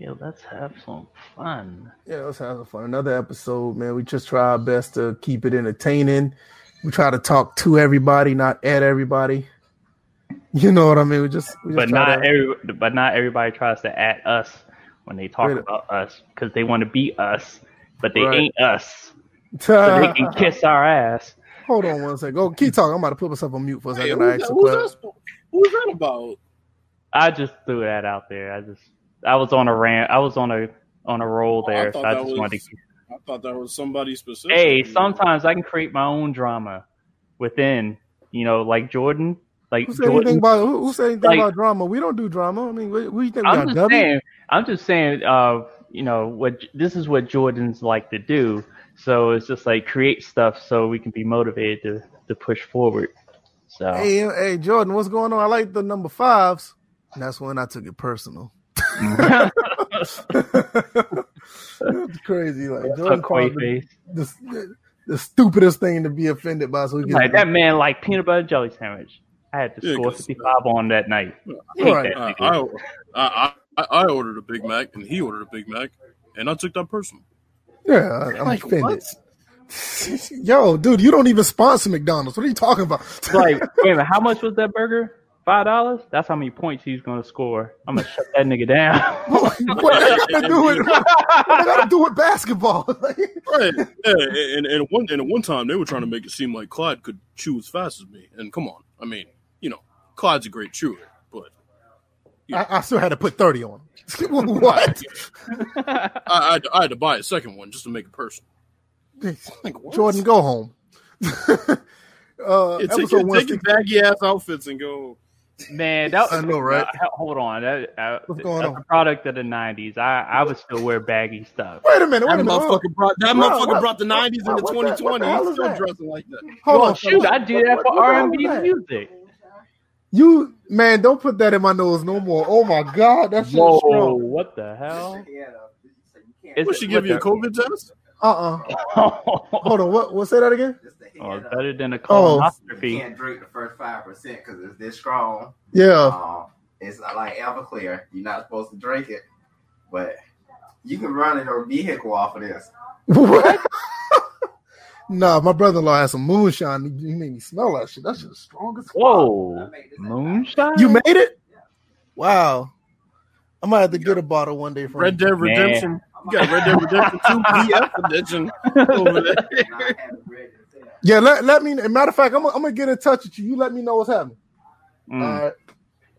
Yeah, let's have some fun. Yeah, let's have some fun. Another episode, man. We just try our best to keep it entertaining. We try to talk to everybody, not at everybody. You know what I mean? We just, we just But not to- every, but not everybody tries to at us when they talk Wait a- about us because they want to be us, but they Right. ain't us, so they can kiss our ass. Hold on one second. Go keep talking. I'm about to put myself on mute for a Hey, second. who's I ask that, who's, that, who's that about? I just threw that out there. I just I was on a rant. I was on a on a roll Oh, I there, so I just was- wanted to. I thought that was somebody specific. Hey, sometimes I can create my own drama within. You know, like Jordan. Like Who said anything about who, who said anything Like- about drama? We don't do drama. I mean, we, we think we I'm got just W. saying. I'm just saying. Uh, you know what? This is what Jordans like to do. So it's just like create stuff so we can be motivated to to push forward. So Hey, hey, Jordan, what's going on? I like the number fives. And that's when I took it personal. It's crazy. Like Fuck Jordan the, the, the stupidest thing to be offended by. So he gets Like that man like peanut butter jelly sandwich. I had to Yeah, score 'cause, 55 on that night. Hate Right. that I. I, I, I, I ordered a Big Mac and he ordered a Big Mac, and I took that personal. Yeah, I- I'm Like, offended. Yo, dude, you don't even sponsor McDonald's. What are you talking about? like, wait a minute, how much was that burger? Five dollars? That's how many points he's gonna score. I'm gonna shut that nigga down. what that got to do with what gotta do with basketball? Right. Yeah, and, and one and at one time they were trying to make it seem like Clyde could chew as fast as me. And come on, I mean, you know, Clyde's a great chewer, but I, I still had to put thirty on. him. what? I, I, had to, I had to buy a second one just to make it personal. Like. Jordan, go home. uh, Yeah, take, episode your- one take your baggy ass outfits and go. Man, that I know, right? uh, hold on, that, uh, What's going that's on? a product of the '90s. I I would still wear baggy stuff. Wait a minute. Wait That a minute. Hold, motherfucker brought that Bro, motherfucker what- brought the nineties into what twenty the- what twenty. He's still that? dressing like that. hold Well, on. shoot, I do that for what the hell R&B music. You man, don't put that in my nose no more. Oh my god, that's Whoa, is strong. what the hell? What Is she it- give you a COVID test? Uh uh the- Hold on. What? What? Say that again. Oh, it's better than a Oh. You can't drink the first five percent because it's this strong. Yeah. Um, it's not like Everclear. You're not supposed to drink it, but you can run in your vehicle off of this. What? nah, my brother-in-law has some moonshine. He he made me smell that shit. That's the strongest. strong as. Whoa, moonshine. You made it? Wow. I might have to get a bottle one day from Red. Dead Redemption. You got Red Dead Redemption 2 BF edition over there. Yeah, let, let me. Matter of fact, I'm, gonna- I'm gonna get in touch with you. You let me know what's happening. Mm. All right.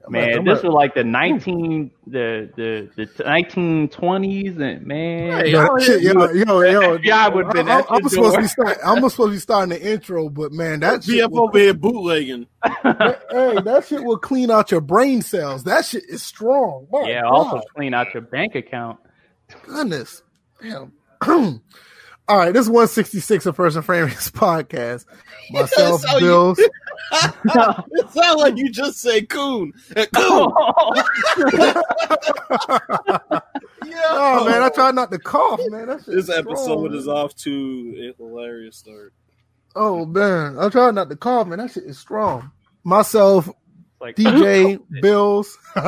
I'm Man, gonna- this gonna- was like the nineteen the the the nineteen twenties and man. Hey, Yo, shit, yeah, yo, yo, yo. FBI would've been I, at I, your I'm supposed to be start, I'm supposed to be starting the intro, but man, that shit BF will, over here bootlegging. hey, that shit will clean out your brain cells. That shit is strong. My yeah, God. also clean out your bank account. goodness. Damn. All right, this is 166 of First and Framers podcast. Myself, That's how you- Bills. it sounds like you just say coon. Uh, Coon. Oh man, I try not to cough, man. That This episode is man. off to a hilarious start. Oh man, I try not to cough, man. That shit is strong. Myself, like DJ, Bills.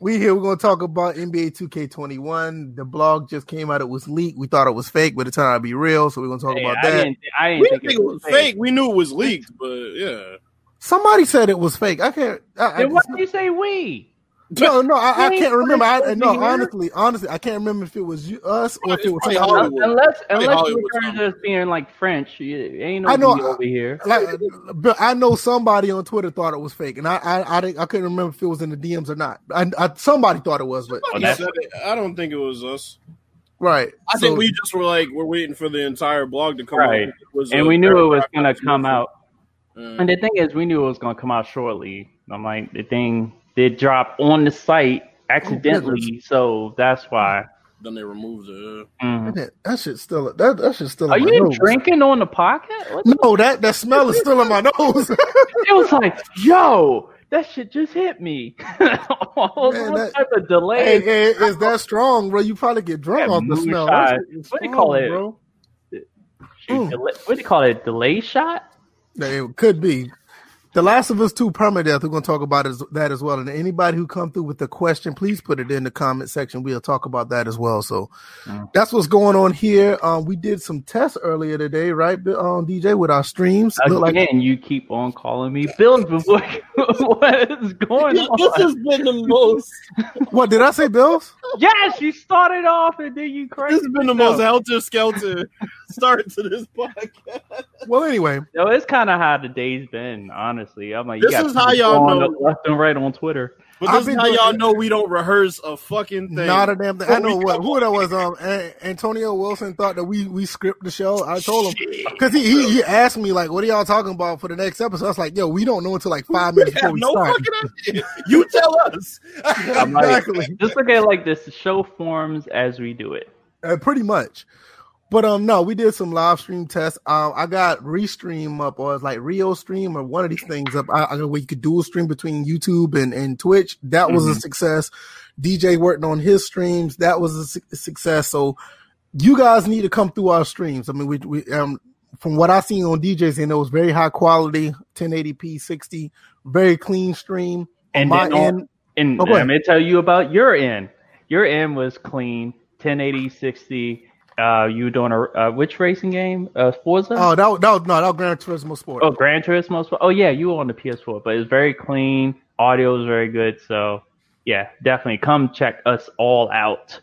we here. We're gonna talk about NBA 2K21. The blog just came out. It was leaked. We thought it was fake, but it turned out to be real. So we're gonna talk Hey, about I that. didn't, I didn't We think, didn't think it was fake. We knew it was leaked, but yeah. Somebody said it was fake. I can't. I, I, Then why do you say we? No, no, I, I can't remember. I, no, honestly, honestly, I can't remember if it was you, us or if it was It's probably somebody. Hollywood. Unless unless you Hollywood return something. to us being like French, you ain't no I know- over here. Like, but I know somebody on Twitter thought it was fake, and I, I, I, didn't, I couldn't remember if it was in the DMs or not. I, I somebody thought it was, but Oh, said it. I don't think it was us. right. I So- think we just were like, we're waiting for the entire blog to come Right. out. It was And a we knew it was gonna come out. Mm. And the thing is, we knew it was gonna come out shortly. I'm like, the thing did drop on the site accidentally, so that's why. Then they removed it. Mhm. that, that shit still that that shit still. Are in my you nose. drinking on the pocket? What No, that that smell is still in my nose. It was like, yo, that shit just hit me. what Man, that- type of delay? hey, hey, is that strong, bro? You probably get drunk Yeah, off the smell. That moonshine. shit What do you call it? bro? Shoot, Mm. delay- what do you call it? Delay shot? It could be. The Last of Us 2 permadeath, we're going to talk about is, that as well. And anybody who come through with a question, please put it in the comment section. We'll talk about that as well. So Mm. that's what's going on here. Um, we did some tests earlier today, right, um, DJ, with our streams. Look Again, like you keep on calling me Bills before. what is going This on? has been the most. what did I say, Bills? Yes, you started off and then you crazy. This has been the most helter skelter start to this podcast. Well, anyway, No, it's kind of how the day's been. Honestly, I'm like, This you is how y'all know. up left and right on Twitter. But I've this is how y'all know we don't rehearse a fucking thing. not a damn thing. I know what who that was. Um, A- Antonio Wilson thought that we we script the show. I told him because he, he he asked me like, "What are y'all talking about for the next episode?" I was like, "Yo, we don't know until like five minutes before have we no start." fucking idea. You tell us. I'm like, Exactly. just look at like this: the show forms as we do it. Uh, pretty much. But um, no, we did some live stream tests. Um, I got Restream up, or it's like Rio Stream, or one of these things up. I, I know where you could dual stream between YouTube and, and Twitch. That was a success. DJ working on his streams. That was a su- success. So you guys need to come through our streams. I mean, we, we um, from what I seen on DJs, and it was very high quality, 1080p, 60, very clean stream. And my on- end, And Oh, go I'm tell you about your end. Your end was clean, 1080, 60. Uh, you were doing a uh, which racing game? Uh, Forza. oh, that, was- that was no, that was Gran Turismo Sport. Oh, Gran Turismo. Sport. Oh, yeah, you were on the PS4, but it's very clean. Audio is very good. So, yeah, definitely come check us all out.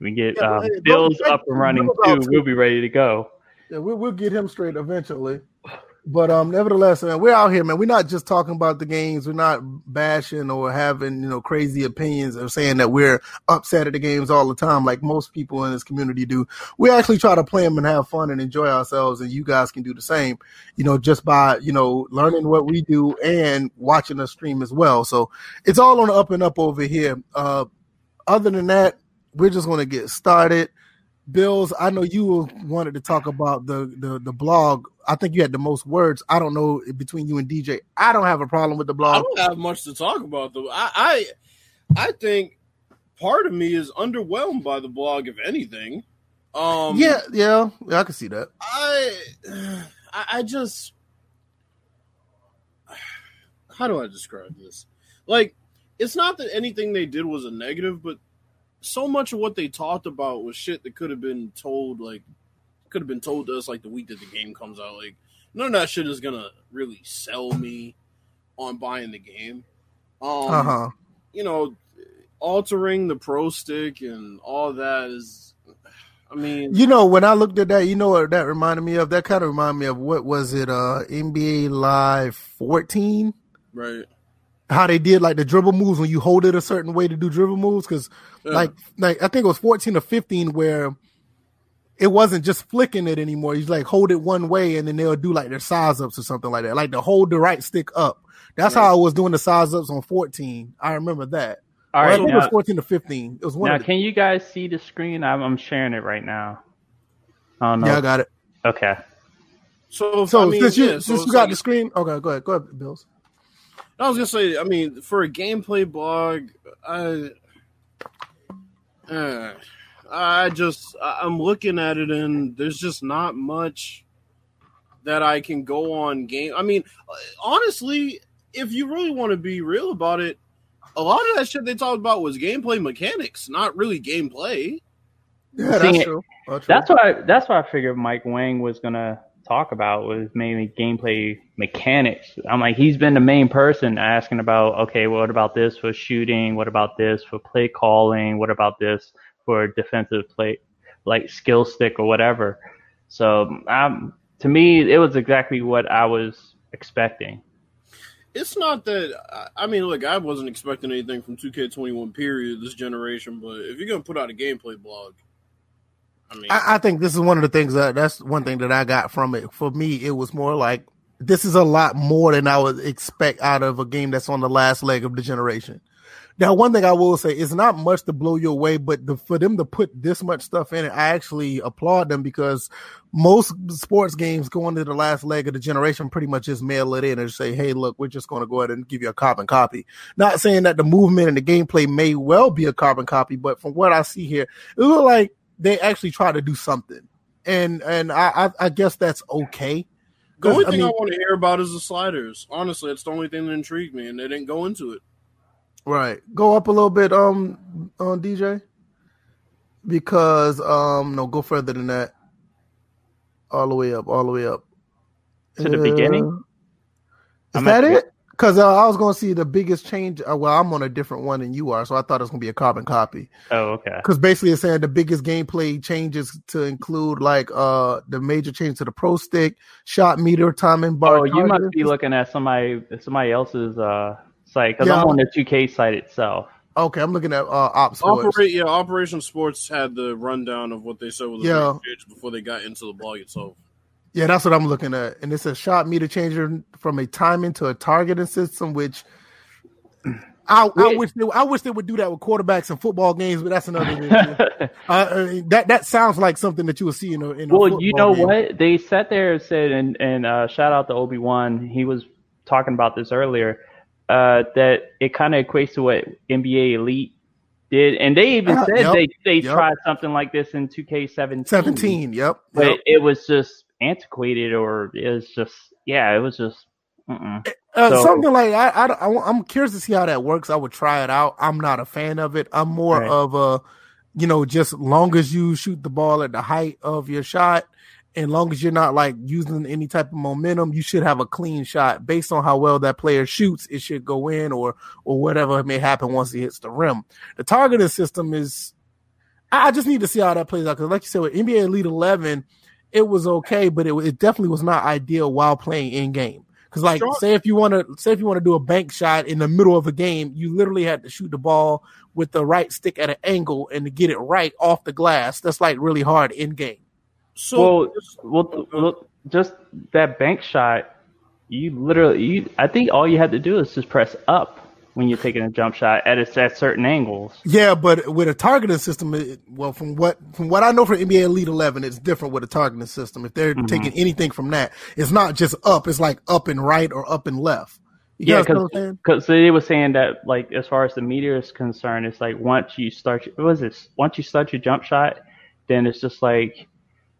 We get Yeah, um, hey, Bills up and running too. too. We'll be ready to go. Yeah, we'll, we'll get him straight eventually. But um, nevertheless, man, we're out here, man. We're not just talking about the games. We're not bashing or having you know crazy opinions or saying that we're upset at the games all the time, like most people in this community do. We actually try to play them and have fun and enjoy ourselves, and you guys can do the same. You know, just by you know learning what we do and watching us stream as well. So it's all on the up and up over here. Uh, other than that, we're just going to get started. Bills, I know you wanted to talk about the, the the blog. I think you had the most words. I don't know between you and DJ. I don't have a problem with the blog. I don't have much to talk about though. I, I I think part of me is underwhelmed by the blog, if anything. Um yeah, yeah, yeah, I can see that. I I I just how do I describe this? Like, it's not that anything they did was a negative, but so much of what they talked about was shit that could have been told, like, could have been told to us like the week that the game comes out. Like, none of that shit is gonna really sell me on buying the game. Um, Uh huh. you know, altering the pro stick and all that is, I mean, You know, when I looked at that, you know what that reminded me of? That kind of reminded me of what was it? Uh, NBA Live 14. right? How they did like the dribble moves when you hold it a certain way to do dribble moves because Yeah. like like I think it was 14 or 15 where it wasn't just flicking it anymore. You like hold it one way and then they'll do like their size ups or something like that. Like to hold the right stick up. That's Right. how I was doing the size ups on 14. I remember that. All Or I right, think it was 14 to 15. It was one now of the, can you guys see the screen? I'm, I'm sharing it right now. I don't know. Yeah, I got it. okay. So, if- So I mean, since you yeah, so since it's you got like- the screen, okay, go ahead, go ahead, Bills. I was gonna say, I mean, for a gameplay blog, I, uh, I just, I- I'm looking at it, and there's just not much that I can go on game. I mean, honestly, if you really want to be real about it, a lot of that shit they talked about was gameplay mechanics, not really gameplay. Yeah, See, that's true. That's true. That's what I, that's what I figured Mike Wang was gonna talk about was mainly gameplay mechanics. I'm like he's been the main person asking about okay, what about this for shooting? What about this for play calling? What about this for defensive play, like skill stick or whatever? So um, to me, it was exactly what I was expecting. It's not that I- mean, look, I wasn't expecting anything from 2K21 period this generation, but if you're gonna put out a gameplay blog, I mean, I, I think this is one of the things that that's one thing that I got from it. For me, it was more like this is a lot more than I would expect out of a game that's on the last leg of the generation. Now, one thing I will say is not much to blow you away, but the, for them to put this much stuff in it, I actually applaud them because most sports games going to the last leg of the generation pretty much just mail it in and say, "Hey, look, we're just going to go ahead and give you a carbon copy." Not saying that the movement and the gameplay may well be a carbon copy, but from what I see here, it looks like they actually try to do something, and and I I, I guess that's okay. The only I thing I, mean- want to hear about is the sliders. Honestly, it's the only thing that intrigued me, and they didn't go into it. Right. Go up a little bit, um, on DJ. Because um, no, go further than that. All the way up, all the way up. To the beginning? Is I'm that at it? Because uh, I was going to see the biggest change. Uh, well, I'm on a different one than you are, so I thought it was going to be a carbon copy. Oh, okay. Because basically, it's saying the biggest gameplay changes to include like uh the major change to the pro stick, shot meter, timing bar. Oh, you must be looking at somebody somebody else's uh site because Yeah. I'm on the 2K site itself. Okay, I'm looking at uh, Ops. Operate, yeah, Operation Sports had the rundown of what they said was the Yeah. yeah. before they got into the blog itself. Yeah, that's what I'm looking at. And it's a shot meter changer from a timing to a targeting system, which I, I wish they, I wish they would do that with quarterbacks in football games, but that's another uh, that that sounds like something that you will see in a, in a well, you know game. what? They sat there and said, and and uh, shout out to Obi Wan. He was talking about this earlier. Uh, that it kind of equates to what NBA Elite did, and they even Uh, said yep, they they yep. tried something like this in 2K17. 17. Yep. but yep. it was just antiquated, or it was just yeah, it was just. Uh, So- something like I, I, I, am curious to see how that works. I would try it out. I'm not a fan of it. I'm more Right. of a, you know, just long as you shoot the ball at the height of your shot, and long as you're not like using any type of momentum, you should have a clean shot based on how well that player shoots. It should go in or or whatever may happen once he hits the rim. The targeting system is. I I just need to see how that plays out because, like you said, with NBA Elite 11, it was okay, but it, it definitely was not ideal while playing in game. Because, like, Sure. say if you want to say if you want to do a bank shot in the middle of a game, you literally had to shoot the ball with the right stick at an angle and to get it right off the glass. That's like really hard in game. So, well, well, well, just that bank shot, you literally, you, I think all you had to do is just press up when you're taking a jump shot at a, at certain angles. Yeah, but with a targeting system, it, well, from what from what I know from NBA Elite 11, it's different with a targeting system. If they're Mhm. taking anything from that, it's not just up; it's like up and right or up and left. You Yeah, guys know what I'm saying? Because they were saying that, like, as far as the meter is concerned, it's like once you start, what was this? Once you start your jump shot, then it's just like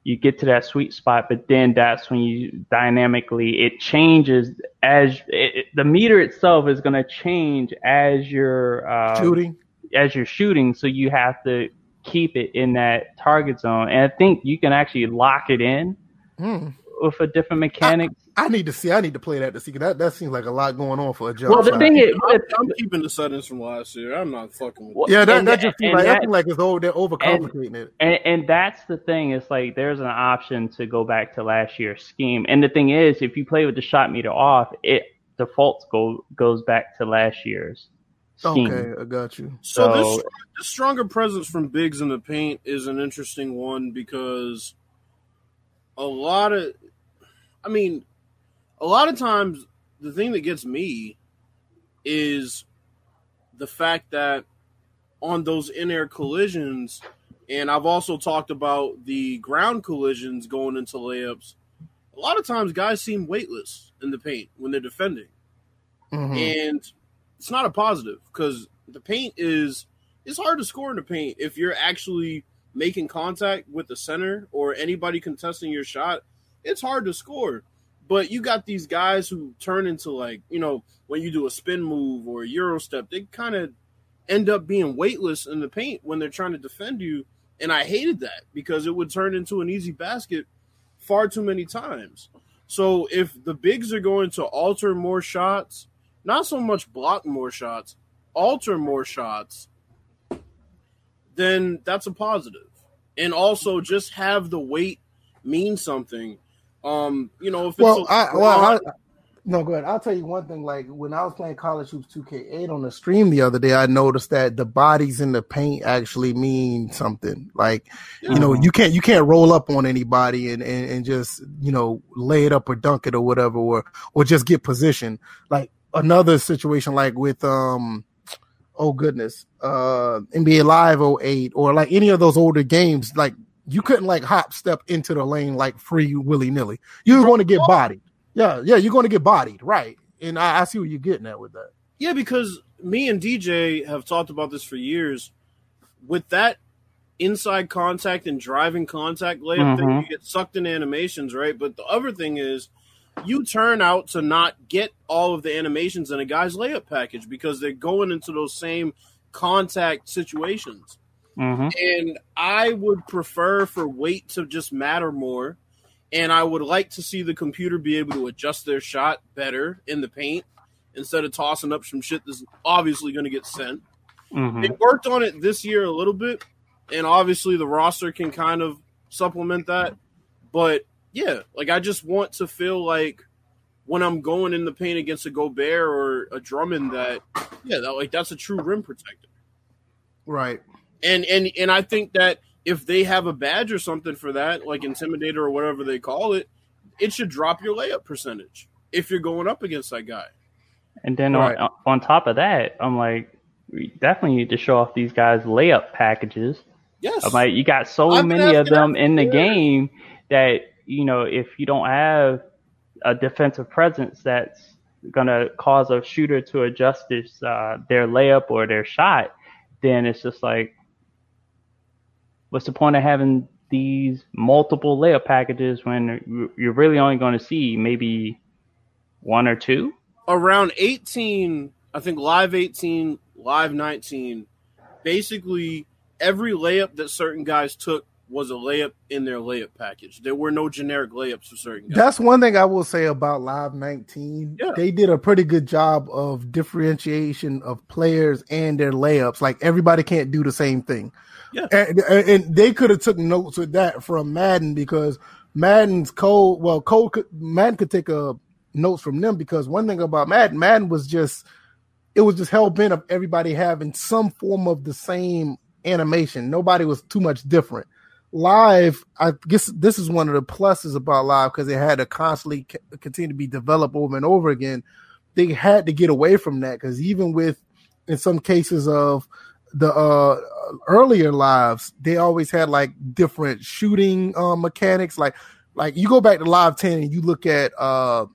you get to that sweet spot, but then that's when you dynamically it changes as it, the meter itself is going to change as you're uh, Shooting. as you're shooting, so you have to keep it in that target zone. And I think you can actually lock it in Hmm. with a different mechanics. I need to see. I need to play that to see. That that seems like a lot going on for a jump well, the shot. thing is, I'm, I'm keeping the settings from last year. I'm not fucking with Well, yeah, that, and that that- just seems like that- like it's over. They're overcomplicating it. And, and that's the thing. It's like there's an option to go back to last year's scheme. And the thing is, if you play with the shot meter off, it defaults go goes back to last year's scheme. Okay, I got you. So, So- this, this stronger presence from bigs in the paint is an interesting one because a lot of, I mean, a lot of times the thing that gets me is the fact that on those in air collisions, and I've also talked about the ground collisions going into layups. A lot of times, guys seem weightless in the paint when they're defending Mhm. and it's not a positive because the paint is it's hard to score in the paint if you're actually making contact with the center or anybody contesting your shot it's hard to score but you got these guys who turn into like you know when you do a spin move or a euro step they kind of end up being weightless in the paint when they're trying to defend you and i hated that because it would turn into an easy basket far too many times so if the bigs are going to alter more shots not so much block more shots, alter more shots, then that's a positive. And also just have the weight mean something. Um, you know, if it's Well, a- I, well, I, no, go ahead. I'll tell you one thing. Like when I was playing College Hoops 2K8 on the stream the other day, I noticed that the bodies in the paint actually mean something. Like you know, you can't you can't roll up on anybody and, and and just you know lay it up or dunk it or whatever, or or just get position. Like another situation, like with um. Oh goodness, uh, NBA Live 08 or like any of those older games, like you couldn't like hop step into the lane like free willy nilly. You're going to get bodied. Yeah, yeah, you're going to get bodied, right? And I, I see what you're getting at with that. Yeah, because me and DJ have talked about this for years. With that inside contact and driving contact layup thing, Mhm. you get sucked in animations, right? But the other thing is, you turn out to not get all of the animations in a guy's layup package because they're going into those same contact situations. Hmm And I would prefer for weight to just matter more. And I would like to see the computer be able to adjust their shot better in the paint instead of tossing up some shit that's obviously going to get sent. hmm They worked on it this year a little bit, and obviously the roster can kind of supplement that. But yeah, like I just want to feel like when I'm going in the paint against a Gobert or a Drummond that yeah, that like that's a true rim protector. Right. And and and I think that if they have a badge or something for that, like intimidator or whatever they call it, it should drop your layup percentage if you're going up against that guy. And then Right. on, on top of that, I'm like, we definitely need to show off these guys layup packages. Yes. I'm like, you got so I've many of them in the game that you know if you don't have a defensive presence that's gonna cause a shooter to adjust this uh, their layup or their shot, then it's just like, what's the point of having these multiple layup packages when you- you're really only going to see maybe one or two? around 18, I think live 18, live 19, basically every layup that certain guys took was a layup in their layup package. There were no generic layups for certain guys. That's one thing I will say about Live 19. Yeah. They did a pretty good job of differentiation of players and their layups. Like everybody can't do the same thing. Yeah. And, and they could have took notes with that from Madden because Madden's code, well, code could, Madden could take a notes from them because one thing about Madden, Madden was just, it was just hell bent of everybody having some form of the same animation. Nobody was too much different live i guess this is one of the pluses about live because it had to constantly c- continue to be developed over and over again they had to get away from that because even with in some cases of the uh earlier lives they always had like different shooting uh, mechanics like like you go back to live 10 and you look at uh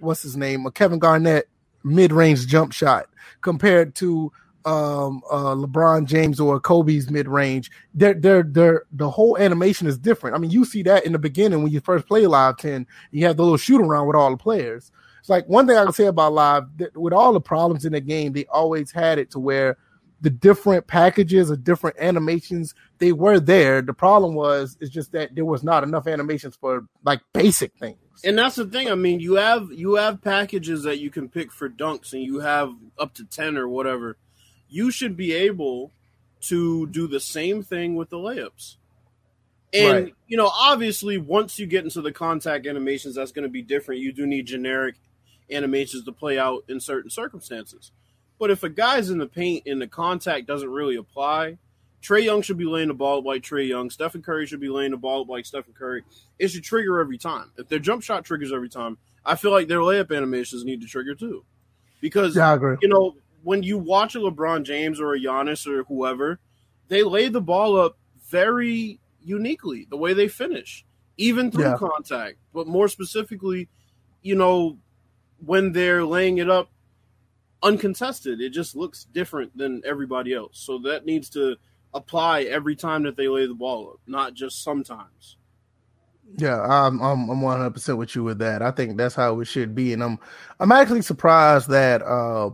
what's his name uh, kevin garnett mid-range jump shot compared to um uh LeBron James or Kobe's mid range, they're they're they're the whole animation is different. I mean, you see that in the beginning when you first play Live 10, you have the little shoot around with all the players. It's like one thing I can say about Live, with all the problems in the game, they always had it to where the different packages or different animations they were there. The problem was it's just that there was not enough animations for like basic things. And that's the thing. I mean, you have you have packages that you can pick for dunks, and you have up to ten or whatever. You should be able to do the same thing with the layups. And Right. you know, obviously, once you get into the contact animations, that's going to be different. You do need generic animations to play out in certain circumstances. But if a guy's in the paint and the contact doesn't really apply, Trae Young should be laying the ball up like Trae Young. Stephen Curry should be laying the ball up like Stephen Curry. It should trigger every time. If their jump shot triggers every time, I feel like their layup animations need to trigger too. Because Yeah, you know, when you watch a LeBron James or a Giannis or whoever, they lay the ball up very uniquely, the way they finish, even through Yeah. contact. But more specifically, you know, when they're laying it up uncontested, it just looks different than everybody else. So that needs to apply every time that they lay the ball up, not just sometimes. Yeah, I'm I'm I'm 100 percent with you with that. I think that's how it should be, and I'm I'm actually surprised that uh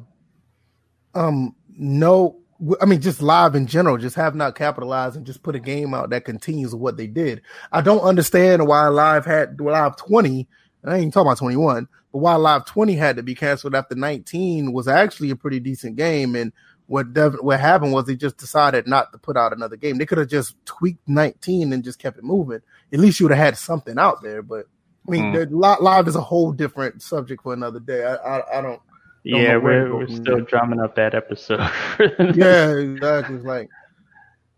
um no I mean just live in general just have not capitalized and just put a game out that continues what they did. I don't understand why live had live 20. And I ain't talking about 21, but why live 20 had to be canceled after 19 was actually a pretty decent game and. What dev- what happened was they just decided not to put out another game. They could have just tweaked 19 and just kept it moving at least you would have had something out there. But I mean, Hmm. live is a whole different subject for another day. I I, I don't. Yeah, where to we're, we're still there. drumming up that episode. Yeah, exactly. Like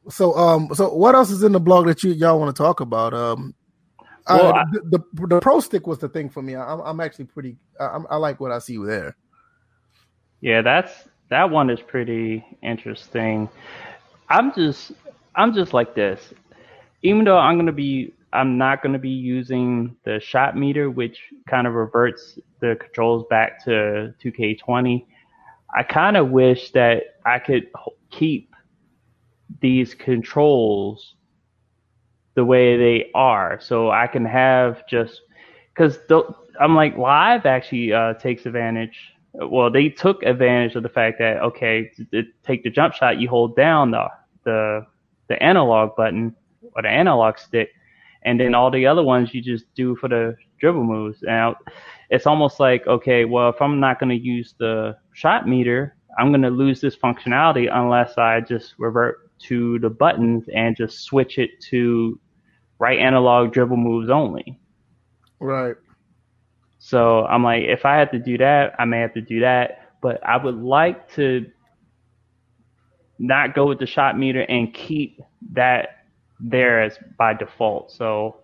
so. Um. So what else is in the blog that you y'all want to talk about? Um. Well, uh, I- the, the the pro stick was the thing for me. I'm I'm actually pretty. I, I'm- I like what I see there. Yeah, that's that one is pretty interesting. I'm just I'm just like this. Even though I'm gonna be I'm not gonna be using the shot meter, which kind of reverts the controls back to 2K20. I kind of wish that I could keep these controls the way they are, so I can have just because I'm like live actually uh, takes advantage. Well, they took advantage of the fact that okay, to, to take the jump shot, you hold down the the the analog button or the analog stick, and then all the other ones you just do for the dribble moves. Now, it's almost like okay, well, if I'm not going to use the shot meter, I'm going to lose this functionality unless I just revert to the buttons and just switch it to right analog dribble moves only. Right. So I'm like, if I had to do that, I may have to do that. But I would like to not go with the shot meter and keep that there as by default. So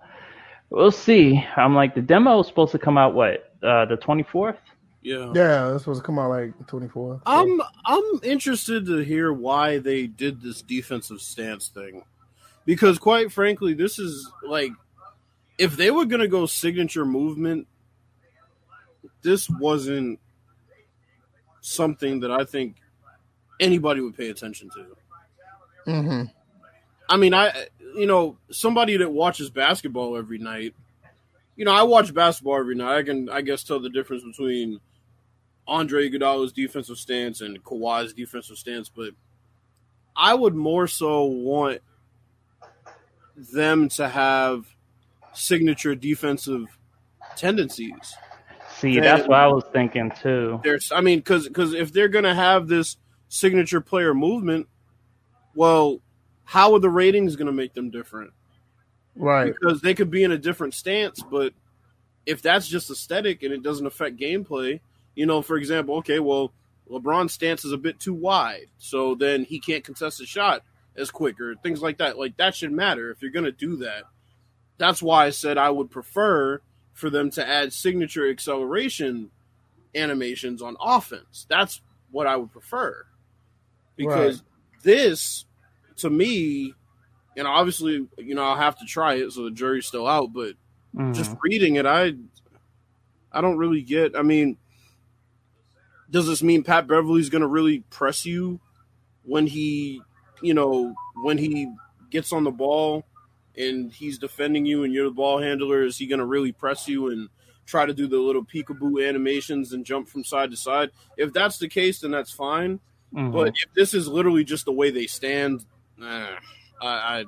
we'll see. I'm like, the demo is supposed to come out what uh, the 24th. Yeah. Yeah, that's supposed to come out like 24. I'm I'm interested to hear why they did this defensive stance thing. Because quite frankly, this is like if they were gonna go signature movement, this wasn't something that I think anybody would pay attention to. Mm-hmm. I mean, I you know somebody that watches basketball every night. You know, I watch basketball every night. I can, I guess, tell the difference between Andre Iguodala's defensive stance and Kawhi's defensive stance, but I would more so want them to have signature defensive tendencies. See, that's what I was thinking too. There's, I mean, because because if they're gonna have this signature player movement, well, how are the ratings gonna make them different? Right. Because they could be in a different stance, but if that's just aesthetic and it doesn't affect gameplay, you know, for example, okay, well, LeBron's stance is a bit too wide, so then he can't contest a shot as quick or things like that. Like that should matter if you're gonna do that. That's why I said I would prefer for them to add signature acceleration animations on offense. That's what I would prefer. Because Right. this, to me, and obviously, you know, I'll have to try it, so the jury's still out, but Mhm. just reading it, I I don't really get. I mean, does this mean Pat Beverley's going to really press you when he, you know, when he gets on the ball and he's defending you and you're the ball handler? Is he going to really press you and try to do the little peekaboo animations and jump from side to side? If that's the case, then that's fine. Mhm. But if this is literally just the way they stand, eh, I, I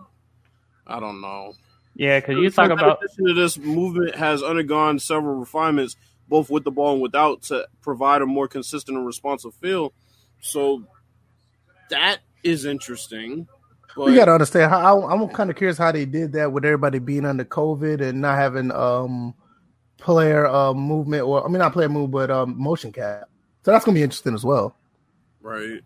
I don't know. yeah, because you talk about this movement has undergone several refinements, both with the ball and without, to provide a more consistent and responsive feel. So that is interesting. But you got to understand how I, I'm kind of curious how they did that with everybody being under COVID and not having um player uh movement or I mean not player move but um motion cap. So that's gonna be interesting as well. right,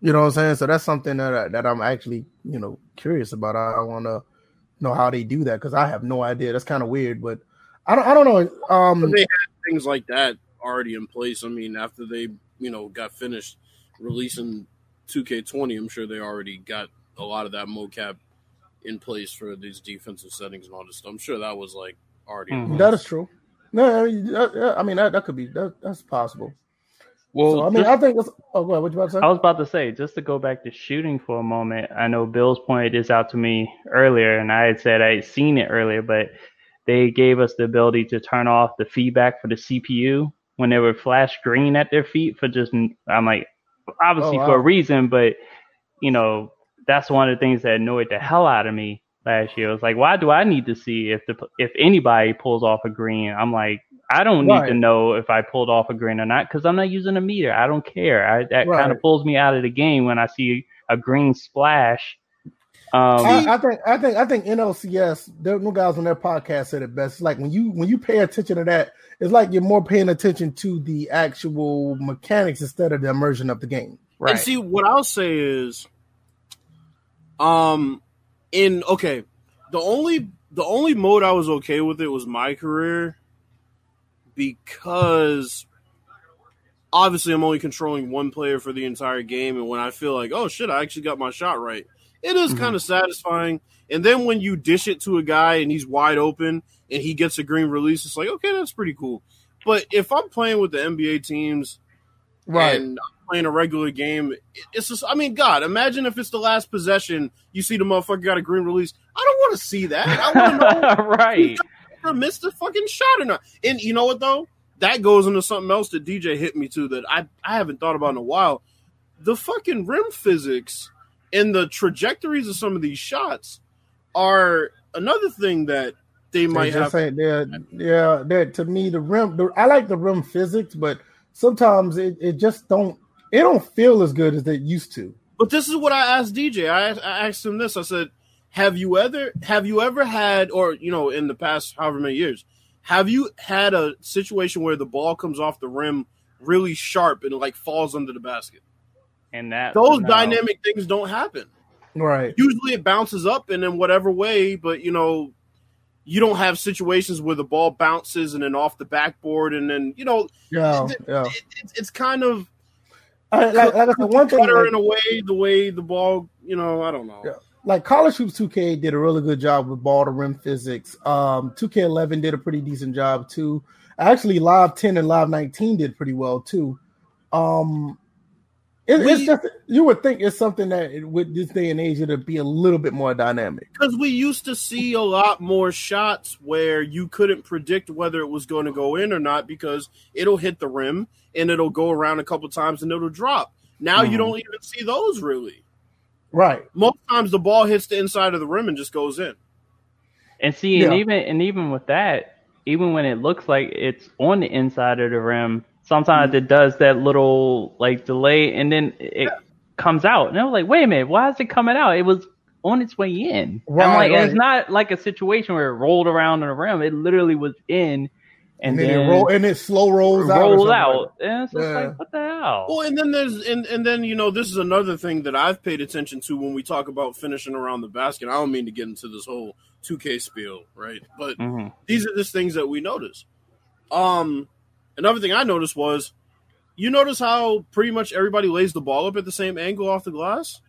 You know what I'm saying? So that's something that I, that I'm actually you know curious about. I, I want to know how they do that because I have no idea. That's kind of weird, but I don't I don't know. Um, but they had things like that already in place. I mean, after they you know got finished releasing 2K20, I'm sure they already got a lot of that mocap in place for these defensive settings and all this stuff. I'm sure that was like already. in Mhm. that is true. No, I mean, that, that- I mean that, that could be that, that's possible. well, so I mean, just- I think. It's, oh, go ahead. What you about to say? I was about to say, just to go back to shooting for a moment, I know Bill's pointed this out to me earlier, and I had said I had seen it earlier, but they gave us the ability to turn off the feedback for the CPU when they would flash green at their feet for just, I'm like, obviously Oh, for a reason, but, you know, that's one of the things that annoyed the hell out of me last year. It was like, why do I need to see if the if anybody pulls off a green? I'm like, I don't need to know if I pulled off a green or not because I'm not using a meter. I don't care. I, that kind of pulls me out of the game when I see a green splash. Um, I, I think I think I think NLSC. There, no guys on their podcast said it best. It's like when you when you pay attention to that, it's like you're more paying attention to the actual mechanics instead of the immersion of the game. right. And see, what I'll say is, um, in okay, the only the only mode I was okay with it was my career because obviously I'm only controlling one player for the entire game, and when I feel like, oh shit, I actually got my shot right, it is Mhm. kind of satisfying. And then when you dish it to a guy and he's wide open and he gets a green release, it's like, okay, that's pretty cool. But if I'm playing with the NBA teams and I'm playing a regular game, it's just, I mean, God, imagine if it's the last possession, you see the motherfucker got a green release. I don't want to see that. I want to know. right. Booker missed a fucking shot or not. And you know what though? That goes into something else that DJ hit me to that I I haven't thought about in a while. The fucking rim physics and the trajectories of some of these shots are another thing that they might just have. they're, yeah, they're, to me the rim. The, I like the rim physics, but sometimes it, it just don't. It don't feel as good as it used to. But this is what I asked DJ. I, I asked him this. I said, "Have you ever have you ever had, or you know, in the past however many years, have you had a situation where the ball comes off the rim really sharp and like falls under the basket? And that Those no. dynamic things don't happen. Right. Usually it bounces up and in whatever way, but you know, you don't have situations where the ball bounces and then off the backboard and then you know, Yeah. it- Yeah. it, it's, it's kind of I, like, like I said, one thing. like- in a way. The way the ball, you know, I don't know. Yeah. like College Hoops 2K did a really good job with ball to rim physics. Um, 2K11 did a pretty decent job too. Actually, Live 10 and Live 19 did pretty well too. Um, it, it's We- just you would think it's something that it, with this day and age it'd be a little bit more dynamic. Because we used to see a lot more shots where you couldn't predict whether it was going to go in or not because it'll hit the rim and it'll go around a couple times and it'll drop. Now you Mhm. don't even see those really. Right. Most times the ball hits the inside of the rim and just goes in. And see, and even and even with that, even when it looks like it's on the inside of the rim, sometimes it does that little like delay, and then it comes out. And I was like, wait a minute, why is it coming out? It was on its way in. I'm like, right. it's not like a situation where it rolled around on the rim. It literally was in, And, and, then, then, it roll and it slow rolls out. or rolled out. and it's just Yeah. like, what the hell? Well, and then there's and, and then you know this is another thing that I've paid attention to when we talk about finishing around the basket. I don't mean to get into this whole 2K spiel, right? But hmm these are just things that we notice. Um, another thing I noticed was, you notice how pretty much everybody lays the ball up at the same angle off the glass.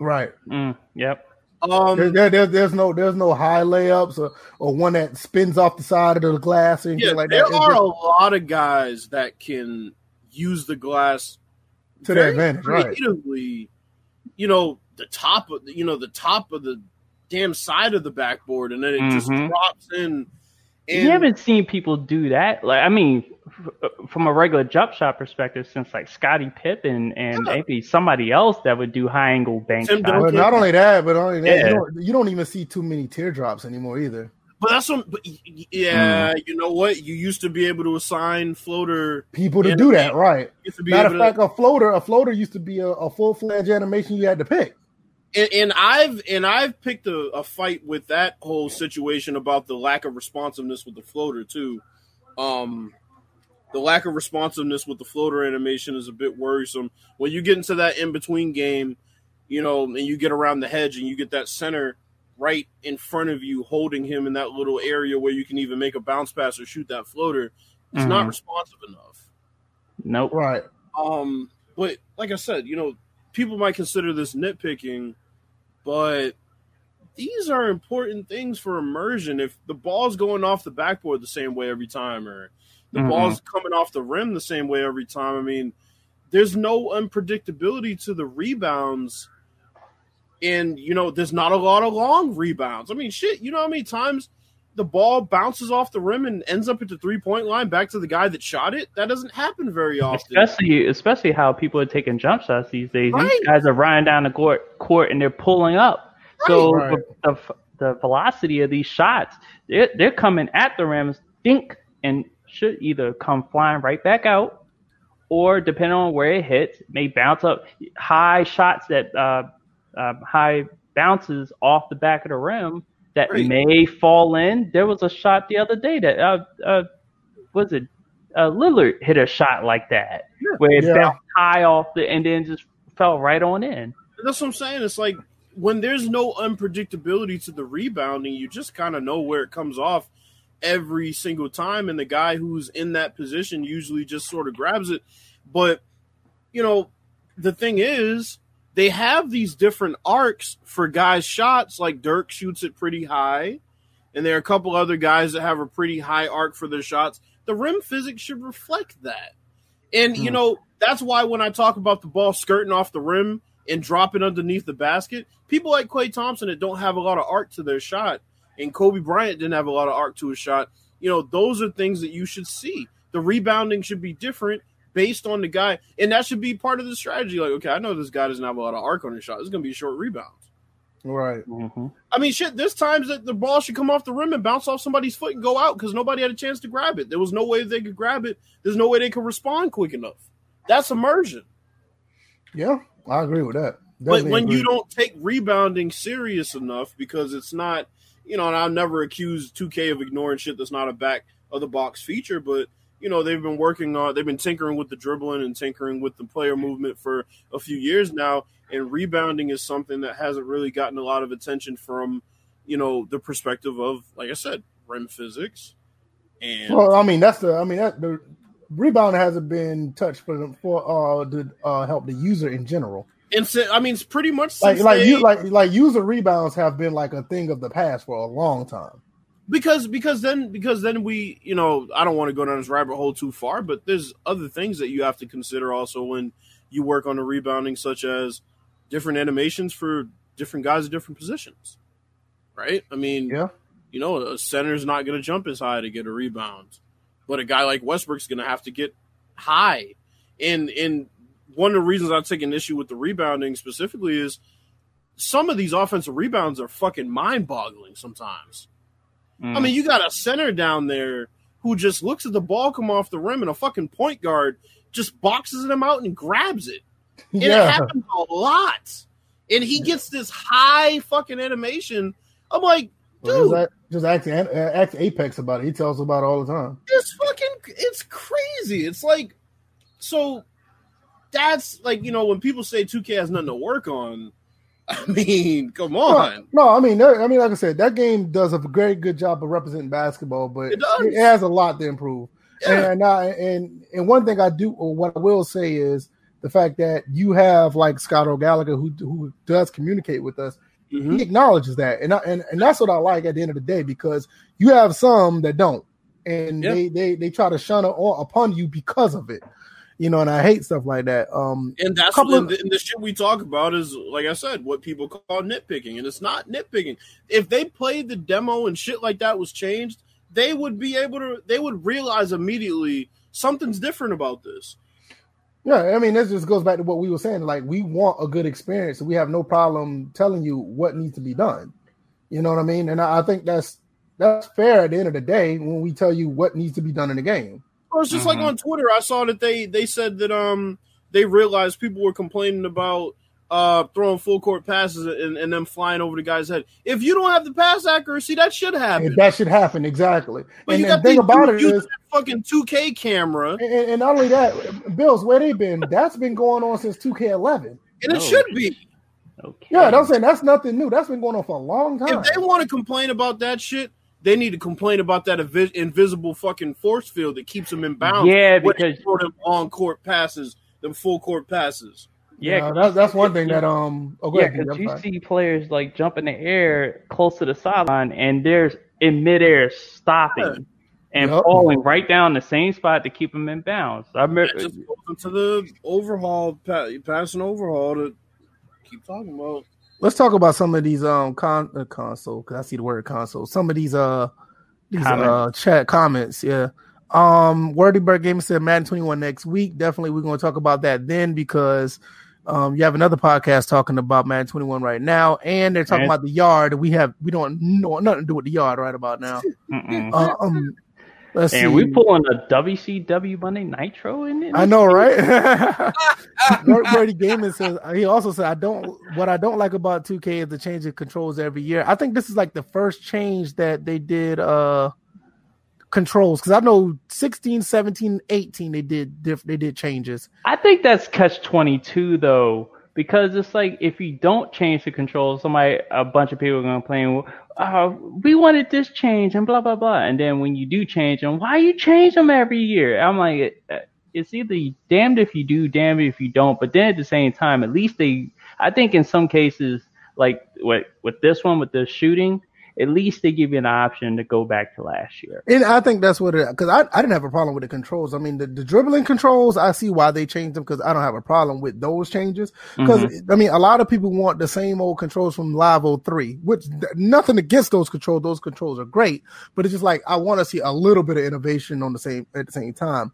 Right. Mm, yep. Um, There, there, there- there's no there's no high layups or, or one that spins off the side of the glass or anything yeah, like there that. It's are just a lot of guys that can use the glass to their very advantage, right? creatively. You know, the top of the, you know the top of the damn side of the backboard, and then it just Mhm. drops in. And you haven't seen people do that. Like, I mean, f- from a regular jump shot perspective, since like Scottie Pippen and Yeah. maybe somebody else that would do high angle bank Tim shots. But Duncan. not only that, but only that, Yeah. you, don't, you don't even see too many teardrops anymore either. But that's what. But y- y- yeah, you know what? You used to be able to assign floater. People to Yeah. do that, right? To be Matter able of to, fact, a floater, a floater used to be a, a full fledged animation you had to pick. and, and I've and I've picked a, a fight with that whole situation about the lack of responsiveness with the floater too. Um, the lack of responsiveness with the floater animation is a bit worrisome. When you get into that in between game, you know, and you get around the hedge and you get that center right in front of you, holding him in that little area where you can even make a bounce pass or shoot that floater. It's not Mhm. responsive enough. Nope. Right. Um, but like I said, you know, people might consider this nitpicking, but these are important things for immersion. If the ball's going off the backboard the same way every time, or the Mhm. ball's coming off the rim the same way every time, I mean, there's no unpredictability to the rebounds. And you know, there's not a lot of long rebounds. I mean, shit, you know how many times the ball bounces off the rim and ends up at the three point line back to the guy that shot it? That doesn't happen very often. Especially, especially how people are taking jump shots these days. Right. These guys are running down the court, court and they're pulling up. So Right. the, the the velocity of these shots, they're they're coming at the rims, think, and should either come flying right back out, or depending on where it hits, may bounce up. High shots that uh, uh, high bounces off the back of the rim that Right. may fall in. There was a shot the other day that uh, uh was it uh, Lillard hit a shot like that where it Yeah. bounced high off the and then just fell right on in. That's what I'm saying. It's like when there's no unpredictability to the rebounding, you just kind of know where it comes off every single time, and the guy who's in that position usually just sort of grabs it. But you know, the thing is, they have these different arcs for guys' shots. Like Dirk shoots it pretty high, and there are a couple other guys that have a pretty high arc for their shots. The rim physics should reflect that. And you Hmm. know, that's why when I talk about the ball skirting off the rim and dropping underneath the basket, people like Klay Thompson that don't have a lot of arc to their shot, and Kobe Bryant didn't have a lot of arc to his shot. You know, those are things that you should see. The rebounding should be different based on the guy, and that should be part of the strategy. Like, okay, I know this guy doesn't have a lot of arc on his shot. It's going to be a short rebound. Right. Mm-hmm. I mean, shit. There's times that the ball should come off the rim and bounce off somebody's foot and go out because nobody had a chance to grab it. There was no way they could grab it. There's no way they could respond quick enough. That's immersion. Yeah, I agree with that. But when agree. you don't take rebounding serious enough, because it's not, you know, and I'll never accuse 2K of ignoring shit that's not a back of the box feature, but you know they've been working on, they've been tinkering with the dribbling and tinkering with the player movement for a few years now, and rebounding is something that hasn't really gotten a lot of attention from, you know, the perspective of, like I said, rim physics, and Well, I mean, that's the. I mean, that the rebound hasn't been touched for the, for uh to uh, help the user in general. And so, I mean, it's pretty much Like like they- you like like user rebounds have been like a thing of the past for a long time. because because then because then we you know I don't want to go down this rabbit hole too far, but there's other things that you have to consider also when you work on the rebounding, such as different animations for different guys at different positions, right? I mean, Yeah. you know, a center's not going to jump as high to get a rebound, but a guy like Westbrook's going to have to get high, and and one of the reasons I take an issue with the rebounding specifically is some of these offensive rebounds are fucking mind boggling sometimes. Mm. I mean, you got a center down there who just looks at the ball come off the rim and a fucking point guard just boxes him out and grabs it. And it happens a lot. And he gets this high fucking animation. I'm like, dude, just, ask- just ask, uh, ask Apex about it. He tells about it all the time. it's fucking it's crazy. It's like so that's like, you know, when people say 2K has nothing to work on, I mean, come on. No, I mean, I mean, like I said, that game does a very good job of representing basketball, but It does. has a lot to improve. Yeah. And I, and and one thing I do, or what I will say is the fact that you have like Scott O'Gallagher who who does communicate with us. Mhm. He acknowledges that, and I, and and that's what I like at the end of the day because you have some that don't, and Yeah. they they they try to shun it on, upon you because of it, you know. And I hate stuff like that. Um, And that's Couple what, of- and the, and the shit we talk about is, like I said, what people call nitpicking, and it's not nitpicking. If they played the demo and shit like that was changed, they would be able to. They would realize immediately something's different about this. Yeah, I mean, this just goes back to what we were saying. Like, we want a good experience. We have no problem telling you what needs to be done. You know what I mean? And I, I think that's that's fair at the end of the day when we tell you what needs to be done in the game. Or it's just like Mhm. on Twitter, I saw that they they said that um they realized people were complaining about uh throwing full court passes and, and them flying over the guy's head. If you don't have the pass accuracy, that should happen. And that should happen exactly. But and you the got thing these about it dudes using fucking 2K camera, and, and not only that, Bills where they've been. That's been going on since 2K11. and it No. should be. Okay. Yeah, I'm saying that's nothing new. That's been going on for a long time. If they want to complain about that shit, they need to complain about that invi- invisible fucking force field that keeps them in bounds. Yeah, when they because- throw them on court passes, them full court passes. Yeah, Yeah, that's that's one thing that um. Oh, yeah, because you see players like jump in the air close to the sideline, and there's in midair stopping and Yup. falling right down the same spot to keep them in bounds. I remember, That just goes into the overhaul, pa- pass and overhaul to keep talking about. Let's talk about some of these um con uh, console because I see the word console. Some of these uh these uh chat comments, yeah. Um Wordy Bird Gaming said Madden 21 next week. Definitely we're gonna talk about that then because um you have another podcast talking about Madden 21 right now, and they're talking And- about the yard. We have we don't know nothing to do with the yard right about now. Uh, um let's and see. we pulling a WCW Monday Nitro in it. I know, right? Word- Wordy Gaming says he also said I don't what I don't like about 2K is the change of controls every year. I think this is like the first change that they did uh controls because I know 16, 17, 18 they did diff- they did changes. I think that's catch twenty two though, because it's like if you don't change the controls, somebody a bunch of people are gonna complain. Uh, we wanted this change and blah blah blah, and then when you do change them, why you change them every year? I'm like, uh, it's either damned if you do, damned if you don't. But then at the same time, at least they, I think in some cases, like with with this one with the shooting, at least they give you an option to go back to last year. And I think that's what it because I, I didn't have a problem with the controls. I mean, the, the dribbling controls, I see why they changed them because I don't have a problem with those changes. Because Mm-hmm. I mean, a lot of people want the same old controls from Live 03, which nothing against those controls. Those controls are great, but it's just like I want to see a little bit of innovation on the same at the same time.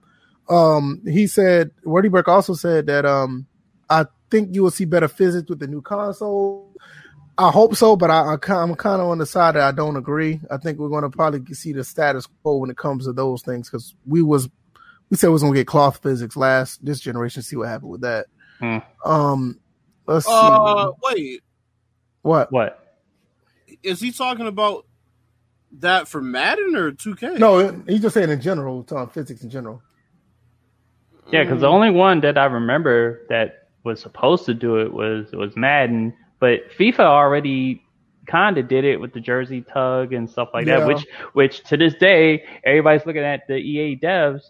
Um, he said, Wordy Burke also said that um, I think you will see better physics with the new console. I hope so, but I, I, I'm kind of on the side that I don't agree. I think we're going to probably see the status quo when it comes to those things because we was we said we was going to get cloth physics last this generation. See what happened with that. Hmm. Um, let's see Uh, wait, what. What? is he talking about that for Madden or 2K? No, he's just saying in general, talking physics in general. Yeah, because the only one that I remember that was supposed to do it was was Madden, but FIFA already kind of did it with the jersey tug and stuff like Yeah. that. Which which to this day everybody's looking at the EA devs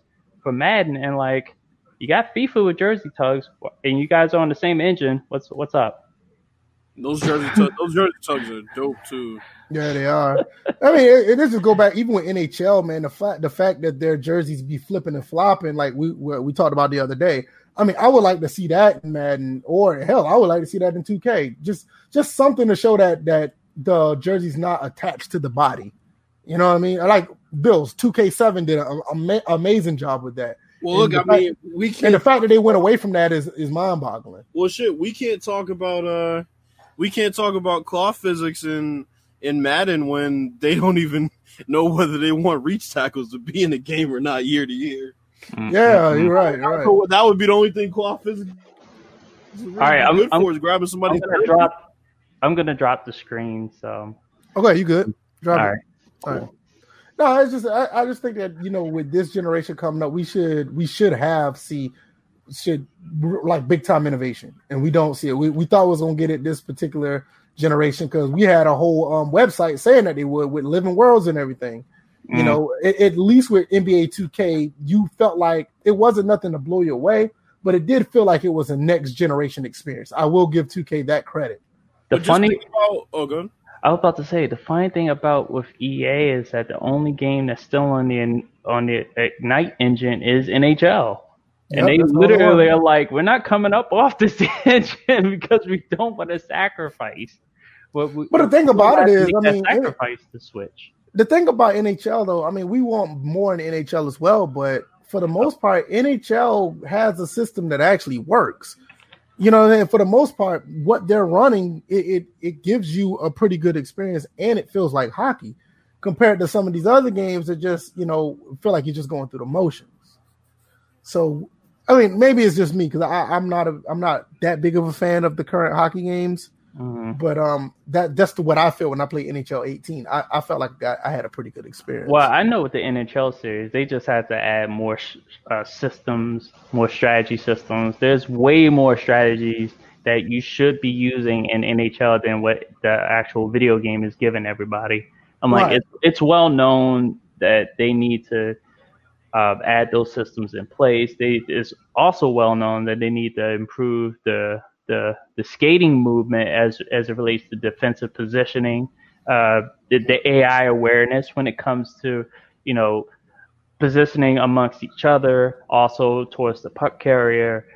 for Madden and like you got FIFA with jersey tugs and you guys are on the same engine. What's what's up? Those jersey tug, those jersey tugs are dope too. Yeah, they are. I mean, it, it just go back even with NHL, man. The fact the fact that their jerseys be flipping and flopping, like we we we talked about the other day. I mean, I would like to see that in Madden, or hell, I would like to see that in 2K. Just just something to show that that the jersey's not attached to the body. You know what I mean? I like Bills 2K7 did an ama- amazing job with that, Well, look, And I the mean, we and can't. the fact that they went away from that is is mind boggling. Well, shit, we can't talk about uh, we can't talk about cloth physics in in Madden when they don't even know whether they want reach tackles to be in the game or not year to year. Yeah, you're right. You're right. So that would be the only thing cloth physics. is really All right, I'm- good I'm- for is grabbing I'm gonna drop. I'm gonna drop the screen. So Okay, you good? Drop all it. right. All right. No, it's just I, I just think that you know with this generation coming up, we should we should have see should like big time innovation, and we don't see it. We we thought we was gonna get it this particular generation because we had a whole um, website saying that they would with living worlds and everything. You Mm. know, at, at least with NBA 2K, you felt like it wasn't nothing to blow you away, but it did feel like it was a next generation experience. I will give 2K that credit. The But funny think about, oh, good. I was about to say the funny thing about with EA is that the only game that's still on the on the Ignite engine is NHL, and Yep, they that's the only literally are like, "We're not coming up off this engine because we don't want to sacrifice." What we, But the thing we about have it to I that mean, it- sacrifice to switch. The thing about NHL though, I mean, we want more in NHL as well, but for the most part, NHL has a system that actually works. You know, and for the most part, what they're running, it, it it gives you a pretty good experience, and it feels like hockey compared to some of these other games that just you know feel like you're just going through the motions. So, I mean, maybe it's just me because I'm not a I'm not that big of a fan of the current hockey games. Mhm. But um, that that's the, what I feel when I play NHL 18. I, I felt like I, I had a pretty good experience. Well, I know with the NHL series, they just have to add more sh- uh, systems, more strategy systems. There's way more strategies that you should be using in NHL than what the actual video game is giving everybody. I'm like, it's it's well known that they need to uh, add those systems in place. They it's also well known that they need to improve the the the skating movement as as it relates to defensive positioning, uh, the, the AI awareness when it comes to you know positioning amongst each other, also towards the puck carrier.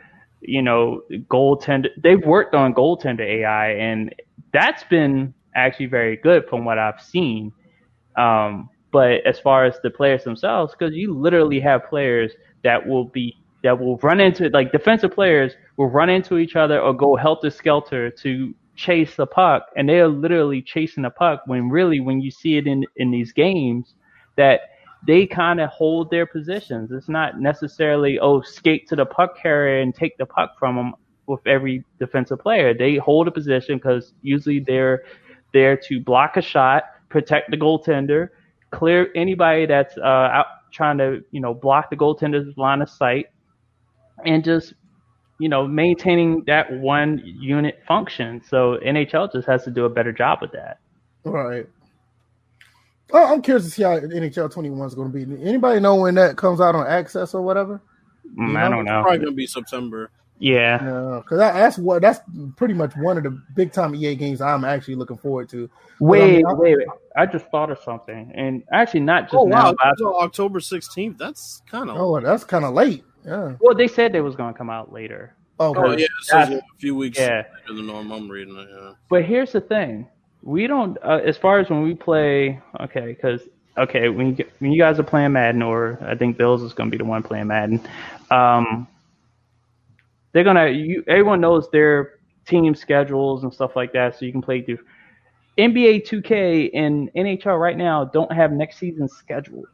You know, goaltender. They've worked on goaltender AI, and that's been actually very good from what I've seen. Um, but as far as the players themselves, because you literally have players that will be that will run into like defensive players will run into each other or go helter skelter to chase the puck, and they are literally chasing the puck. When really, when you see it in in these games, that they kind of hold their positions. It's not necessarily oh skate to the puck carrier and take the puck from them with every defensive player. They hold a position because usually they're there to block a shot, protect the goaltender, clear anybody that's uh, out trying to you know block the goaltender's line of sight, and just you know maintaining that one unit function. So NHL just has to do a better job with that. right. Oh, I'm curious to see how NHL 21 is going to be. Anybody know when that comes out on Access or whatever? Mm, You I don't know. Probably gonna be September. Yeah. Yeah, because that's what that's pretty much one of the big time EA games I'm actually looking forward to. Wait, I mean, wait, wait. I just thought of something, and actually not just Oh now. wow, but I- October sixteenth. That's kind of. Oh, that's kind of late. Yeah. well, they said they was gonna come out later. Oh Okay. yeah, it says a few weeks Yeah. later than norm. I'm reading it. Yeah. But here's the thing: we don't. Uh, as far as when we play, okay, because okay, when you get, when you guys are playing Madden, or I think Bills is going to be the one playing Madden, um, they're gonna. You, everyone knows their team schedules and stuff like that, so you can play through. NBA 2K and NHL right now don't have next season's schedule.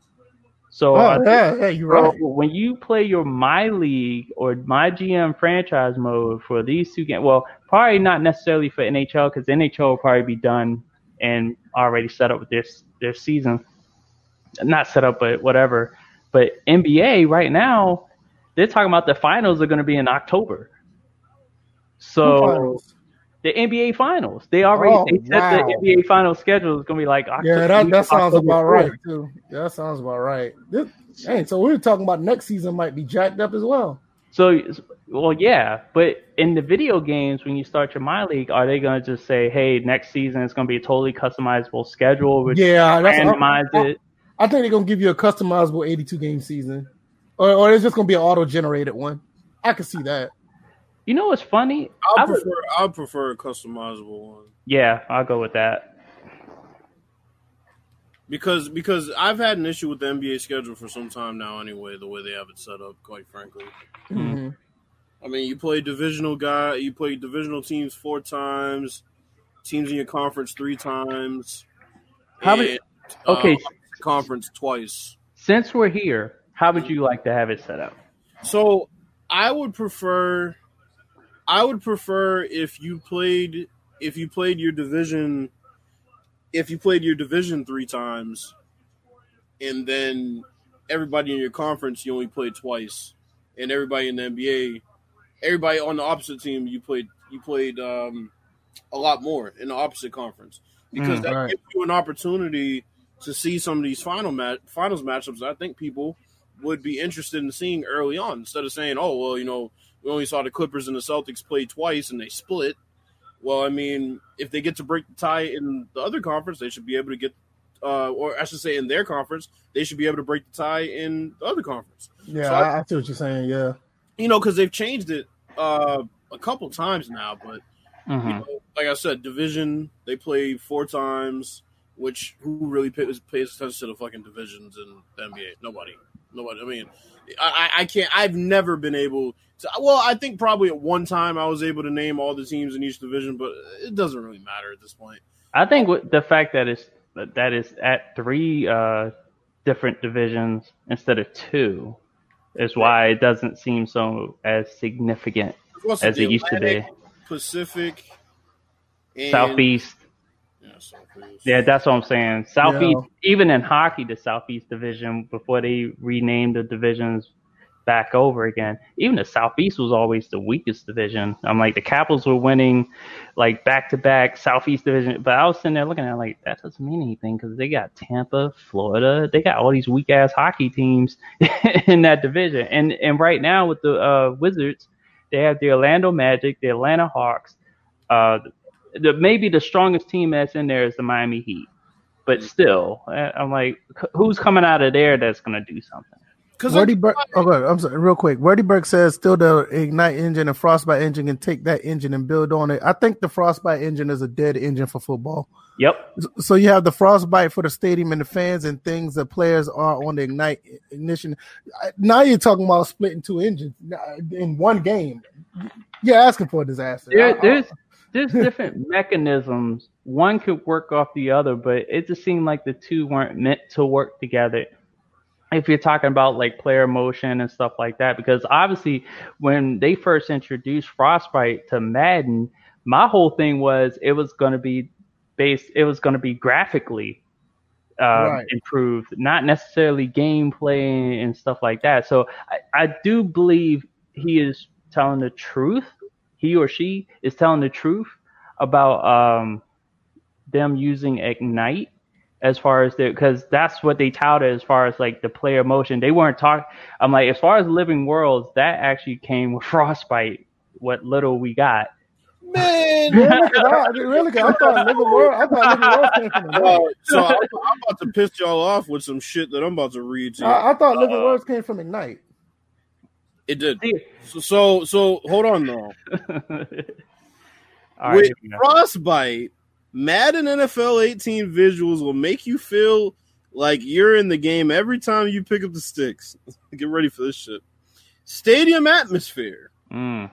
So Oh, yeah, yeah, you're so right. when you play your My League or My GM franchise mode for these two games, well, probably not necessarily for NHL because NHL will probably be done and already set up with their their season. Not set up, but whatever. But NBA right now, they're talking about the finals are going to be in October. So. The NBA finals, they already Oh, they said wow. the NBA final schedule is going to be like October. Yeah, that, that sounds October about 4th. right too. Yeah, that sounds about right. This, hey, so we were talking about next season might be jacked up as well. So, well, yeah, but in the video games, when you start your My League, are they going to just say, "Hey, next season it's going to be a totally customizable schedule, which Yeah, that's randomize I, it"? I think they're gonna give you a customizable 82 game season, or, or it's just gonna be an auto generated one. I can see that. You know what's funny? I I would- prefer I prefer a customizable one yeah, I'll go with that. because because I've had an issue with the NBA schedule for some time now. Anyway, the way they have it set up, quite frankly. Mm-hmm. Mhm. I mean, you play divisional guy, you play divisional teams four times, teams in your conference three times. How many- Okay, uh, conference twice. since we're here, how would you like to have it set up? So I would prefer I would prefer if you played if you played your division if you played your division three times and then everybody in your conference you only played twice and everybody in the NBA everybody on the opposite team you played you played um, a lot more in the opposite conference because Mm, that right. gives you an opportunity to see some of these final mat finals matchups that I think people would be interested in seeing early on instead of saying, "Oh, well, you know, we only saw the Clippers and the Celtics play twice and they split." Well, I mean, if they get to break the tie in the other conference, they should be able to get, uh, or I should say, in their conference, they should be able to break the tie in the other conference. Yeah, So I, I see what you're saying. Yeah, You know, because they've changed it uh, a couple times now, but Mhm. you know, like I said, division they play four times. Which who really pays, pays attention to the fucking divisions in the NBA? Nobody. Nobody. I mean, I, I can't. I've never been able to. Well, I think probably at one time I was able to name all the teams in each division, but it doesn't really matter at this point. I think the fact that it's that is at three uh, different divisions instead of two is why it doesn't seem so as significant as it used to be. Pacific, Southeast. Yeah, Yeah, that's what I'm saying. Southeast, Yeah. even in hockey, the Southeast Division before they renamed the divisions back over again, even the Southeast was always the weakest division. I'm like the Capitals were winning like back to back Southeast Division, but I was sitting there looking at it like that doesn't mean anything because they got Tampa, Florida, they got all these weak ass hockey teams in that division, and and right now with the uh, Wizards, they have the Orlando Magic, the Atlanta Hawks. Uh, the maybe the strongest team that's in there is the Miami Heat, but mm-hmm. still, I- I'm like, who's coming out of there that's gonna do something? Because Wordy Berg. Okay, oh, I'm sorry, real quick. Wordy Burke says still the Ignite engine and Frostbite engine can take that engine and build on it. I think the Frostbite engine is a dead engine for football. Yep. So you have the Frostbite for the stadium and the fans and things that players are on the Ignite ignition. Now you're talking about splitting two engines in one game. You're asking for a disaster. I- There, there's there's different mechanisms. One could work off the other, but it just seemed like the two weren't meant to work together. If you're talking about like player motion and stuff like that, because obviously when they first introduced Frostbite to Madden, my whole thing was it was going to be based, it was going to be graphically uh, Right. improved, not necessarily gameplay and stuff like that. So I, I do believe he is telling the truth. He or she is telling the truth about um, them using Ignite as far as the because that's what they touted as far as like the player motion. They weren't talking. I'm like as far as living worlds, that actually came with Frostbite what little we got. Man, Really? 'Cause I, really? 'Cause I thought Living World. I thought Living World came from the Ignite. uh, so I'm, I'm about to piss y'all off with some shit that I'm about to read to you. I, I thought Living Uh, Worlds came from Ignite. It did. So, so, so hold on though. All right, With here. Frostbite, Madden NFL 18 visuals will make you feel like you're in the game every time you pick up the sticks. Get ready for this shit. Stadium atmosphere. Mm.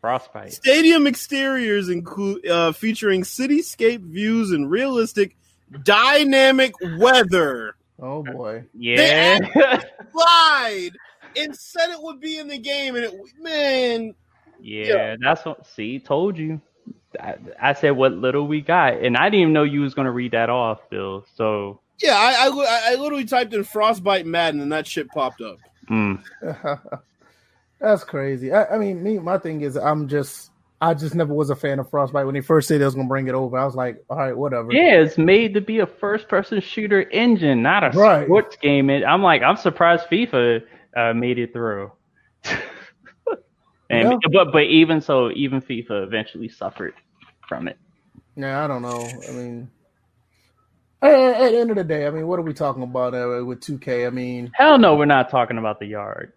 Frostbite. Stadium exteriors include uh, featuring cityscape views and realistic dynamic weather. Oh boy. Yeah. Lied and said it would be in the game, and it man, yeah, that's what. See, told you. I, I said what little we got, and I didn't even know you was gonna read that off, Bill. So, yeah, I, I I literally typed in Frostbite Madden, and that shit popped up. mm. That's crazy. I, I mean, me, my thing is, I'm just, I just never was a fan of Frostbite. When they first said they was gonna bring it over, I was like, all right, whatever. yeah, it's made to be a first-person shooter engine, not a Right. sports game. And I'm like, I'm surprised FIFA uh, made it through. and Yeah. but but even so, even FIFA eventually suffered from it. Yeah, I don't know. I mean, at, at the end of the day, I mean, what are we talking about uh, with 2K? I mean, Hell no, we're not talking about the yard.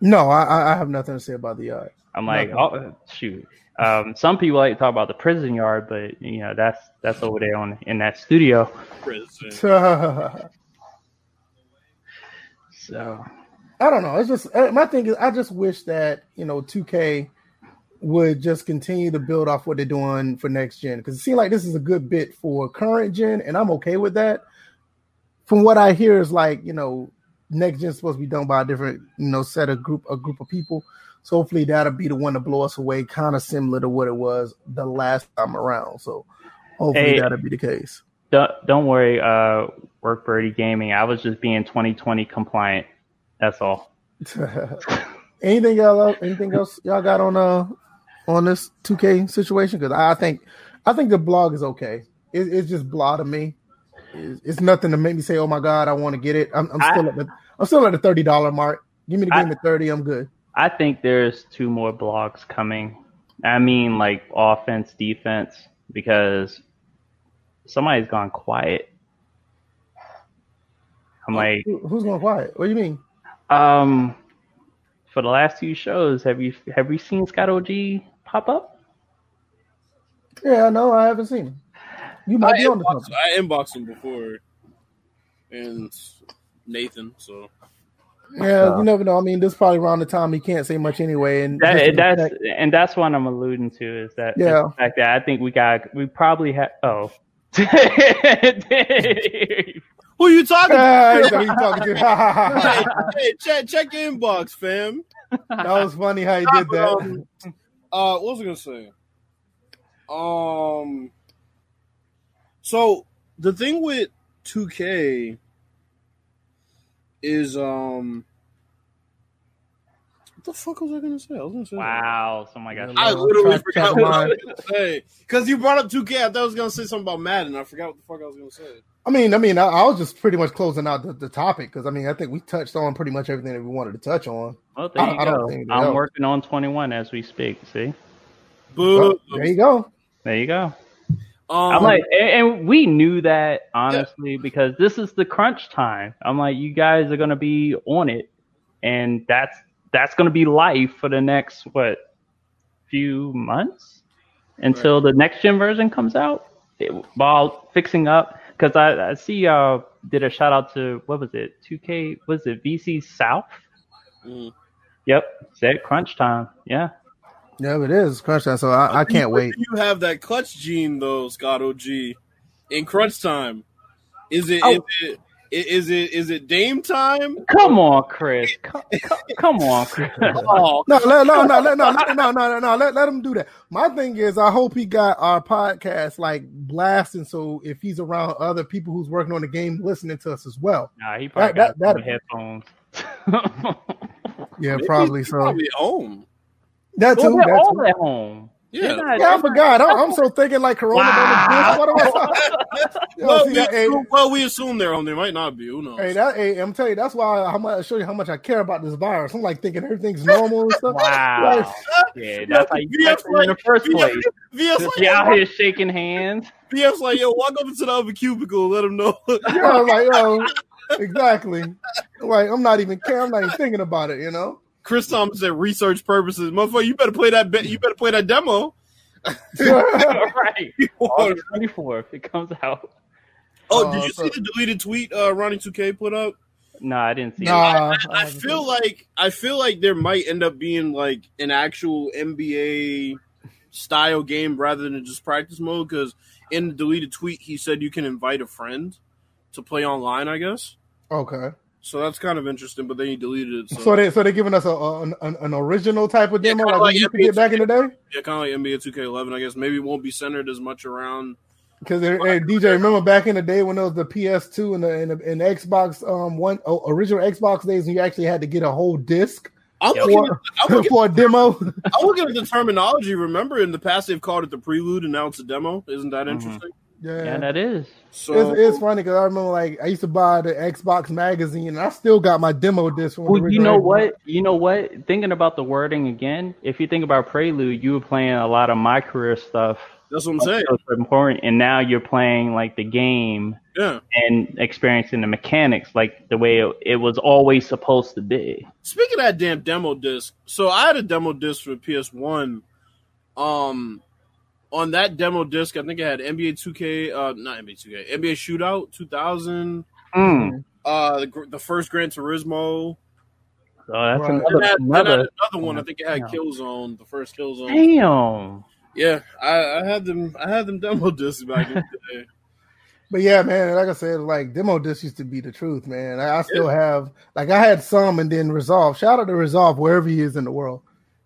no, I, I- I have nothing to say about the yard. I'm like, Nothing. oh shoot. Um, some people like to talk about the prison yard, but you know that's that's over there on in that studio. I So don't know. It's just uh, my thing is, I just wish that you know 2K would just continue to build off what they're doing for next gen because it seems like this is a good bit for current gen, and I'm okay with that. From what I hear, is like you know next gen supposed to be done by a different you know set of group a group of people. So hopefully that'll be the one to blow us away, kind of similar to what it was the last time around. So hopefully Hey. that'll be the case. don't don't worry, uh, Work Birdie Gaming. I was just being 2020 compliant. That's all. anything y'all anything else y'all got on uh on this 2K situation? Because I think I think the blog is okay. It, it's just blah to me. It's, it's nothing to make me say, "Oh my god, I want to get it." I'm, I'm still at the I'm still at the thirty dollar mark. Give me the I- game at thirty. I'm good. I think there's two more blogs coming. I mean, like offense, defense, because somebody's gone quiet. I'm like, Who- Who's going quiet? What do you mean? Um, for the last few shows, have you have we seen Scott OG pop up? Yeah, no, I haven't seen him. You I might be on the inboxed, something. I inboxed him before, and Nathan. So Yeah, you never know. I mean, this is probably around the time he can't say much anyway. And That, that's protect- and that's what I'm alluding to is that Yeah. the fact that I think we got we probably have oh. who you talking to? so he talking to- hey, hey, check check your inbox, fam. that was funny how you did that. Um, uh, what was I gonna say? Um, so the thing with 2K is um, what the fuck was I gonna say? I was gonna say. wow, somebody got I Uh, literally forgot track what I was gonna say because you brought up 2K. I thought I was gonna say something about Madden. I forgot what the fuck I was gonna say. I mean, I mean, I, I was just pretty much closing out the, the topic because I mean, I think we touched on pretty much everything that we wanted to touch on. Well, there I, you I don't go. I'm know. working on 21 as we speak. See, Boo. Well, there you go. there you go. um, I'm like, and, and we knew that honestly because this is the crunch time. I'm like, you guys are gonna be on it, and that's that's gonna be life for the next what few months until the next gen version comes out. It, while fixing up, because I, I see uh did a shout out to what was it 2K was it VC South? mm. Yep, said crunch time. Yeah. Yeah, it is crunch time, so I, I can't wait. You have that clutch gene though, Scott OG. In crunch time, is it? Oh. Is it? Is it? Is it Dame time? Come on, Chris. Come, come, come on, Chris. Oh, No, no, no, no, no, no, no, no, no, no. Let, let him do that. My thing is, I hope he got our podcast like blasting, so if he's around other people who's working on the game, listening to us as well. Nah, he probably That- got that- some headphones. Yeah, maybe probably so. Probably at home. That well, too. they're That all too. at home. Yeah. Not- Yeah, I forgot. I'm, I'm so thinking like Corona. Wow. What am I- Yo, well, see we that- hey, assume, well, we assume they're on. They might not be. Who knows? hey, that, hey, I'm telling you, that's why I'm gonna show you how much I care about this virus. I'm like thinking everything's normal and stuff. Wow. Like, Yeah, that's how you VF catch them in the first VF place. VS Just like, out here shaking hands. VS like, yo, walk up into the other cubicle, and let them know. yeah, I was like, yo, exactly. Like, I'm not even care. I'm not even thinking about it. You know. Chris Thomas said, research purposes, motherfucker. You better play that. Be- you better play that demo. right. August 24th, it comes out. Oh, Uh, did you so- see the deleted tweet uh, Ronnie 2K put up? No, I didn't see it. Nah, I feel like I feel like there might end up being like an actual NBA style game rather than just practice mode because in the deleted tweet he said you can invite a friend to play online. I guess Okay. So. That's kind of interesting, but then he deleted it. So, So they so they're giving us a, a an, an original type of demo kinda like, like we used to get back in the day. yeah, kind of like NBA 2K11. I guess maybe it won't be centered as much around. Because hey, DJ, remember back in the day when there was the PS2 and the and, the, and the Xbox um one oh, original Xbox days, and you actually had to get a whole disc I'm Yeah. for, At, for a demo. I'm looking at the terminology. Remember, in the past they've called it the prelude, and now it's a demo. Isn't that Mhm. interesting? Yeah, Yeah, that is. So it's, it's funny because I remember like I used to buy the Xbox magazine, and I still got my demo disc. From the Well, you know Xbox. what? You know what? Thinking about the wording again, if you think about Prelude, you were playing a lot of my career stuff. that's what I'm saying. So important, and now you're playing like the game Yeah. and experiencing the mechanics like the way it, it was always supposed to be. Speaking of that damn demo disc, so I had a demo disc for PS1. Um, on that demo disc, I think I had NBA 2K, uh, not NBA 2K, NBA Shootout 2000, Mm. uh, the, the first Gran Turismo. So that's Right. And another, that, I had another. another one. I think it had Yeah. Killzone, the first Killzone. Damn. Yeah, I, I had them. I had them demo discs back in the day. But yeah, man, like I said, like demo discs used to be the truth, man. I, I still have like I had some and then Resolve. Shout out to Resolve wherever he is in the world.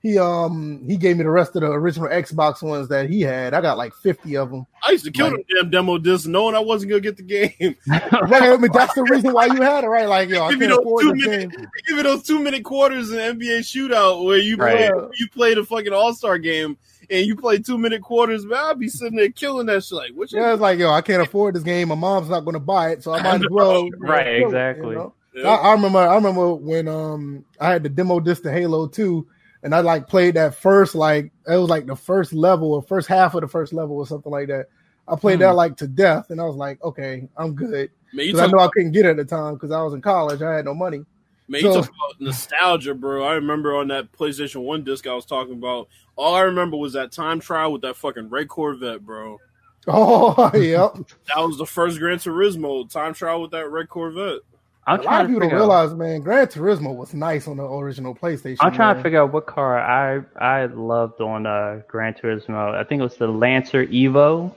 He um he gave me the rest of the original Xbox ones that he had. I got like fifty of them. I used to kill Right. them damn demo discs, knowing I wasn't gonna get the game. Right, I mean, that's the reason why you had it, right? Like yo, I Give me can't those afford two this minutes. game. Give me those two minute quarters in NBA Shootout where you Right. play you play the fucking All Star game and you play two minute quarters. Man, I'll be sitting there killing that shit. Like, what you? Yeah, it's like yo, I can't afford this game. My mom's not going to buy it, so I might as well. you Right, kill it, exactly. know? Yeah. I, I remember. I remember when um I had the demo disc to Halo Two, and I like played that first like it was like the first level or first half of the first level or something like that. I played Hmm. that like to death, and I was like, okay, I'm good because I know I couldn't get it at the time because I was in college. I had no money. man, you so- talk about nostalgia, bro. I remember on that PlayStation One disc I was talking about. All I remember was that time trial with that fucking red Corvette, bro. Oh, yep. That was the first Gran Turismo time trial with that red Corvette. I'm a lot trying of to people don't figure out. realize, man, Gran Turismo was nice on the original PlayStation. I'm trying man. to figure out what car I I loved on uh, Gran Turismo. I think it was the Lancer Evo.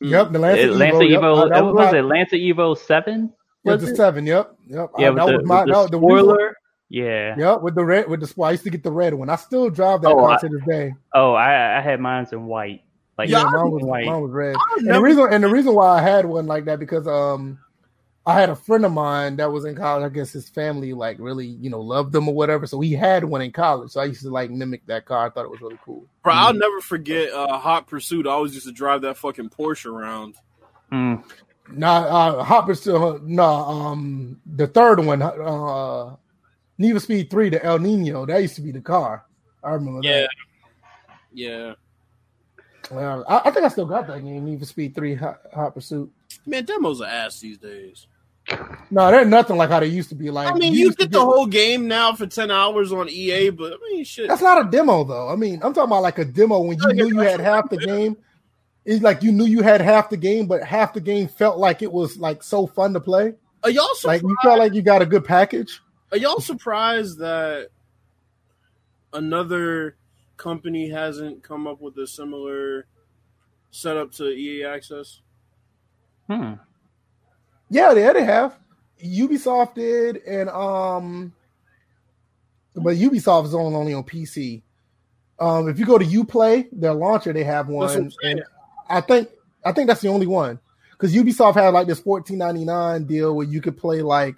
Yep, the Lancer It- Evo. Lancer yep. Evo. Uh, that was was my- it? Lancer Evo Seven. With Was the it? seven, yep, yep. Yeah, Uh, with that the, was my with the that, the spoiler. Yeah. Yep, with the red, with the spoiler. I used to get the red one. I still drive that Oh, car I- to this day. Oh, I I had mine in white. Like Yeah, Yeah, mine was white. mine was red. And the reason and the reason why I had one like that because um I had a friend of mine that was in college. I guess his family like really you know loved them or whatever. So he had one in college. So I used to like mimic that car. I thought it was really cool. Bro, I'll never forget uh, Hot Pursuit. I always used to drive that fucking Porsche around. Mm. Nah, uh, Hot Pursuit. Uh, nah, um, the third one, uh, Need for Speed Three, the El Nino. That used to be the car. I remember Yeah. that. Yeah. Uh, I, I think I still got that game, Need for Speed Three, Hot, Hot Pursuit. Man, demos are ass these days. No, they're nothing like how they used to be. Like I mean, you used get the whole game now for 10 hours on EA, but I mean, shit. That's not a demo though. I mean, I'm talking about like a demo when you knew you had half the game. It's like you knew you had half the game, but half the game felt like it was like so fun to play. Are y'all Like surprised? you felt like you got a good package. Are y'all surprised that another company hasn't come up with a similar setup to EA Access? Hmm. Yeah, they, they have. Ubisoft did, and um, but Ubisoft is only only on PC. Um, if you go to UPlay, their launcher, they have That's what I'm one, and I think I think that's the only one because Ubisoft had like this fourteen ninety nine deal where you could play like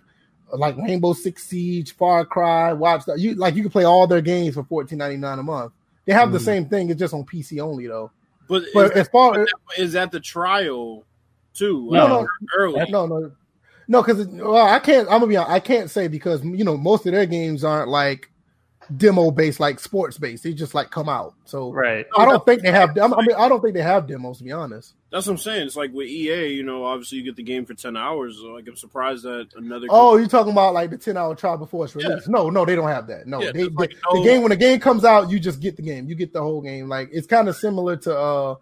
like Rainbow Six Siege, Far Cry, Watch. You like you could play all their games for fourteen ninety nine a month. They have the Mhm. same thing. It's just on PC only though. But, But is, as far as is that the trial too. No, no, early. No, no, no, because well, I can't. I'm gonna be. honest, I can't say because you know most of their games aren't like demo based, like sports based. They just like come out. So Right. I don't think they have. I mean, I don't think they have demos to be honest. That's what I'm saying. It's like with EA, you know, obviously you get the game for ten hours. So like I'm surprised that another. Oh, you're talking about like the 10 hour trial before it's released? No, no, they don't have that. No, Yeah, they, like the, no- the game when the game comes out, you just get the game. You get the whole game. Like it's kind of similar to uh,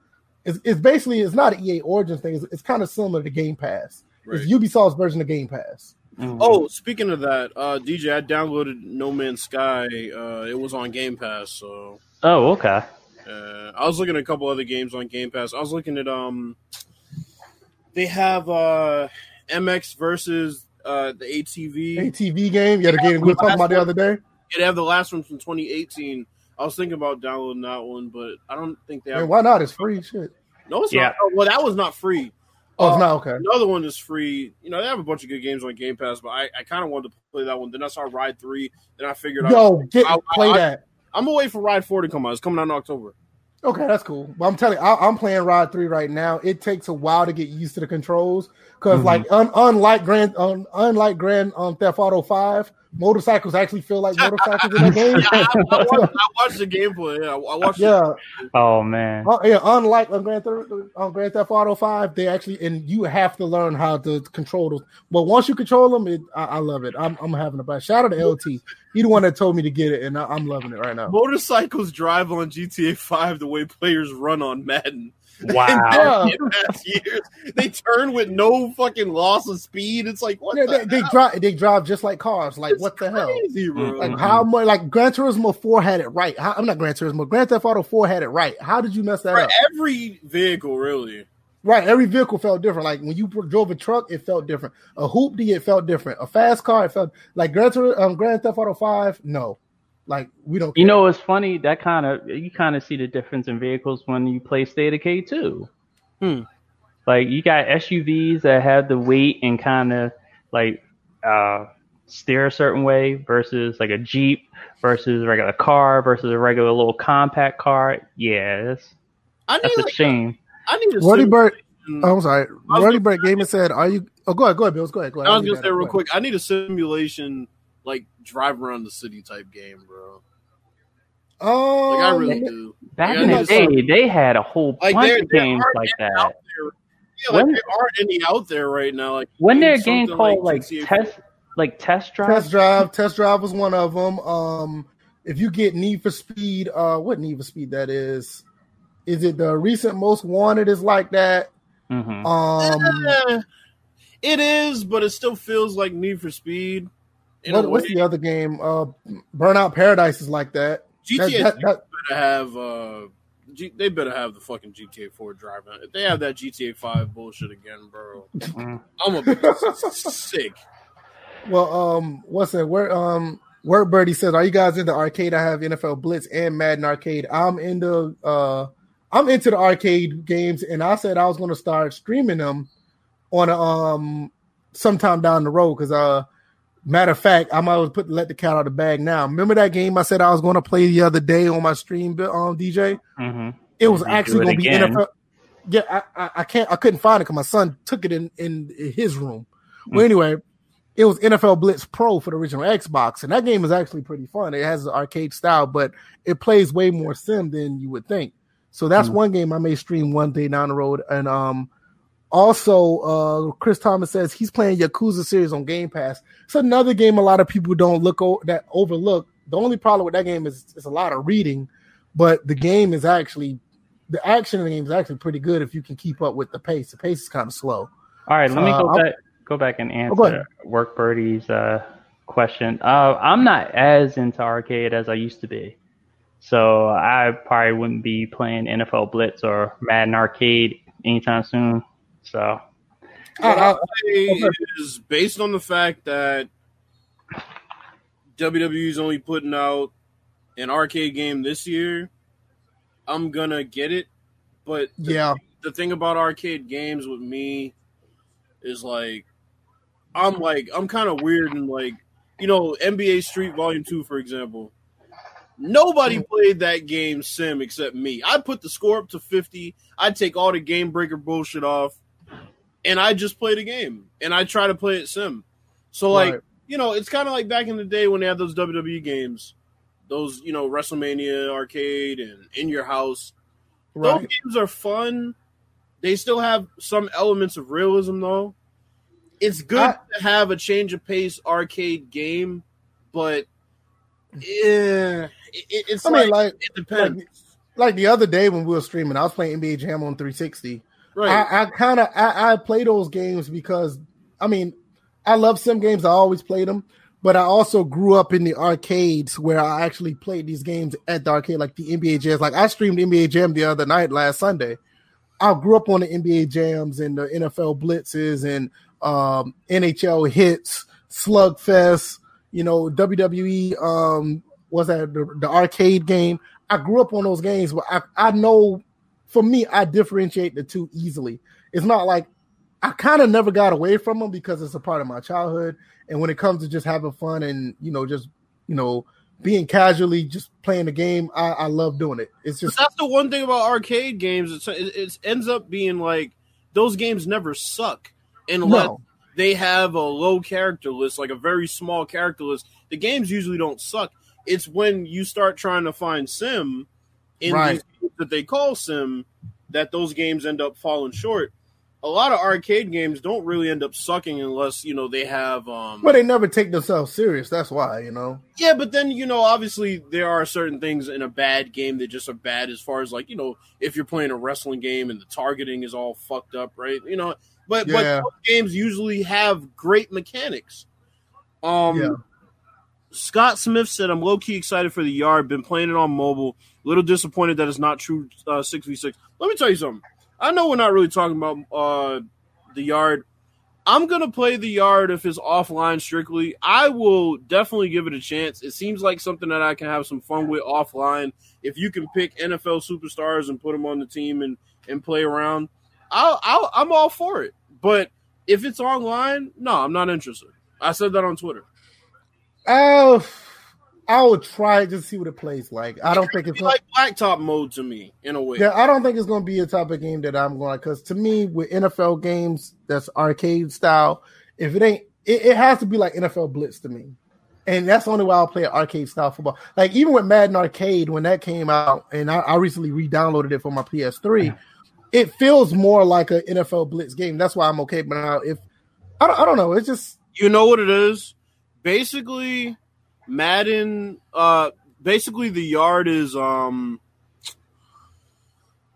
it's, it's basically it's not an EA Origins thing. It's, it's kind of similar to Game Pass. Right. It's Ubisoft's version of Game Pass. Mhm. Oh, speaking of that, uh, DJ, I downloaded No Man's Sky. Uh, it was on Game Pass, so Oh, okay. uh, I was looking at a couple other games on Game Pass. I was looking at um, they have uh, MX versus uh, the ATV. ATV game. Yeah, the game we were talking about the other day. Yeah, they have the last one from 2018. I was thinking about downloading that one, but I don't think they have. Man, why not? It's free. Shit. no, it's Yeah. not. Oh, well, that was not free. Oh, Uh, it's not okay. Another one is free. You know, they have a bunch of good games on Game Pass, but I, I kind of wanted to play that one. Then I saw Ride 3. Then I figured out. Yo, get I- play I- that. I'm going to wait for Ride 4 to come out. It's coming out in October. Okay, that's cool. But I'm telling you, I, I'm playing Ride Three right now. It takes a while to get used to the controls because, Mhm. like, un, unlike Grand, un, unlike Grand um, Theft Auto Five, motorcycles actually feel like motorcycles in that game. Yeah, I, I, watched, I watched the gameplay. Yeah, I I watched. yeah, Oh man. Uh, yeah. Unlike on Grand, Theft- on Grand Theft Auto Five, they actually and you have to learn how to control those. But once you control them, it, I, I love it. I'm, I'm having a blast. Shout out to LT. He the one that told me to get it, and I, I'm loving it right now. Motorcycles drive on GTA 5 the way players run on Madden. Wow. Yeah. In past years, they turn with no fucking loss of speed. It's like what Yeah, the they, they drive. They drive just like cars. Like It's what the hell? crazy, bro. Like Mhm. how much? Like Gran Turismo Four had it right. How, I'm not Gran Turismo. Grand Theft Auto Four had it right. How did you mess that For up? every vehicle, really. Right. Every vehicle felt different. Like when you drove a truck, it felt different. A hoopty, it felt different. A fast car, it felt like Gran, Tur- um, Grand Theft Auto Five. No, like we don't. You know, it's funny that kind of you kind of see the difference in vehicles when you play State of Decay two. Hmm. Like you got SUVs that have the weight and kind of like uh, steer a certain way versus like a Jeep versus a regular car versus a regular little compact car. Yeah, that's, I need that's a like, shame. I need a Roddy Bird. simulation- Oh, I'm sorry. was Roddy gonna Bird Gamer said, "Are you?" Oh, go ahead. Go ahead, Bills. Go ahead. Go ahead. I was I'll gonna say real quick. I need a simulation like drive around the city type game, bro. ahead. Um, Like I really do. Back Like, in the day, some- they had a whole Like bunch there, of there games like that. out there. Yeah, like When- there aren't any out there right now. Like Wasn't there a game called like, GTA test, like test drive? Test Drive. Test Drive was one of them. Um, if you get Need for Speed, uh, what Need for Speed that is? Is it the recent Most Wanted? Is like that. hmm Um, Eh, it is, but it still feels like Need for Speed. In what, a what's the other game? Uh, Burnout Paradise is like that. That- GTA that- that- better have uh, G- they better have the fucking GTA 4 driving. If they have that GTA 5 bullshit again, bro, Mhm. I'm gonna be sick. well, um, what's that? Where um, Word Birdie says, "Are you guys in the arcade? I have NFL Blitz and Madden Arcade. I'm into uh, I'm into the arcade games, and I said I was going to start streaming them on a, um sometime down the road because uh." Matter of fact, I might as well put let the cat out of the bag now. Remember that game I said I was going to play the other day on my stream, um, DJ? hmm It was do actually going to be. NFL. Yeah, I, I, I can't. I couldn't find it because my son took it in in his room. Mm. Well, anyway, it was NFL Blitz Pro for the original Xbox, and that game is actually pretty fun. It has an arcade style, but it plays way more sim than you would think. So that's Mm. one game I may stream one day down the road. And um, also, uh, Chris Thomas says he's playing Yakuza series on Game Pass. It's another game a lot of people don't look o- that overlook. The only problem with that game is it's a lot of reading, but the game is actually the action in the game is actually pretty good if you can keep up with the pace. The pace is kind of slow. All right, let me Uh, go back go back and Oh, answer ahead. Work Birdie's uh, question. Uh, I'm not as into arcade as I used to be, so I probably wouldn't be playing NFL Blitz or Madden Arcade anytime soon. So What I- I say is based on the fact that WWE is only putting out an arcade game this year. I'm gonna get it, but the, Yeah, the thing about arcade games with me is like I'm like I'm kind of weird and like you know NBA Street Volume Two for example. Nobody played that game sim except me. I put the score up to 50. I take all the game breaker bullshit off. And I just play the game and I try to play it sim. So like Right. you know, it's kind of like back in the day when they had those WWE games, those you know WrestleMania arcade and in your house. Those games are fun. They still have some elements of realism though. It's good I- to have a change of pace arcade game, but yeah, it, it's I like, mean, like, it depends, like, like the other day when we were streaming, I was playing NBA Jam on 360. Right? I, I kind of I, I play those games because I mean I love sim games. I always played them, but I also grew up in the arcades where I actually played these games at the arcade, like the NBA jams. Like I streamed NBA Jam the other night last Sunday. I grew up on the NBA jams and the NFL blitzes and um, NHL Hitz, slugfest. You know WWE. Um, was that the, the arcade game? I grew up on those games, but I, I know for me, I differentiate the two easily. It's not like I kind of never got away from them because it's a part of my childhood. And when it comes to just having fun and you know, just you know, being casually just playing the game, I, I love doing it. It's But just that's the one thing about arcade games. It's, it, it ends up being like those games never suck unless no, they have a low character list, like a very small character list. The games usually don't suck. It's when you start trying to find sim in Right. these games that they call sim that those games end up falling short. A lot of arcade games don't really end up sucking unless you know they have um but they never take themselves serious. That's why you know. yeah, but then you know, obviously there are certain things in a bad game that just are bad as far as like you know, if you're playing a wrestling game and the targeting is all fucked up, right? You know, but but Yeah. those games usually have great mechanics. Um, Yeah. Scott Smith said, "I'm low key excited for the yard. Been playing it on mobile. Little disappointed that it's not true uh, six v six. Let me tell you something. I know we're not really talking about uh, the yard. I'm gonna play the yard if it's offline strictly. I will definitely give it a chance. It seems like something that I can have some fun with offline. If you can pick NFL superstars and put them on the team and and play around, I'll, I'll I'm all for it. But if it's online, no, I'm not interested. I said that on Twitter. Oh, I would try it just to see what it plays like. I don't think it's like blacktop mode to me in a way. Yeah, I don't think it's going to be a type of game that I'm going to because to me, with NFL games that's arcade style, if it ain't, it, it has to be like NFL Blitz to me, and that's the only way I'll play arcade style football. Like even with Madden Arcade when that came out, and I, I recently re-downloaded it for my PS3, it feels more like an NFL Blitz game. That's why I'm okay. But now if I don't, I don't know, it's just You know what it is? Basically, Madden. Uh, basically the yard is um.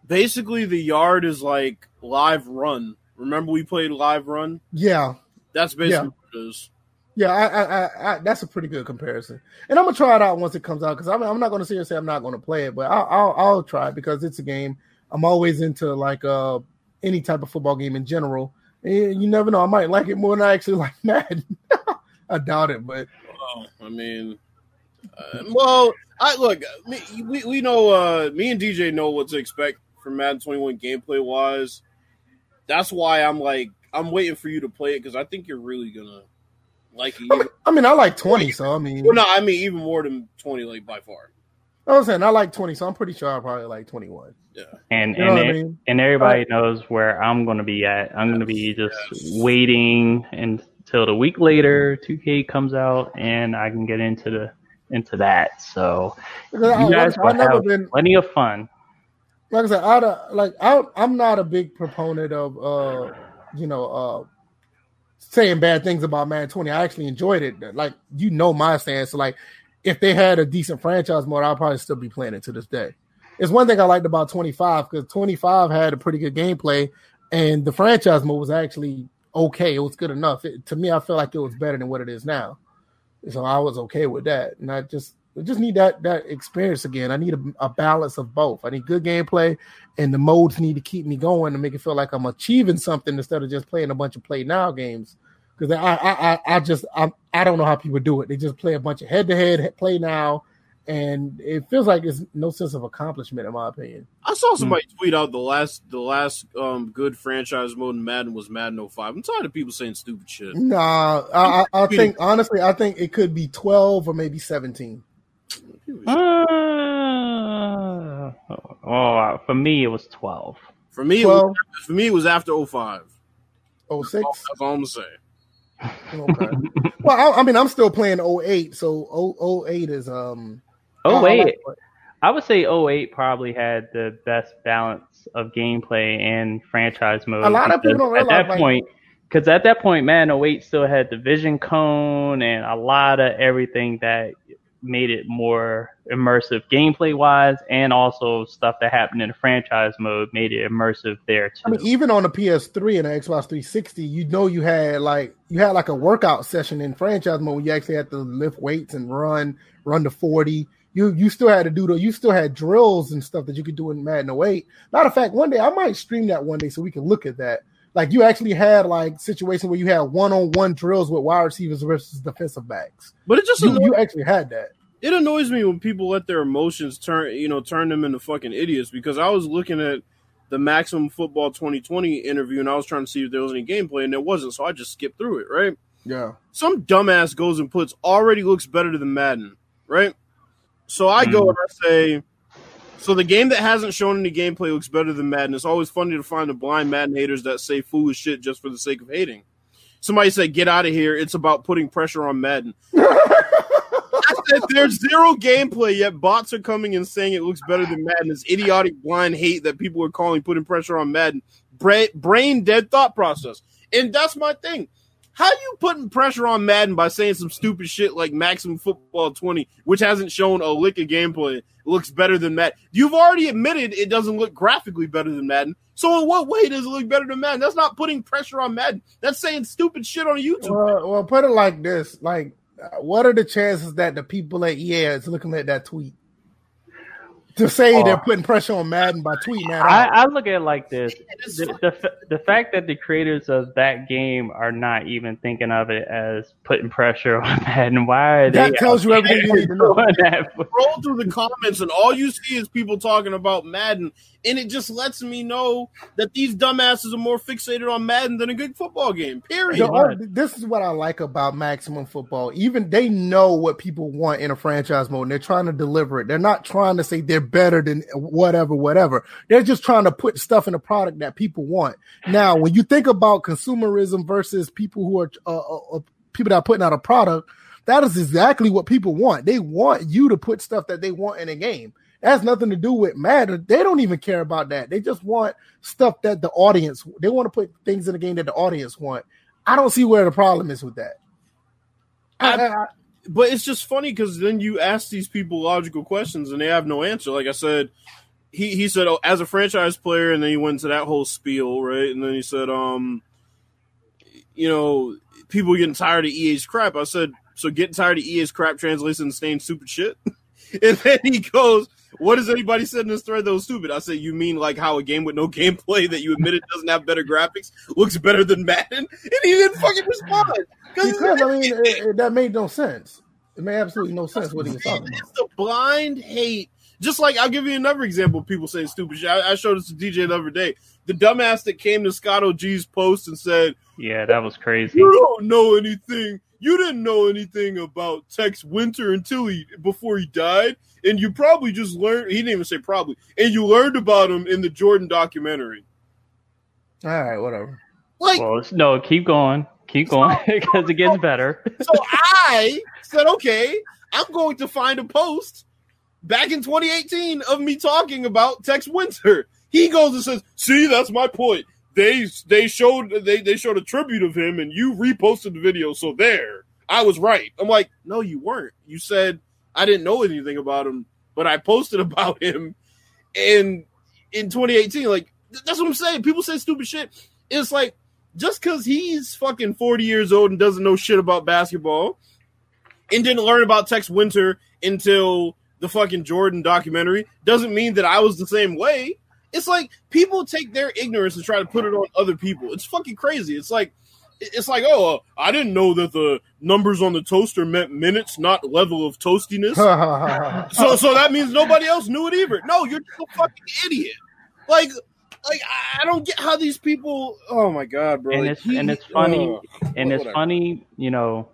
Basically, the yard is like live run. Remember we played live run? yeah, That's basically Yeah. what it is. Yeah, I, I, I, I, that's a pretty good comparison, and I'm gonna try it out once it comes out because I'm, I'm not gonna sit here and say I'm not gonna play it, but I'll, I'll, I'll try it because it's a game. I'm always into like uh any type of football game in general. And you never know, I might like it more than I actually like Madden. I doubt it, but Well, I mean, uh, well, I look. Me, we we know. Uh, me and DJ know what to expect from Madden 21 gameplay wise. That's why I'm like, I'm waiting for you to play it because I think you're really gonna like it. I mean, I mean, I like 20, so I mean, Well, no, I mean even more than 20, like by far. I was saying I like 20, so I'm pretty sure I probably like 21. And You know and what I mean? and everybody knows where I'm going to be at. I'm going to be just Yes. waiting until the week later 2K comes out and I can get into the into that. So I, you guys I've never have been plenty of fun. like I said, I like I, I'm not a big proponent of uh, you know, uh, saying bad things about Man 20. I actually enjoyed it. Like you know my stance. So Like if they had a decent franchise mode, I'll probably still be playing it to this day. It's one thing I liked about 25 because 25 had a pretty good gameplay, and the franchise mode was actually okay. It was good enough. It, to me, I feel like it was better than what it is now. So I was okay with that, and I just I just need that that experience again. I need a, a balance of both. I need good gameplay, and the modes need to keep me going to make it feel like I'm achieving something instead of just playing a bunch of play now games. Because I, I I I just I I don't know how people do it. They just play a bunch of head to head play now, and it feels like it's no sense of accomplishment in my opinion. I saw somebody tweet out the last the last um good franchise mode in Madden was Madden 05. I'm tired of people saying stupid shit. Nah, I I, I think honestly I think it could be twelve or maybe seventeen. Uh, oh, for me it was 12. For me, it 12. was, for me, it was after 05. Oh six. That's all I'm gonna say. Okay. well, I, I mean, I'm still playing 08, so 0, 08 is um. Oh I wait, I would say 08 probably had the best balance of gameplay and franchise mode. A lot of people don't realize at that like- point. Because at that point, man, 08 still had the vision cone and a lot of everything that made it more immersive gameplay wise, and also stuff that happened in the franchise mode made it immersive there too. I mean, even on the PS3 and the Xbox 360, you know you had like you had like a workout session in franchise mode. Where you actually had to lift weights and run, run to 40. You you still had to do the you still had drills and stuff that you could do in Madden 08. Matter of fact, one day I might stream that one day so we can look at that. Like you actually had like situation where you had one on one drills with wide receivers versus defensive backs. But it just You, annoys, you actually had that. it annoys me when people let their emotions turn you know turn them into fucking idiots. Because I was looking at the Maximum Football 2020 interview and I was trying to see if there was any gameplay and there wasn't, so I just skipped through it. Right. Yeah. some dumbass goes and puts already looks better than Madden, right? So I go hmm. and I say, so the game that hasn't shown any gameplay looks better than Madden. It's always funny to find the blind Madden haters that say foolish shit just for the sake of hating. Somebody said, "Get out of here! It's about putting pressure on Madden." I said, "There's zero gameplay yet. Bots are coming and saying it looks better than Madden. This idiotic blind hate that people are calling putting pressure on Madden. Bra- brain dead thought process, and that's my thing." How you putting pressure on Madden by saying some stupid shit like Maximum Football 20, which hasn't shown a lick of gameplay, looks better than Madden? You've already admitted it doesn't look graphically better than Madden. So in what way does it look better than Madden? That's not putting pressure on Madden. That's saying stupid shit on YouTube. Well, well, put it like this: like, uh, what are the chances that the people at EA is looking at that tweet to say they're oh. putting pressure on Madden by tweeting that I, out? I look at it like this: the, the the fact that the creators of that game are not even thinking of it as putting pressure on Madden. Why are they? That tells you everything you need to know. doing scroll through the comments and all you see is people talking about Madden, and it just lets me know that these dumbasses are more fixated on Madden than a good football game. Period. The- this is what I like about Maximum Football. Even they know what people want in a franchise mode, and they're trying to deliver it. They're not trying to say they're better than whatever, whatever. They're just trying to put stuff in a product that people want. Now, when you think about consumerism versus people who are uh, uh, uh, people that are putting out a product, that is exactly what people want. They want you to put stuff that they want in a game. That has nothing to do with matter. They don't even care about that. They just want stuff that the audience. They want to put things in the game that the audience want. I don't see where the problem is with that. I, I, I- but it's just funny because then you ask these people logical questions and they have no answer. Like I said, he he said, "Oh, as a franchise player," and then he went into that whole spiel, right? And then he said, "Um, you know, people getting tired of EA's crap." I said, "So getting tired of EA's crap translates into staying stupid shit." and then he goes, "What has anybody said in this thread that was stupid?" I said, "You mean like how a game with no gameplay that you admitted doesn't have better graphics looks better than Madden?" And he didn't fucking respond because I mean it, it- that made no sense. It made absolutely no sense what he was talking about. It's the blind hate. Just like I'll give you another example. of People saying stupid shit. I, I showed this to DJ the other day. The dumbass that came to Scott OG's post and said, Yeah, that was crazy. "You don't know anything. You didn't know anything about Tex Winter until he before he died, and you probably just learned. He didn't even say probably, and you learned about him in the Jordan documentary. All right, whatever. Like, Well, no, keep going, keep going because it gets better. so I said, okay, I'm going to find a post back in 2018 of me talking about Tex Winter. He goes and says, "See, that's my point. They they showed they they showed a tribute of him, and you reposted the video. So there, I was right. I'm like, no, you weren't. You said I didn't know anything about him, but I posted about him, and in 2018, like that's what I'm saying. People say stupid shit. It's like just because he's fucking 40 years old and doesn't know shit about basketball and didn't learn about Tex Winter until the fucking Jordan documentary doesn't mean that I was the same way. It's like people take their ignorance and try to put it on other people. It's fucking crazy. It's like it's like, oh, uh, I didn't know that the numbers on the toaster meant minutes, not level of toastiness. so, so that means nobody else knew it either. No, you're just a fucking idiot. Like, like I- I don't get how these people. Oh my god, bro! And Like, it's he- and it's funny, ugh. and it's funny, you know,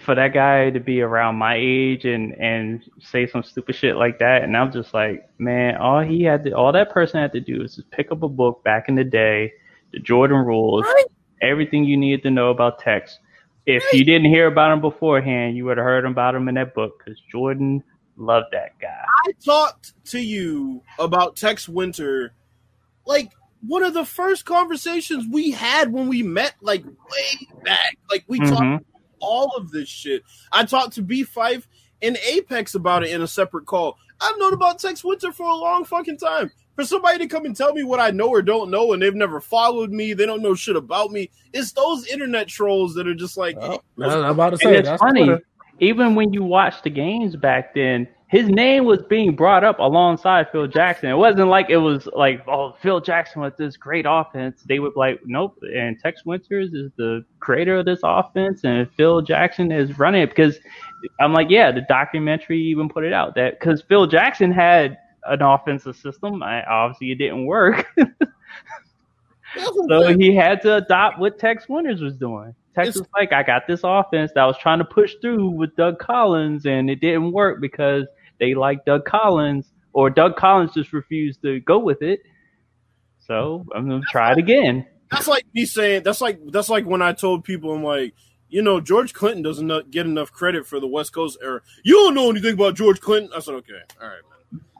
for that guy to be around my age and and say some stupid shit like that, and I'm just like, man, all he had to, all that person had to do is just pick up a book back in the day, the Jordan rules, Right. Everything you needed to know about Tex. If you didn't hear about him beforehand, you would have heard about him in that book because Jordan loved that guy. I talked to you about Tex Winter, like one of the first conversations we had when we met, like way back. Like we Mhm. talked all of this shit. I talked to B Five and Apex about it in a separate call. I've known about Tex Winter for a long fucking time. For somebody to come and tell me what I know or don't know, and they've never followed me, they don't know shit about me. It's those internet trolls that are just like, Oh, I'm about to say And it's that's funny, Twitter. even when you watch the games back then, his name was being brought up alongside Phil Jackson. It wasn't like it was like, oh, Phil Jackson with this great offense. They would be like, nope. And Tex Winters is the creator of this offense, and Phil Jackson is running it because I'm like, yeah, the documentary even put it out that because Phil Jackson had an offensive system. I, obviously, it didn't work. That's what I'm So he had to adopt what Tex Winters was doing. Tex It's- was like, I got this offense that I was trying to push through with Doug Collins, and it didn't work because they like Doug Collins, or Doug Collins just refused to go with it. So I'm gonna try it again. That's like me saying that's like that's like when I told people I'm like, you know, George Clinton doesn't get enough credit for the West Coast era. You don't know anything about George Clinton. I said, okay, all right, man.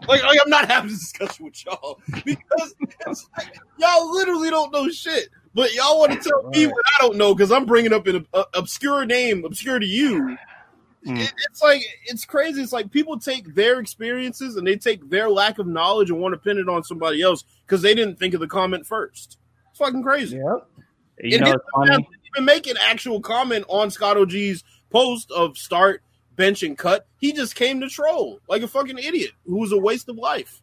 Like, like I'm not having this discussion with y'all because it's like, y'all literally don't know shit. But y'all want to tell me what I don't know because I'm bringing up an uh, obscure name, obscure to you. Mm. It, it's like it's crazy. It's like people take their experiences and they take their lack of knowledge and want to pin it on somebody else because they didn't think of the comment first. It's fucking crazy. Yep. You It know, didn't even make an actual comment on Scott OG's post of start, bench, and cut. He just came to troll like a fucking idiot who was a waste of life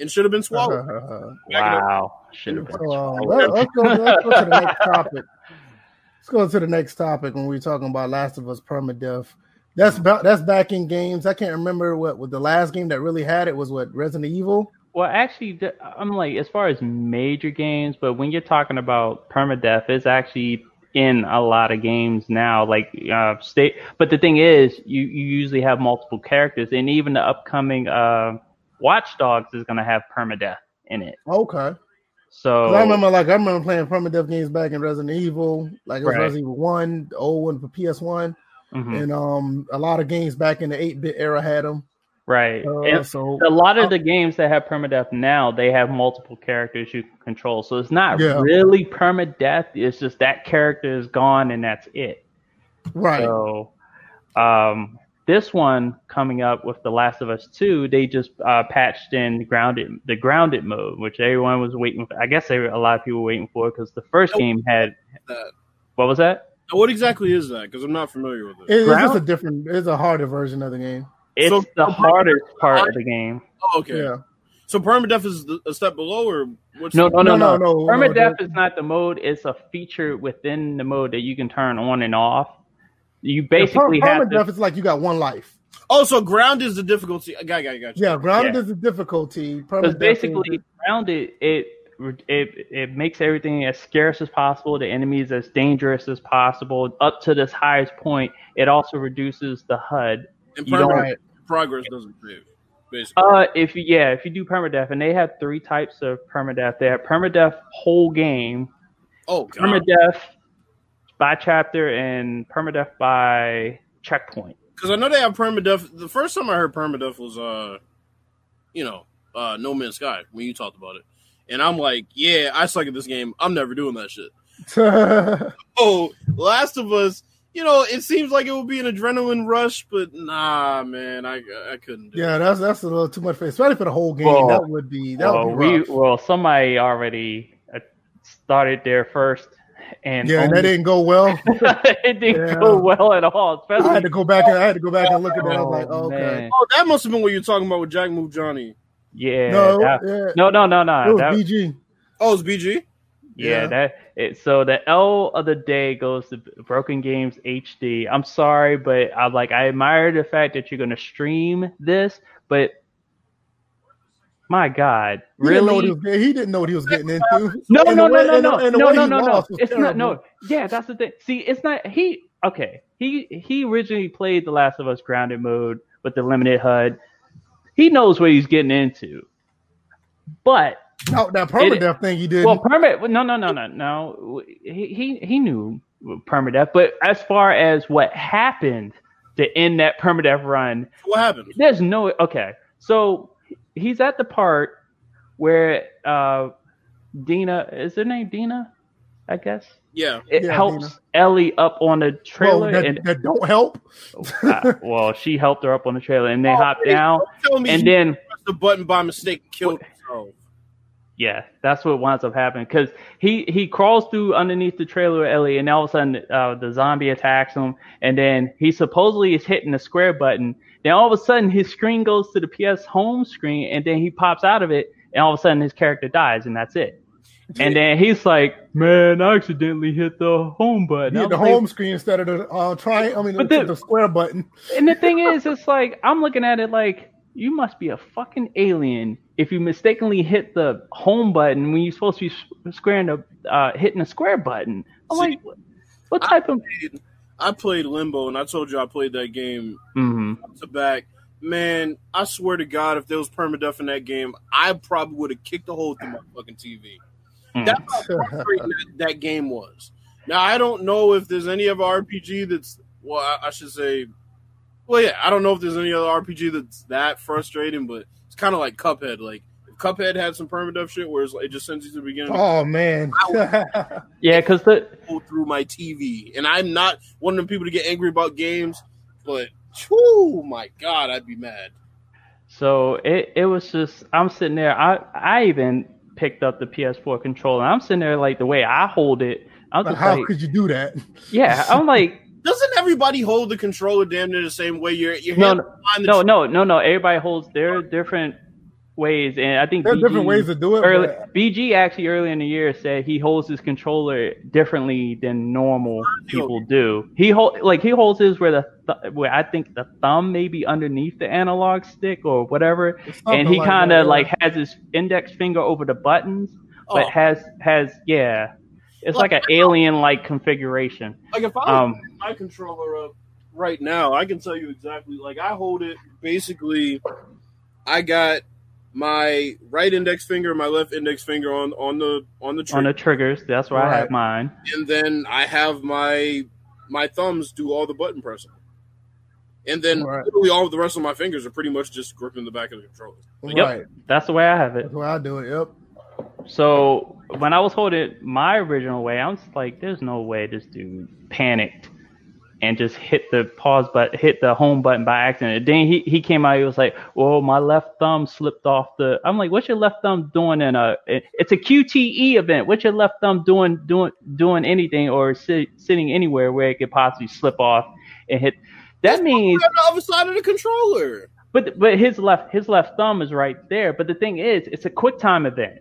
and should have been swallowed. Wow, should have been. So, uh, let, us go, let's go to the next topic. Let's go to the next topic when we're talking about Last of Us permadeath. That's about that's back in games. I can't remember what what the last game that really had it was what Resident Evil. Well, actually, I'm like as far as major games, but when you're talking about permadeath, it's actually in a lot of games now. Like uh, state, but the thing is, you you usually have multiple characters, and even the upcoming uh, Watch Dogs is gonna have permadeath in it. Okay. So I remember like I remember playing permadeath games back in Resident Evil, like it was Right. Resident Evil One, the old one for PS One, mhm, and um a lot of games back in the eight bit era had them. Right, Uh, and so a lot of the games that have permadeath now, they have multiple characters you can control. So it's not Yeah. really permadeath. It's just that character is gone and that's it. right, So, um, this one coming up with The Last of Us Two, they just uh, patched in grounded the grounded mode, which everyone was waiting. for. I guess they, a lot of people were waiting for because the first Nope. game had That. what was that? What exactly is that? Because I'm not familiar with it. It- it's just a different, it's a harder version of the game. It's So- the hardest part of the game. Oh, okay. Yeah, So permadeath is a step below, or what's No, no, no, No, no. no, no, Permadeath no, is not the mode. It's a feature within the mode that you can turn on and off. You basically yeah, per- have to. permadeath is like you got one life. Oh, so ground is the difficulty. I got, got, got. you. Yeah, grounded Yeah. is the difficulty. Because basically, is- grounded it it it makes everything as scarce as possible. The enemies as dangerous as possible. Up to this highest point, it also reduces the HUD. And you don't- permadeath right. Progress doesn't save. Basically, Uh, if you yeah, if you do permadeath, and they have three types of permadeath. They have permadeath whole game, oh god. permadeath by chapter, and permadeath by checkpoint. Because I know they have permadeath. The first time I heard permadeath was, uh, you know, uh, No Man's Sky when you talked about it, and I'm like, yeah, I suck at this game. I'm never doing that shit. Oh, Last of Us. You know, it seems like it would be an adrenaline rush, but nah, man, I I couldn't. Do yeah, it. that's that's a little too much for especially for the whole game. Well, that would be that Well, would be we well somebody already uh, started there first, and yeah, and that didn't go well. it didn't Yeah. go well at all. I had to go back and I had to go back and look at that. I was Oh, like, oh, okay. Oh, that must have been what you're talking about with Jack Move Johnny. yeah, no, that- yeah, no, no, no, it was That, BG. Oh, it's BG. Yeah, yeah. that. It, so the L of the day goes to Broken Games HD. I'm sorry, but I'm like I admire the fact that you're gonna stream this, but my God, He didn't know what really? he was getting. He didn't know what he was getting into. No, And no, no, way- no, no, and no, no, no, no. It's not. No, yeah, that's the thing. See, it's not. He okay. He he originally played The Last of Us Grounded mode with the limited HUD. He knows what he's getting into, but No, that permadeath thing he did. Well, permit. No, no, no, no, no. He he he knew permadeath, but as far as what happened to end that permadeath run, What happened? there's no okay. So he's at the part where uh Dina is her name Dina, I guess. Yeah. It Yeah, helps Dina. Ellie up on the Well, trailer, that, and that don't help. uh, well, she helped her up on the trailer, and they Oh, hopped down, don't Tell me and then the button by mistake and killed. Yeah, that's what winds up happening because he he crawls through underneath the trailer with Ellie, and all of a sudden uh, the zombie attacks him, and then he supposedly is hitting the square button. Then all of a sudden his screen goes to the PS home screen, and then he pops out of it, and all of a sudden his character dies, and that's it. And then he's like, "Man, I accidentally hit the home button." Hit the like, home screen instead of the uh, try. I mean, the- the square button. And the thing is, it's like I'm looking at it like you must be a fucking alien if you mistakenly hit the home button when you're supposed to be squaring the uh, hitting a square button. I'm See, like, what, type of? I played Limbo, and I told you I played that game hmm to back. Man, I swear to God, if there was permadeath in that game, I probably would have kicked a hole through my fucking TV. Mm. That's how frustrating that, that game was. Now I don't know if there's any other RPG that's well, I, I should say, well, yeah, I don't know if there's any other RPG that's that frustrating, but it's kind of like Cuphead. Like Cuphead had some permadeath shit, where it's like, it just sends you to the beginning, Oh man. Yeah, because the go through my TV, and I'm not one of them people to get angry about games, but oh my God, I'd be mad. so it it was just I'm sitting there. I I even picked up the PS4 controller. I'm sitting there like the way I hold it. I'm But just how like, could you do that? yeah. I'm like, Doesn't everybody hold the controller damn near the same way? Your your no, hand no, behind the no, no, no, no. Everybody holds their different ways, and I think There are different BG ways to do it. Early, but- BG actually early in the year said he holds his controller differently than normal people do. He hold like he holds his where the th- where I think the thumb may be underneath the analog stick or whatever, and he like kind of yeah. like has his index finger over the buttons, but Oh. has has yeah, it's like an alien like configuration. Like if I was Um, my controller up right now, I can tell you exactly. Like I hold it basically. I got my right index finger, and my left index finger on on the on the on the triggers, that's where I have mine. and then I have my my thumbs do all the button pressing, and then Right. literally all of the rest of my fingers are pretty much just gripping the back of the controller. Yep. Right. That's the way I have it. That's why I do it. Yep. So when I was holding it my original way, I was like, "There's no way this dude panicked and just hit the pause button, hit the home button by accident." And Then he he came out, he was like, "Well, my left thumb slipped off the." I'm like, "What's your left thumb doing in a? It's a QTE event. What's your left thumb doing doing doing anything or sit, sitting anywhere where it could possibly slip off and hit?" That means on the other side of the controller. but but his left his left thumb is right there. But the thing is, it's a quick time event.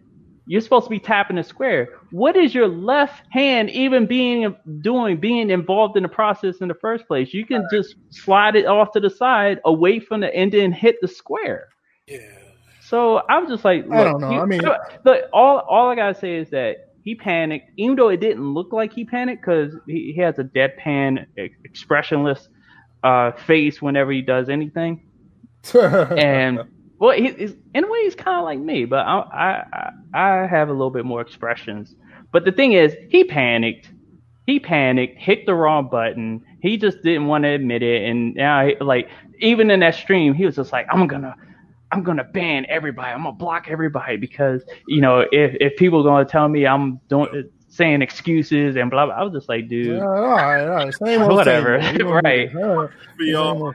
You're supposed to be tapping the square. What is your left hand even being doing, being involved in the process in the first place? You can just slide it off to the side, away from the, end and then hit the square. Yeah. So I'm just like, I look, don't know. you- I mean- look, all all I gotta say is that he panicked, even though it didn't look like he panicked because he, he has a deadpan, expressionless uh, face whenever he does anything and well, he, he's, in a way, he's kind of like me, but I, I I I have a little bit more expressions. But the thing is, he panicked. He panicked, hit the wrong button. He just didn't want to admit it, and now, he- like, even in that stream, he was just like, "I'm gonna, I'm gonna ban everybody. I'm gonna block everybody because you know, if if people are gonna tell me I'm doing saying excuses and blah blah." I was just like, dude, Yeah, all right, all right. Same old Whatever. same. Right. All right. Y'all,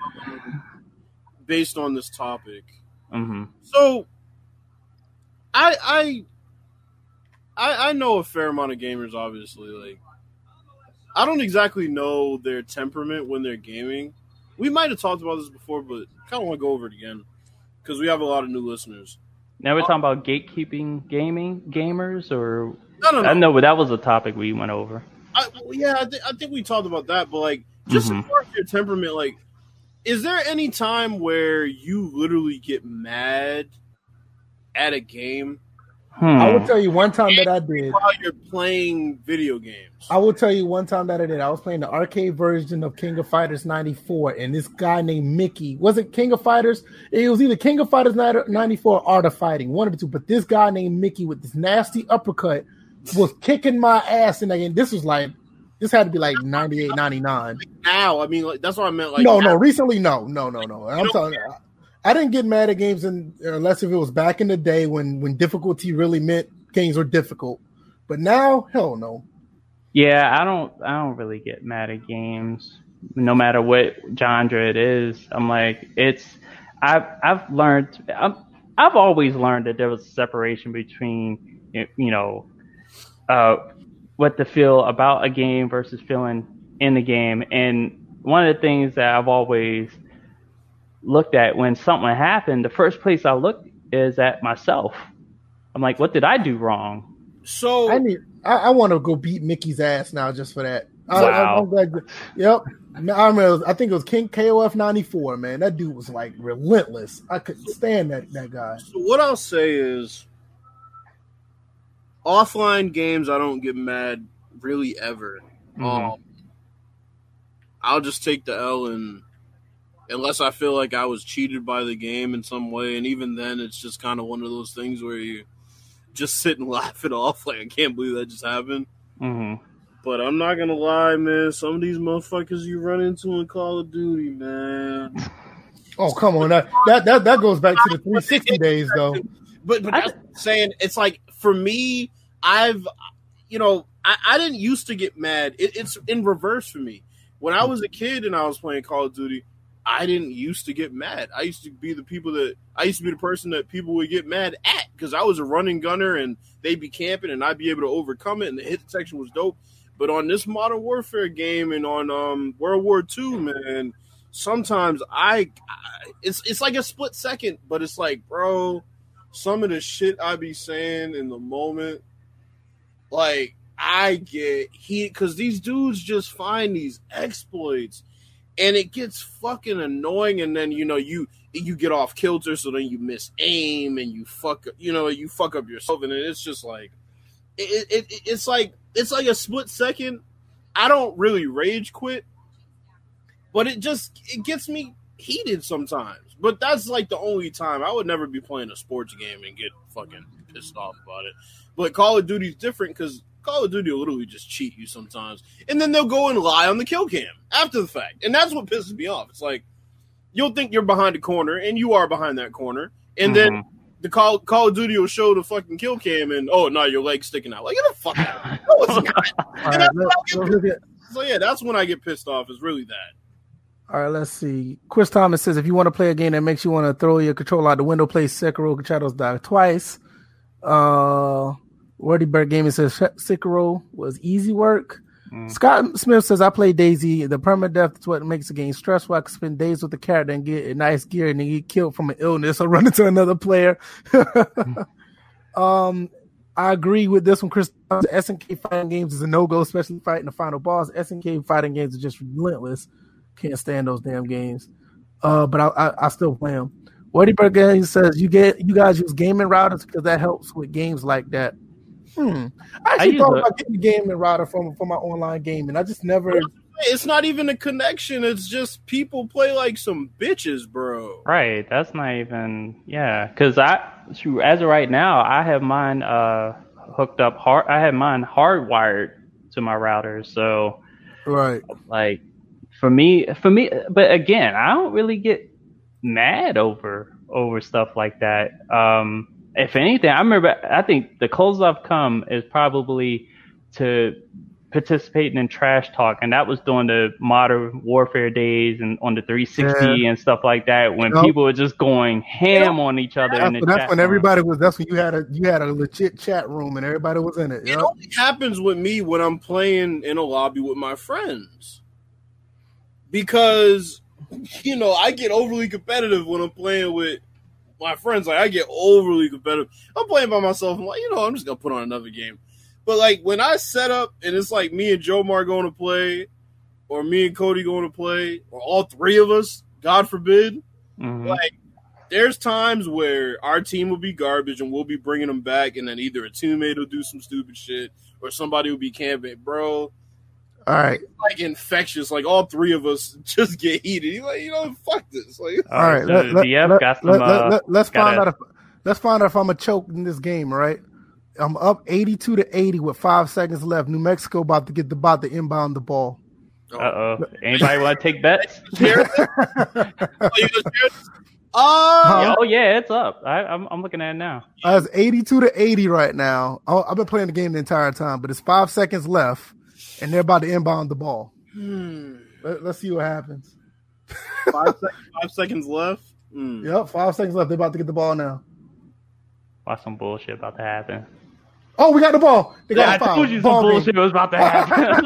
based on this topic, hmm So, I I I I know a fair amount of gamers. Obviously, like I don't exactly know their temperament when they're gaming. We might have talked about this before, but kind of want to go over it again because we have a lot of new listeners. now we're talking about gatekeeping gaming gamers, or No, no, no. I know, but that was a topic we went over. I, yeah, I, th- I think we talked about that, but like, just Mhm. as far as your temperament, like, is there any time where you literally get mad at a game? Hmm. I will tell you one time that I did. While you're playing video games, I will tell you one time that I did. I was playing the arcade version of King of Fighters 94, and this guy named Mickey was it King of Fighters? It was either King of Fighters 94 or Art of Fighting, one of the two. But this guy named Mickey with this nasty uppercut was kicking my ass in that game. This was like, this had to be like 98, 99. now I mean, like that's what I meant. Like no, now- no, recently, no, no, no, no. I'm don't telling you, I didn't get mad at games in, unless if it was back in the day when when difficulty really meant games were difficult. But now, hell no. Yeah, I don't I don't really get mad at games, no matter what genre it is. I'm like it's I've I've learned I've, I've always learned that there was a separation between you know uh what to feel about a game versus feeling in the game. And one of the things that I've always looked at when something happened, the first place I look is at myself. I'm like, what did I do wrong? So I need. I, I want to go beat Mickey's ass now just for that. I, Wow. I, am glad. Yep. I remember. I think it was King KOF ninety four. Man, that dude was like relentless. I couldn't stand that that guy. So what I'll say is, offline games, I don't get mad really ever. Mhm. Um, I'll just take the L and unless I feel like I was cheated by the game in some way, and even then, it's just kind of one of those things where you just sit and laugh it off. Like I can't believe that just happened. hmm But I'm not gonna lie, man. Some of these motherfuckers you run into in Call of Duty, man. Oh come on, that that that, that goes back to the three sixty days though. But but that's saying it's like for me, I've you know I, I didn't used to get mad. It, it's in reverse for me. When I was a kid and I was playing Call of Duty, I didn't used to get mad. I used to be the people that I used to be the person that people would get mad at because I was a running gunner and they'd be camping and I'd be able to overcome it and the hit detection was dope. But on this Modern Warfare game and on um, World War II, man, sometimes I, I it's it's like a split second, but it's like, bro, some of the shit I be saying in the moment, like I get heat because these dudes just find these exploits, and it gets fucking annoying. And then you know you you get off kilter, so then you miss aim and you fuck you know you fuck up yourself, and it's just like it, it, it it's like it's like a split second. I don't really rage quit, but it just it gets me heated sometimes. But that's like the only time I would never be playing a sports game and get fucking pissed off about it. But Call of Duty's different because Call of Duty will literally just cheat you sometimes, and then they'll go and lie on the kill cam after the fact, and that's what pisses me off. It's like you'll think you're behind a corner, and you are behind that corner, and then Mhm. the Call Call of Duty will show the fucking kill cam, and oh no, your leg's sticking out. Like get the fuck out! No, it's not. Right, look at- So yeah, that's when I get pissed off. Is really that. All right, let's see. Chris Thomas says if you want to play a game that makes you want to throw your controller out the window, play Sekiro Shadows Die twice. Uh, Wordy Bird Gaming says Sekiro was easy work. Mm. Scott Smith says I play DayZ. The permadeath is what makes the game stressful. I can spend days with the character and get a nice gear and then get killed from an illness or run into another player. um, I agree with this one, Chris. SNK fighting games is a no go, especially fighting the final boss. SNK fighting games are just relentless. Can't stand those damn games. Uh, but I, I, I still play them. Wordy Bird Gaming says you get you guys use gaming routers because that helps with games like that. Hmm. I actually use thought a- about getting a gaming router from for my online gaming. I just never. It's not even a connection. It's just people play like some bitches, bro. Right. That's not even yeah. Because I as of right now, I have mine uh hooked up hard. I have mine hardwired to my router. So Right. like for me, for me, but again, I don't really get mad over over stuff like that. Um, if anything, I remember. I think the closest I've come is probably to participating in trash talk, and that was during the modern warfare days and on the 360 and stuff like that, when Yep. people were just going ham on each other. in That's, the that's chat when room. everybody was. That's when you had a you had a legit chat room and everybody was in it. It Yep. only happens with me when I'm playing in a lobby with my friends. Because, you know, I get overly competitive when I'm playing with my friends. Like, I get overly competitive. I'm playing by myself. I'm like, you know, I'm just going to put on another game. But, like, when I set up and it's like me and Joe Mar going to play, or me and Cody going to play, or all three of us, God forbid, Mhm. like there's times where our team will be garbage and we'll be bringing them back, and then either a teammate will do some stupid shit or somebody will be camping, bro. All right. Like infectious, like all three of us just get heated. You're like, you know, fuck this. Like, All right. so Let, let, DF let, got some. let, uh, let, let's find gotta- out if let's find out if I'm a choke in this game. Right. I'm up 82 to 80 with five seconds left. New Mexico about to get the about to inbound the ball. Uh oh. Anybody want to take bets? Share? Oh, you gonna share this? Uh, Yeah, oh yeah, it's up. I, I'm I'm looking at it now. Uh, it's 82 to 80 right now. I- I've been playing the game the entire time, but it's five seconds left, and they're about to inbound the ball. hmm, Let, us see what happens. five, sec- five seconds left. Hmm. Yep, five seconds left. They're about to get the ball now. Watch some bullshit about to happen. Oh, we got the ball. They got Yeah, I a foul. told you some Ball game. bullshit was about to happen.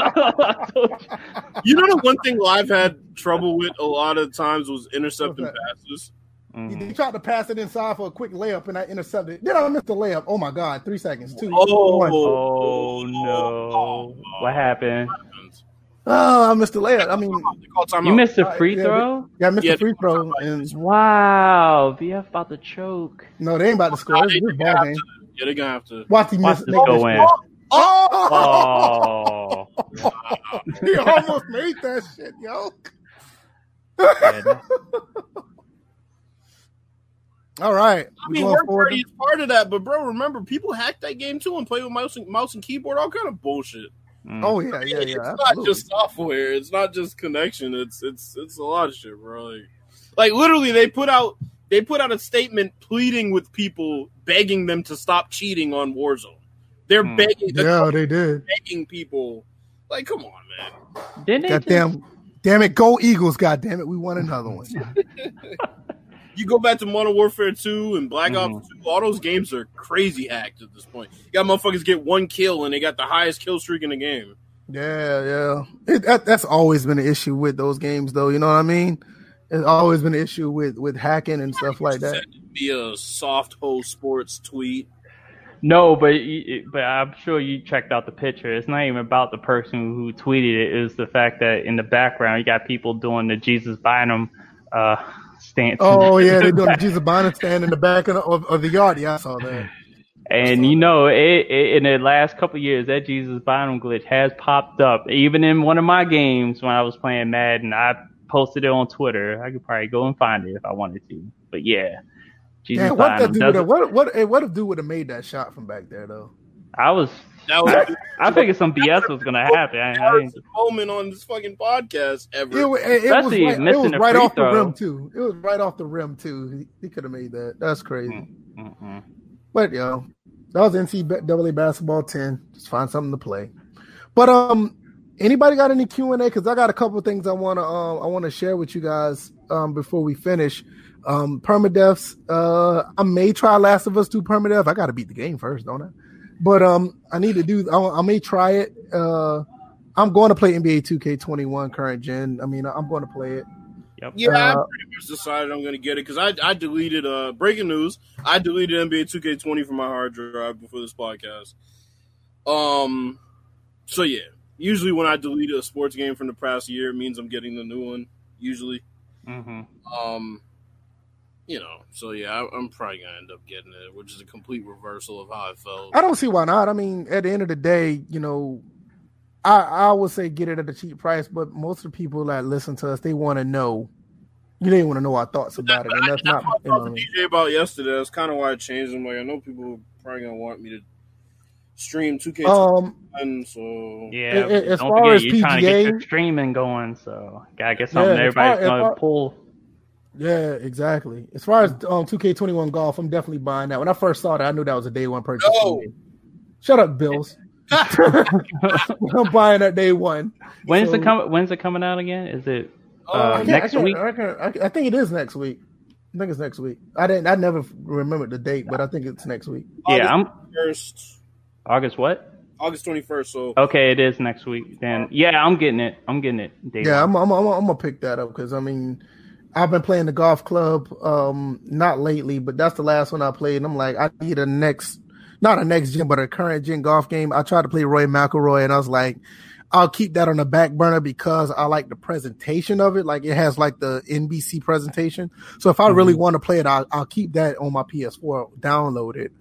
You. You know the one thing I've had trouble with a lot of times was intercepting What's passes. Mhm. He tried to pass it inside for a quick layup, and I intercepted. Then I missed the layup. Oh my god! Three seconds. Two. Oh, one. Oh no! What happened? Oh, I missed the layup. I mean, They call timeout. You missed a Uh, free yeah, throw? yeah, I missed Yeah, the free throw, and Wow! VF about to choke. no, they ain't about to score. It's a good ball game. Yeah, they're gonna have to. Watch he Watch miss. this make go in. Oh, Oh! he almost made that shit, yo. Yeah, All right, I mean, going work forward. party is part of that, but bro, remember people hack that game too and play with mouse and mouse and keyboard, all kind of bullshit. Mm. Oh yeah, yeah, yeah. it's yeah. not just software. It's not just connection. It's it's it's a lot of shit, bro. Like, like literally, they put out they put out a statement pleading with people, begging them to stop cheating on Warzone. They're Hmm. begging, the Yeah, they did. begging people. Like, come on, man. Didn't they? just- Goddamn, damn it, go Eagles! God damn it, we won another one. You go back to Modern Warfare 2 and Black Mhm. Ops 2, all those games are crazy hacked at this point. You got motherfuckers get one kill and they got the highest kill streak in the game. Yeah, yeah. It, that, that's always been an issue with those games, though. You know what I mean? It's always been an issue with with hacking and stuff like that. Be a soft hole sports tweet. No, but but I'm sure you checked out the picture. It's not even about the person who tweeted it. It's the fact that in the background you got people doing the Jesus Bynum uh, stance. Oh yeah, they're doing the Jesus Bonner stand in the back of the, of, of the yard. Yeah, I saw that. And you know, it, it, in the last couple of years, that Jesus Bynum glitch has popped up. Even in one of my games when I was playing Madden, I posted it on Twitter. I could probably go and find it if I wanted to. But yeah, Jesus Yeah, what that dude? What what what if dude would have made that shot from back there though? I was, That was I, I figured some BS was gonna happen. I, I moment on this fucking podcast ever. It, it, it was right, it missing was right free off the rim too. It was right off the rim too. He, he could have made that. That's crazy. mm-mm. But yo, that was NCAA basketball ten. Just find something to play. But um, anybody got any Q and A? Because I got a couple of things I wanna um I wanna share with you guys um before we finish. Um, permadeaths. Uh, I may try Last of Us Two permadeath. I got to beat the game first, don't I? But um, I need to do. I, I may try it. Uh, I'm going to play NBA 2K21 current gen. I mean, I'm going to play it. Yep. Yeah, I Uh, pretty much decided I'm gonna get it because I I deleted uh breaking news. I deleted NBA 2K20 from my hard drive before this podcast. Um, so yeah, usually when I delete a sports game from the past year, it means I'm getting the new one. Usually, hmm um, you know, so yeah, I, I'm probably gonna end up getting it, which is a complete reversal of how I felt. I don't see why not. I mean, at the end of the day, you know, I I would say get it at a cheap price, but most of the people that listen to us, they want to know. You didn't want to know our thoughts about it, and that's not. I You know what I to mean? DJ about yesterday. That's kind of why I changed. I'm like, I know people are probably gonna want me to stream 2K, Um, Yeah. A- a- as don't far forget, as you're trying to get your streaming going, so gotta get something Yeah, as far- everybody's gonna far- pull. Yeah, exactly. As far as um 2K21 golf, I'm definitely buying that. When I first saw that, I knew that was a day one purchase. No. Shut up, Bills. I'm buying that day one. When's So- it coming? When's it coming out again? Is it Oh, uh, I next I week? I, can't- I, I think it is next week. I think it's next week. I didn't. I never remembered the date, but I think it's next week. Yeah, I'm first August what? August 21st. So Okay, it is next week. Then yeah, I'm getting it. I'm getting it. Day Yeah, one. I'm, I'm, I'm, I'm gonna pick that up because I mean, I've been playing the golf club. Um, not lately, but that's the last one I played. And I'm like, I need a next, not a next gen, but a current gen golf game. I tried to play Rory McIlroy, and I was like, I'll keep that on the back burner because I like the presentation of it. Like it has like the NBC presentation. So if I really Mhm. want to play it, I'll, I'll keep that on my PS4, download it.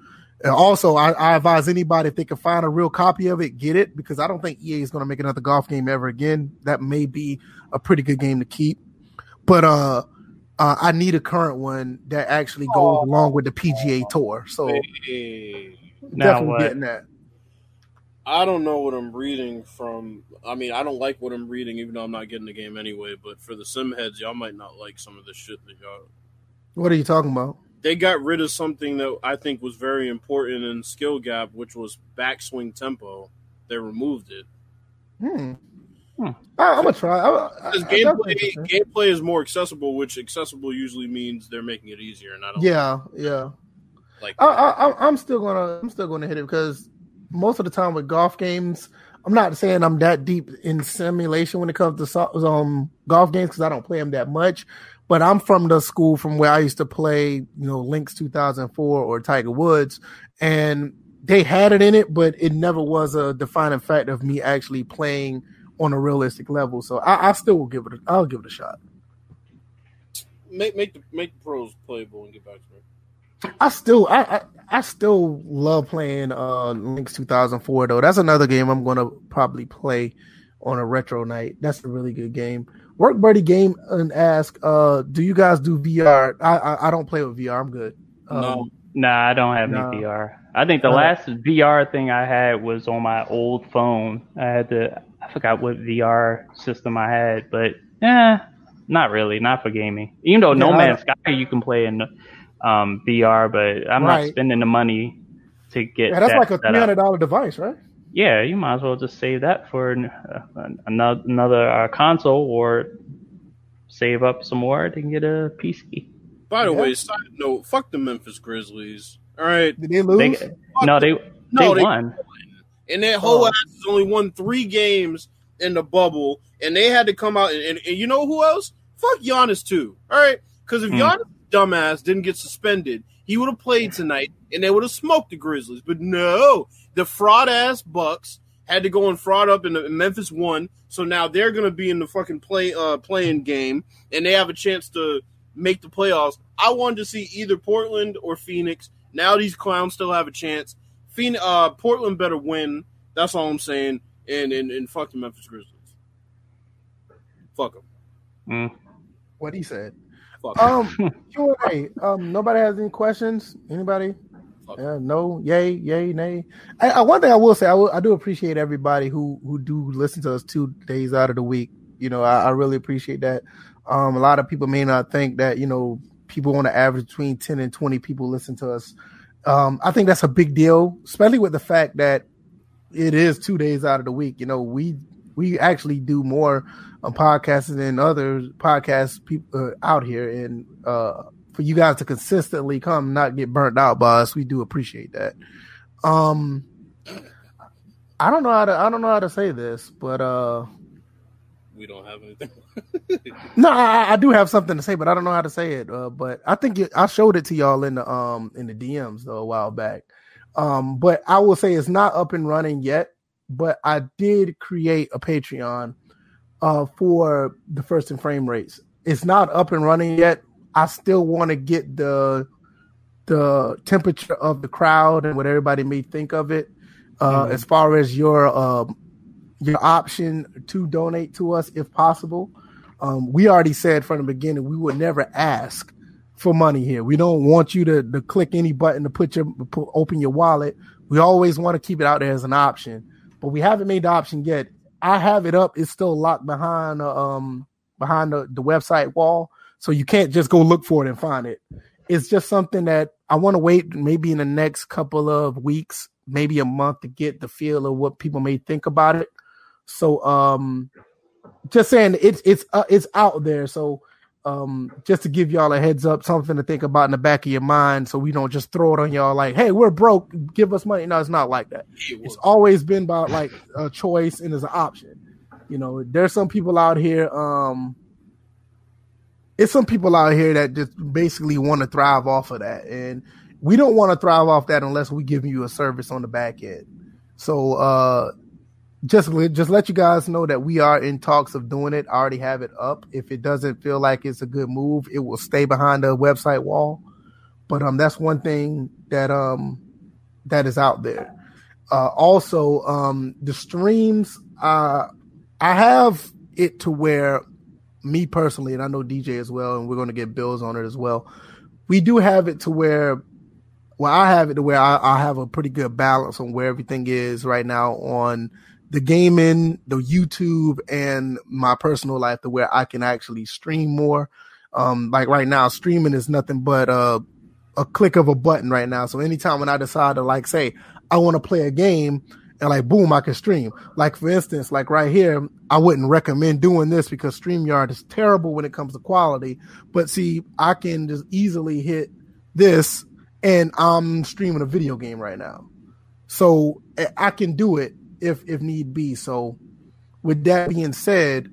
And also, I, I advise anybody if they can find a real copy of it, get it because I don't think EA is going to make another golf game ever again. That may be a pretty good game to keep, but uh, uh I need a current one that actually goes along with the PGA Tour. So Hey, Now definitely what? getting that. I don't know what I'm reading from. I mean, I don't like what I'm reading, even though I'm not getting the game anyway. But for the sim heads, y'all might not like some of the shit that y'all. What are you talking about? They got rid of something that I think was very important in skill gap, which was backswing tempo. They removed it. Hmm. Hmm. I, I'm gonna try. I, I, gameplay, gameplay is more accessible, which accessible usually means they're making it easier. And I don't Yeah, yeah. like. I, I, I- I'm still gonna, I'm still gonna hit it because most of the time with golf games, I'm not saying I'm that deep in simulation when it comes to um golf games because I don't play them that much. But I'm from the school from where I used to play, you know, Links 2004 or Tiger Woods, and they had it in it, but it never was a defining fact of me actually playing on a realistic level. So I, I still will give it. A, I'll give it a shot. make make the make the pros playable and get back to me. I still I, I I still love playing uh Links 2004 though. That's another game I'm gonna probably play on a retro night. That's a really good game. Wordy Bird game and ask, uh, do you guys do VR? I I, I don't play with VR. I'm good. Um, No. Nah, I don't have No. any VR. I think the No. last VR thing I had was on my old phone. I had the I forgot what VR system I had, but yeah, not really, not for gaming. Even though No Yeah, I Man's Sky you can play in um, VR, but I'm Right. not spending the money to get. Yeah, that's that like a set three up. hundred dollar device, right? Yeah, you might as well just save that for an, uh, another another uh, console or save up some more to get a PC. By the Yeah. way, side note: fuck the Memphis Grizzlies. All right, Did they lose? They, no, they No, they they- won. And that whole Oh. ass has only won three games in the bubble, and they had to come out and, and, and you know who else? Fuck Giannis too. All right, because if Hmm. Giannis dumbass didn't get suspended, he would have played tonight, and they would have smoked the Grizzlies. But no, the fraud ass Bucks had to go and fraud up, and Memphis won. So now they're gonna be in the fucking play uh playing game, and they have a chance to make the playoffs. I wanted to see either Portland or Phoenix. Now these clowns still have a chance. Phoenix, uh, Portland better win. That's all I'm saying. And and, and fuck the Memphis Grizzlies. Fuck them. Mm. What he said. Fuck 'em. Um, Q and A. Um, nobody has any questions? Anybody? Yeah, no, yay, yay, nay. I, I, one thing I will say, I, will, I do appreciate everybody who who do listen to us two days out of the week. You know, I, I really appreciate that. Um, a lot of people may not think that you know people on the average between ten and twenty people listen to us. Um, I think that's a big deal, especially with the fact that it is two days out of the week. You know, we we actually do more um, podcasts than other podcast people uh, out here, and uh, for you guys to consistently come, not get burnt out by us, we do appreciate that. Um, I don't know how to I don't know how to say this, but uh, we don't have anything. no, I, I do have something to say, but I don't know how to say it. Uh, but I think it, I showed it to y'all in the um in the DMs though a while back. Um, but I will say it's not up and running yet. But I did create a Patreon uh for the first and frame rates. It's not up and running yet. I still want to get the the temperature of the crowd and what everybody may think of it. Uh, Mhm. as far as your um your option to donate to us if possible. Um, we already said from the beginning we would never ask for money here. We don't want you to, to click any button to put your put, open your wallet. We always want to keep it out there as an option, but we haven't made the option yet. I have it up; it's still locked behind the um behind the, the website wall, so you can't just go look for it and find it. It's just something that I want to wait maybe in the next couple of weeks, maybe a month to get the feel of what people may think about it. So um just saying it's it's uh, it's out there. So um just to give y'all a heads up, something to think about in the back of your mind so we don't just throw it on y'all like, hey, we're broke, give us money. No, it's not like that. It's always been about like a choice and as an option. You know, there's some people out here, um it's some people out here that just basically want to thrive off of that. And we don't want to thrive off that unless we give you a service on the back end. So uh just just let you guys know that we are in talks of doing it. I already have it up. If it doesn't feel like it's a good move, it will stay behind the website wall. But um, that's one thing that um that is out there. Uh, also, um, the streams. Uh, I have it to where me personally, and I know DJ as well, and we're going to get bills on it as well. We do have it to where, well, I have it to where I, I have a pretty good balance on where everything is right now on the gaming, the YouTube, and my personal life to where I can actually stream more. Um, like right now, streaming is nothing but uh, a click of a button right now. So anytime when I decide to like say I want to play a game and like boom, I can stream. Like for instance, like right here, I wouldn't recommend doing this because StreamYard is terrible when it comes to quality. But see, I can just easily hit this and I'm streaming a video game right now. So I can do it if if need be. So with that being said,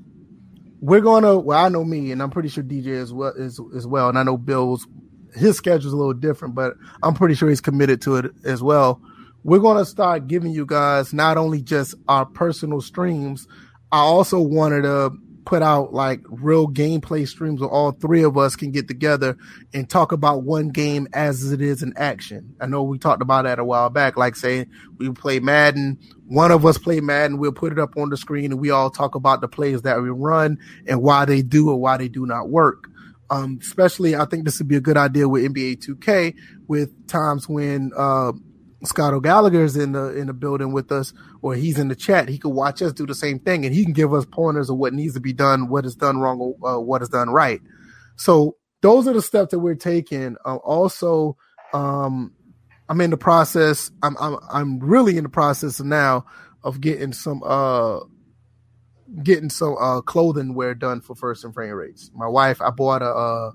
we're gonna well, I know me and I'm pretty sure DJ as well as as well, and I know Bill's his schedule's a little different, but I'm pretty sure he's committed to it as well. We're to start giving you guys not only just our personal streams, I also wanted to put out like real gameplay streams where all three of us can get together and talk about one game as it is in action. I know we talked about that a while back, like saying we play Madden, one of us play Madden, we'll put it up on the screen and we all talk about the plays that we run and why they do or why they do not work. Um, especially, I think this would be a good idea with NBA 2K with times when uh, Scott O'Gallagher's in the in the building with us, or he's in the chat. He could watch us do the same thing, and he can give us pointers of what needs to be done, what is done wrong, uh, what is done right. So those are the steps that we're taking. Uh, also, um, I'm in the process. I'm I'm I'm really in the process now of getting some uh getting some uh clothing wear done for first and frame rates. My wife, I bought a uh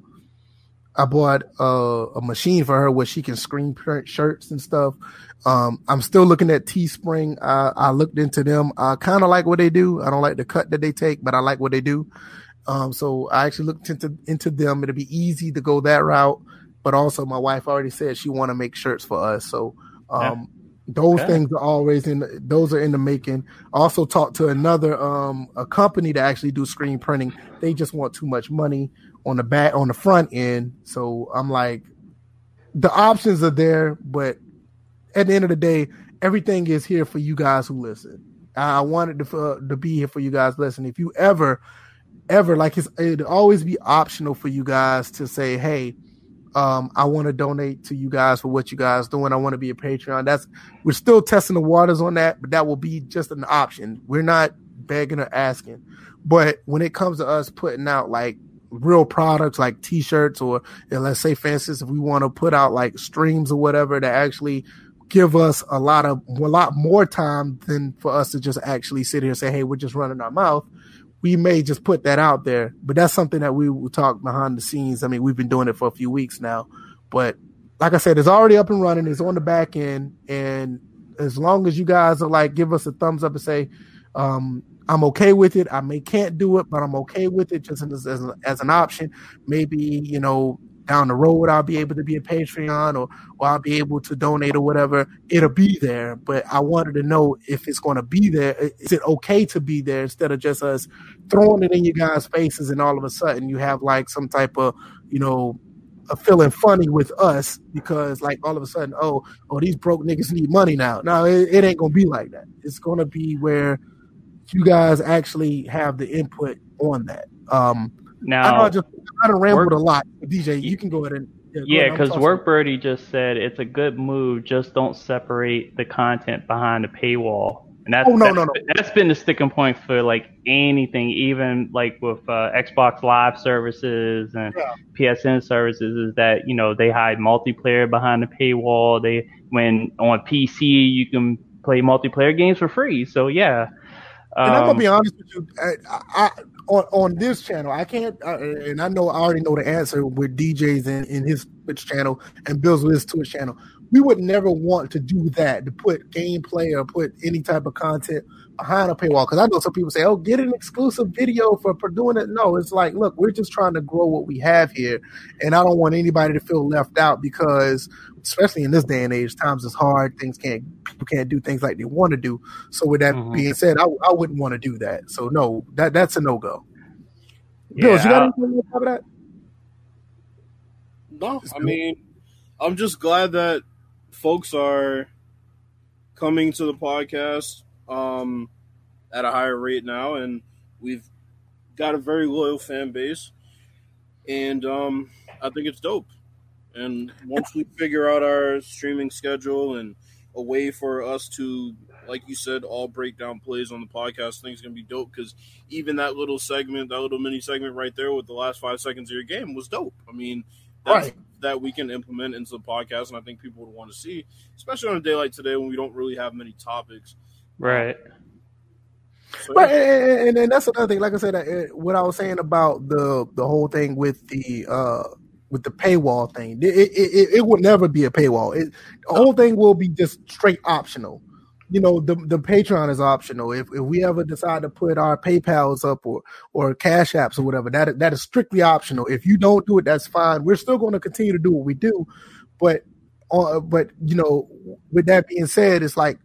I bought a, a machine for her where she can screen print shirts and stuff. Um, I'm still looking at Teespring. I, I looked into them. I kind of like what they do. I don't like the cut that they take, but I like what they do. Um, so I actually looked into into them. It'll be easy to go that route, but also my wife already said she want to make shirts for us. So um, those okay. things are always in. The, those are in the making. Also talked to another um a company that actually do screen printing. They just want too much money on the back on the front end. So I'm like, the options are there, but at the end of the day, everything is here for you guys who listen. I wanted to uh, to be here for you guys listen. If you ever, ever like it's it always be optional for you guys to say, hey um, I want to donate to you guys for what you guys doing. I want to be a Patreon. That's we're still testing the waters on that, but that will be just an option. We're not begging or asking. But when it comes to us putting out like real products like t-shirts or let's say for instance if we want to put out like streams or whatever to actually give us a lot of a lot more time than for us to just actually sit here and say hey we're just running our mouth we may just put that out there, but that's something that we will talk behind the scenes. I mean, we've been doing it for a few weeks now, but like I said, it's already up and running. It's on the back end, and as long as you guys are like, give us a thumbs up and say, um, I'm okay with it. I may can't do it, but I'm okay with it just as, as, as an option. Maybe you know down the road I'll be able to be a Patreon or or I'll be able to donate or whatever. It'll be there, but I wanted to know if it's going to be there. Is it okay to be there instead of just us throwing it in you guys' faces and all of a sudden you have like some type of you know a feeling funny with us because like all of a sudden oh oh these broke niggas need money now. No, it, it ain't gonna be like that. It's gonna be where you guys actually have the input on that. Um, now, I, I just I don't rambled a lot. DJ, you can go ahead and yeah, because yeah, Wordy Bird just said it's a good move. Just don't separate the content behind the paywall. And that's, oh, no, that's, no, no. that's been the sticking point for like anything, even like with uh, Xbox Live services and yeah. PSN services, is that you know they hide multiplayer behind the paywall. They when on PC you can play multiplayer games for free. So yeah. And I'm gonna um, be honest with you. I, I, on on this channel. I can't, uh, and I know I already know the answer with DJs in, in his Twitch channel and Bill's with his Twitch channel. we would never want to do that to put gameplay or put any type of content behind a paywall. Because I know some people say, "Oh, get an exclusive video for, for doing it." No, it's like, look, we're just trying to grow what we have here, and I don't want anybody to feel left out because, especially in this day and age, times is hard. Things can't people can't do things like they want to do. So with that mm-hmm. being said, I, I wouldn't want to do that. So no, that that's a no go. Yeah, Bills, you got anything on top of that? No, I mean, I'm just glad that folks are coming to the podcast um, at a higher rate now, and we've got a very loyal fan base, and um, I think it's dope. And once we figure out our streaming schedule and a way for us to, like you said, all break down plays on the podcast, things gonna be dope. Because even that little segment, that little mini segment right there with the last five seconds of your game was dope. I mean, right. that we can implement into the podcast, and I think people would want to see, especially on a day like today when we don't really have many topics. Right. So, right, and, and, and, that's another thing. Like I said, uh, what I was saying about the the whole thing with the uh with the paywall thing, it it, it, it will never be a paywall. It, the whole thing will be just straight optional you know the the Patreon is optional. If if we ever decide to put our PayPal's up or or Cash Apps or whatever, that that is strictly optional. If you don't do it, that's fine. We're still going to continue to do what we do, but uh, but you know, with that being said, it's like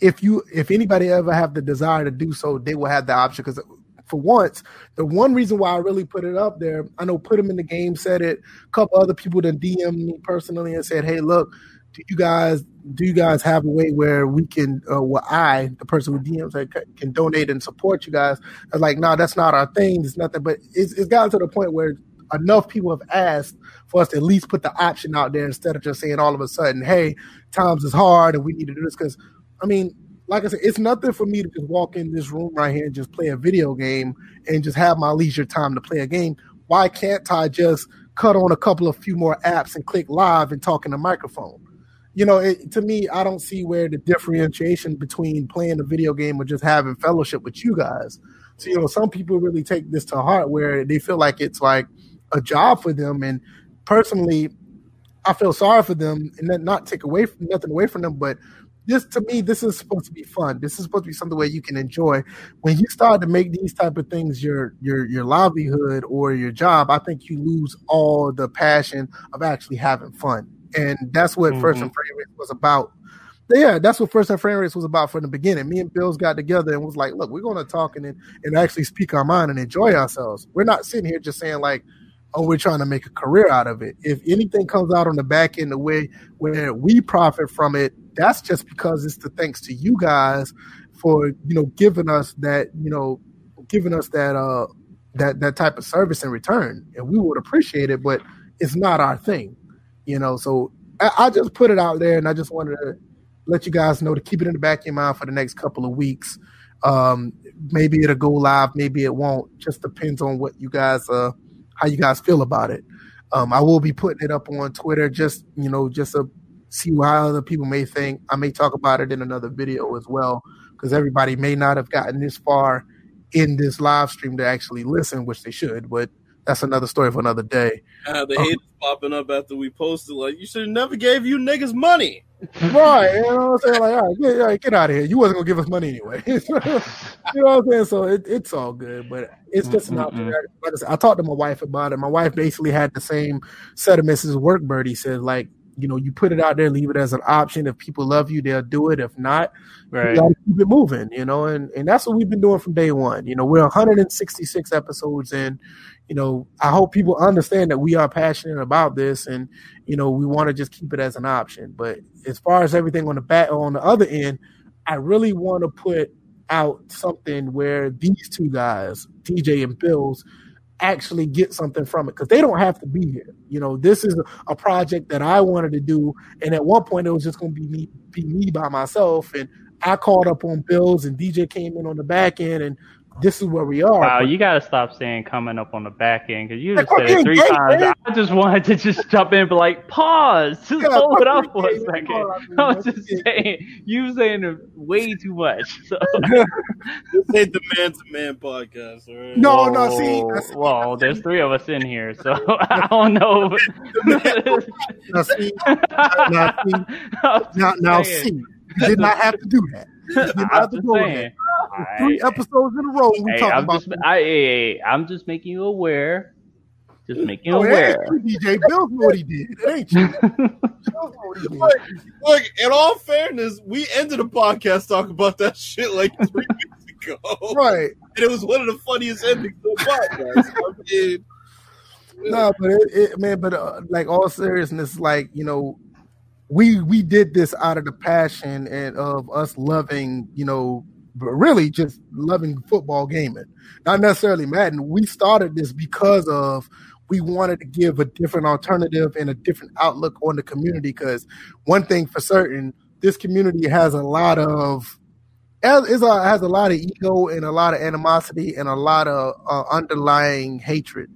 if you if anybody ever have the desire to do so, they will have the option because for once, the one reason why I really put it up there, I know put them in the game said it. A couple other people that DM me personally and said, "Hey, look, do you guys do you guys have a way where we can uh, where I the person who DMs like, can donate and support you guys? I was like, no, that's not our thing. It's nothing. But it's, it's gotten to the point where enough people have asked for us to at least put the option out there instead of just saying all of a sudden, hey, times is hard and we need to do this. Because I mean, like I said, it's nothing for me to just walk in this room right here and just play a video game and just have my leisure time to play a game. Why can't I just cut on a couple of few more apps and click live and talk in the microphone? you know, it, to me, I don't see where the differentiation between playing a video game or just having fellowship with you guys. So, you know, some people really take this to heart where they feel like it's like a job for them. And personally, I feel sorry for them and not take away from nothing away from them, but this to me, this is supposed to be fun. This is supposed to be something where you can enjoy. When you start to make these type of things your your your livelihood or your job, I think you lose all the passion of actually having fun and that's what mm-hmm. First and Frame was about. Yeah, that's what First and Frame was about from the beginning. Me and Bills got together and was like, "Look, we're going to talk and and actually speak our mind and enjoy ourselves. We're not sitting here just saying like." oh, we're trying to make a career out of it. If anything comes out on the back end the way where we profit from it, that's just because it's the thanks to you guys for you know giving us that you know giving us that uh that that type of service in return, and we would appreciate it. But it's not our thing. You know, so I, I just put it out there, and I just wanted to let you guys know to keep it in the back of your mind for the next couple of weeks. Um, maybe it'll go live, maybe it won't. Just depends on what you guys, uh, how you guys feel about it. Um, I will be putting it up on Twitter, just you know, just to see how other people may think. I may talk about it in another video as well, because everybody may not have gotten this far in this live stream to actually listen, which they should. But that's another story for another day. Uh, the um, haters popping up after we posted, like, you should have never gave you niggas money. Right. You know what I'm saying? Like, all right, get, all right, get out of here. You wasn't going to give us money anyway. you know what I'm saying? So it, it's all good, but it's just an option. Like I, said, I talked to my wife about it. My wife basically had the same sentiments as Wordy Bird said, like, you know, you put it out there, leave it as an option. If people love you, they'll do it. If not, right. you gotta keep it moving, you know, and, and that's what we've been doing from day one. You know, we're 166 episodes in, you know, I hope people understand that we are passionate about this and, you know, we want to just keep it as an option. But as far as everything on the back on the other end, I really want to put out something where these two guys, DJ and Bills, actually get something from it because they don't have to be here. You know, this is a, project that I wanted to do, and at one point it was just going to be me, be me by myself. And I called up on Bills, and DJ came in on the back end, and this is where we are. Wow, But- you gotta stop saying coming up on the back end because you Like, just said it three gay, times. man. I just wanted to just jump in and be like, pause, just Yeah, hold it up for a second. Come on, man. I was just gay. saying, you were saying it way too much. So. This ain't the man to man podcast, all right? No, no, see, Whoa, that's- well, there's three of us in here, so I don't know. now see, now see, now, now see, you did not have to do that. You did not have to do that. Three episodes in a row, we Hey, talking I'm about. just, I, hey, hey, I'm just making you aware. Just making you Oh, aware. DJ Bills know what he did. It ain't you. Bills know what he did. Look, look, in all fairness, we ended the podcast talking about that shit like three weeks ago. Right. And it was one of the funniest endings of the podcast. I mean, No, but it, it man, but uh, like all seriousness, like you know, we we did this out of the passion and of us loving, you know, but really just loving football gaming, not necessarily Madden. We started this because of we wanted to give a different alternative and a different outlook on the community. Because one thing for certain, this community has a lot of is a, has a lot of ego and a lot of animosity and a lot of uh, underlying hatred.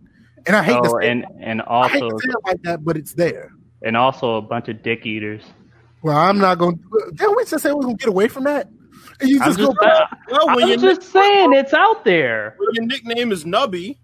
And I hate to Oh, say and and also to it like that, but it's there. and also a bunch of dick eaters. Well, I'm not going. to Didn't we just say we're going to get away from that? And you I'm just, go just, back. well, when, I'm your, just saying it's out there. your nickname is Nubby,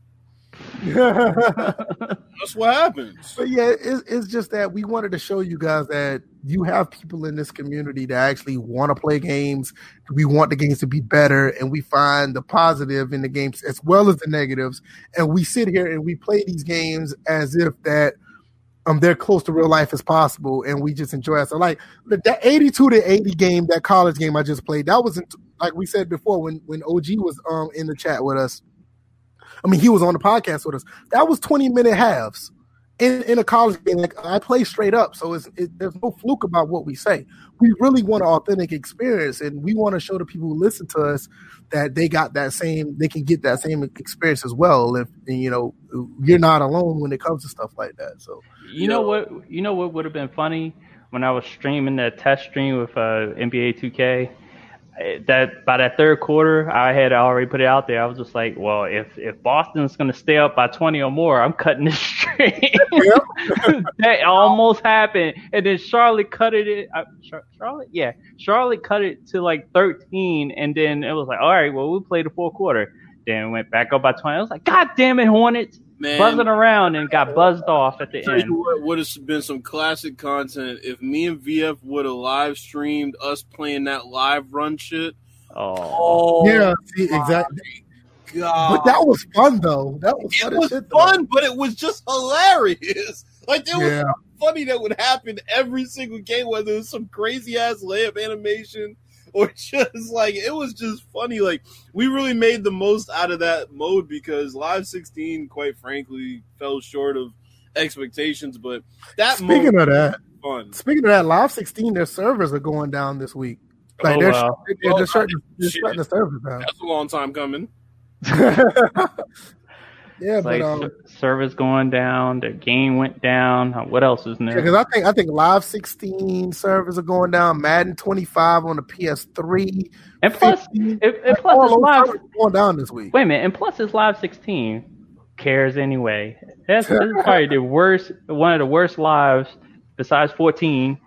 that's what happens. But yeah, it's, it's just that we wanted to show you guys that you have people in this community that actually want to play games. We want the games to be better, and we find the positive in the games as well as the negatives. And we sit here and we play these games as if that um they're close to real life as possible, and we just enjoy. So like the, that eighty-two to eighty game, that college game I just played, that wasn't like we said before when when OG was um in the chat with us. I mean, he was on the podcast with us. That was twenty minute halves in in a college game. Like I play straight up, so it's it, there's no fluke about what we say. We really want an authentic experience, and we want to show the people who listen to us that they got that same, they can get that same experience as well. If and, you know, you're not alone when it comes to stuff like that. So You know what? You know what would have been funny when I was streaming that test stream with uh, NBA 2K. Eh, That by that third quarter, I had already put it out there. I was just like, "Well, if if Boston's going to stay up by 20 or more, I'm cutting this stream." that almost happened, and then Charlotte cut it. Uh, Charlotte, yeah, Charlotte cut it to like 13, and then it was like, "All right, well, we'll play the fourth quarter." Then it went back up by 20. I was like, "God damn it, Hornets!" Man, buzzing around and got buzzed off at the tell end. you what would have been some classic content if me and VF would have live streamed us playing that live run shit. Oh, Oh, yeah, see, exactly. God. But that was fun though. That was it fun. was shit, though. but it was just hilarious. Like there was Yeah. funny that would happen every single game, whether it was some crazy ass layup animation or just like it was just funny. Like we really made the most out of that mode because Live 16, quite frankly, fell short of expectations. But that Speaking mode of that, was fun. speaking of that, Live 16, their servers are going down this week. Oh, like Oh, they're, wow. they're, they're, shutting, they're shutting the servers down. That's a long time coming. yeah, It's but like um, ser- service going down, the game went down. What else is new? because I think I think Live 16 servers are going down. Madden 25 on the PS3. and plus, 15, if, and plus it's live. going down this week. Wait a minute, and plus it's live 16. Cares anyway? That's, that's probably the worst, one of the worst lives besides 14.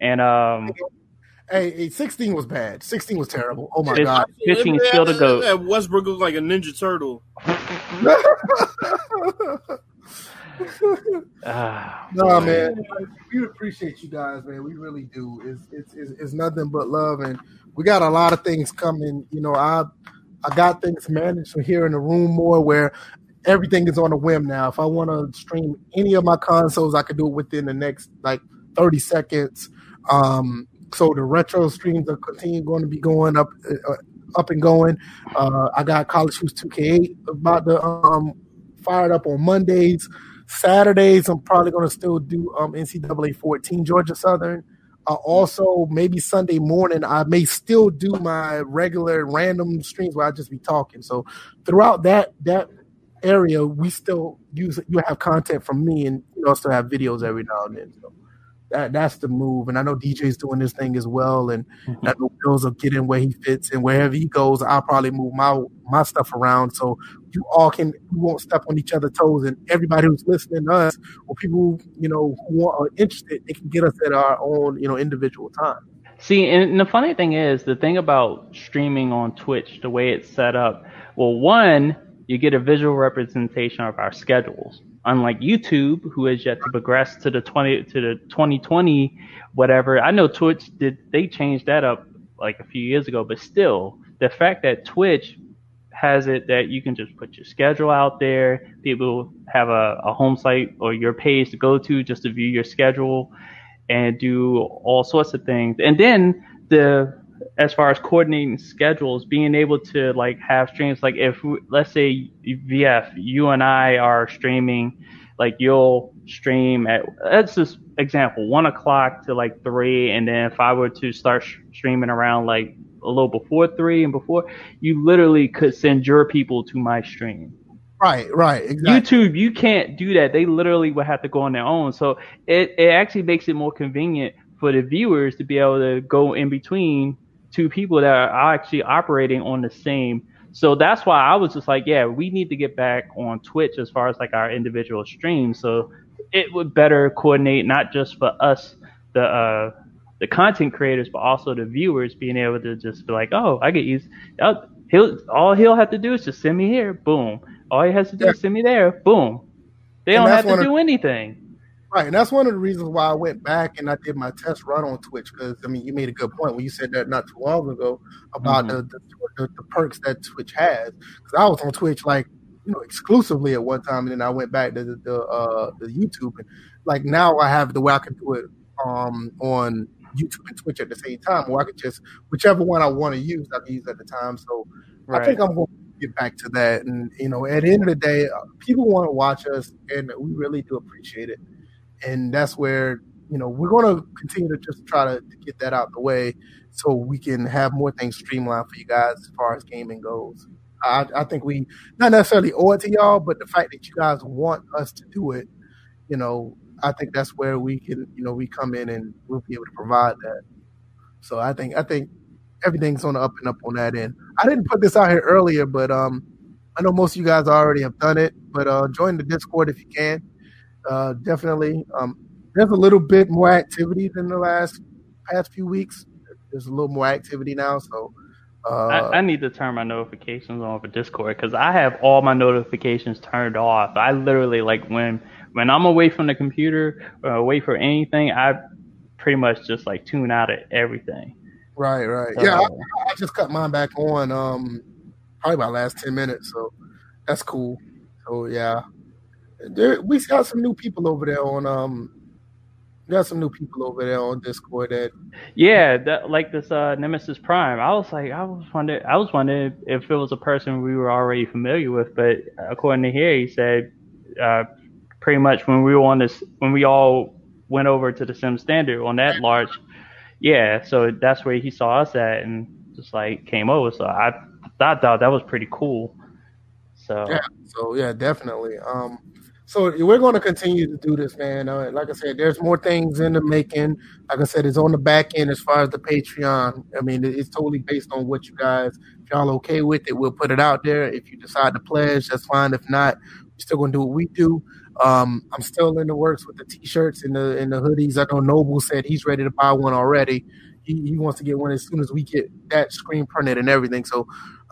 And um, Hey, hey, 16 was bad. 16 was terrible. Oh my It's- god. 15 still to goat. Yeah, Westbrook looked like a Ninja Turtle. ah, No, boy. man, we appreciate you guys, man. We really do. It's, it's it's it's nothing but love, and we got a lot of things coming. You know, I I got things managed from here in the room more where everything is on a whim now. If I want to stream any of my consoles, I could do it within the next like thirty seconds. Um, so the retro streams are continue going to be going up uh, up and going. Uh, I got College Hoops 2K8 about to um fired up on Mondays. Saturdays, I'm probably going to still do um, NCAA 14 Georgia Southern. Uh, also, maybe Sunday morning, I may still do my regular random streams where I just be talking. So throughout that that area, we still use you have content from me, and you also have videos every now and then. So that that's the move. And I know DJ's doing this thing as well, and mm-hmm. I know Bills will get in where he fits, and wherever he goes, I'll probably move my my stuff around so you all can we won't step on each other's toes, and everybody who's listening to us or people you know who are interested, they can get us at our own you know individual time. See, and the funny thing is, the thing about streaming on Twitch, the way it's set up, well, one, you get a visual representation of our schedules unlike YouTube, who has yet to progress to the 20 to the 2020 whatever. I know Twitch did they changed that up like a few years ago, but still, the fact that Twitch has it that you can just put your schedule out there, people have a, a home site or your page to go to just to view your schedule and do all sorts of things. And then the as far as coordinating schedules, being able to like have streams, like if let's say VF, you and I are streaming, like you'll stream at that's just example one o'clock to like three, and then if I were to start sh- streaming around like a little before three and before, you literally could send your people to my stream. Right, right. Exactly. YouTube, you can't do that. They literally would have to go on their own. So it, it actually makes it more convenient for the viewers to be able to go in between two people that are actually operating on the same. So that's why I was just like, yeah, we need to get back on Twitch as far as like our individual streams. So it would better coordinate not just for us, the uh, the content creators, but also the viewers being able to just be like, oh, I get used. He'll all he'll have to do is just send me here, boom. All he has to do yeah. is send me there, boom. They and don't have to do anything. Right, and that's one of the reasons why I went back and I did my test run on Twitch because I mean you made a good point when you said that not too long ago about mm-hmm. the, the, the, perks that Twitch has. Because I was on Twitch like you know exclusively at one time, and then I went back to the the, uh, the YouTube and like now I have the way I can do it um, on YouTube and Twitch at the same time, or I could just whichever one I want to use I can use at the time. So right. I think I'm going to get back to that, and you know at the end of the day, uh, people want to watch us, and we really do appreciate it and that's where you know we're going to continue to just try to, to, get that out the way so we can have more things streamlined for you guys as far as gaming goes. I, I think we not necessarily owe it to y'all, but the fact that you guys want us to do it, you know, I think that's where we can, you know, we come in and we'll be able to provide that. So I think I think everything's on the up and up on that end. I didn't put this out here earlier, but um, I know most of you guys already have done it. But uh, join the Discord if you can uh, definitely. Um, there's a little bit more activity than the last past few weeks. There's a little more activity now, so. Uh, I, I, need to turn my notifications on for Discord because I have all my notifications turned off. I literally like when when I'm away from the computer or away for anything, I pretty much just like tune out of everything. Right, right. So, yeah, I, I, just cut mine back on um probably about last ten minutes, so that's cool. So yeah, there, we got some new people over there on um got some new people over there on Discord that yeah, that, like this uh, Nemesis Prime. I was like, I was wondering, I was wondering if it was a person we were already familiar with, but according to here, he said uh, pretty much when we were on this, when we all went over to the Sim Standard on that large, yeah. So that's where he saw us at, and just like came over. So I, I thought that was pretty cool. So yeah, so yeah, definitely. Um, so we're going to continue to do this, man. Uh, like I said, there's more things in the making. Like I said, it's on the back end as far as the Patreon. I mean, it's totally based on what you guys, if y'all okay with it, we'll put it out there. If you decide to pledge, that's fine. If not, we're still going to do what we do. Um, I'm still in the works with the t-shirts and the and the hoodies. I know Noble said he's ready to buy one already. He, he wants to get one as soon as we get that screen printed and everything. So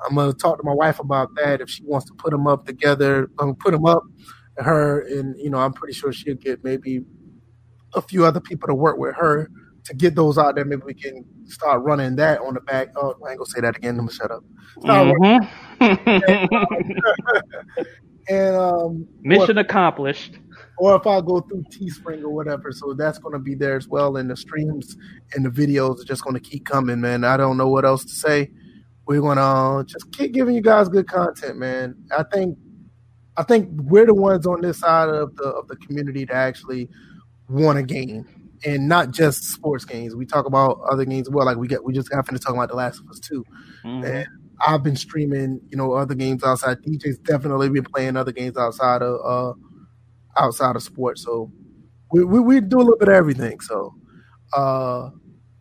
I'm gonna talk to my wife about that if she wants to put them up together. I'm um, put them up her, and you know, I'm pretty sure she'll get maybe a few other people to work with her to get those out there. Maybe we can start running that on the back. Oh, I ain't gonna say that again. I'm gonna shut up. Mm-hmm. and um, mission or, accomplished. Or if I go through Teespring or whatever, so that's going to be there as well. And the streams and the videos are just going to keep coming, man. I don't know what else to say. We're going to uh, just keep giving you guys good content, man. I think I think we're the ones on this side of the of the community to actually want a game and not just sports games. We talk about other games as well. Like we get we just happened to talk about The Last of Us too. Mm-hmm. And I've been streaming, you know, other games outside. DJ's definitely been playing other games outside of uh outside of sports. So we, we, we do a little bit of everything. So, uh,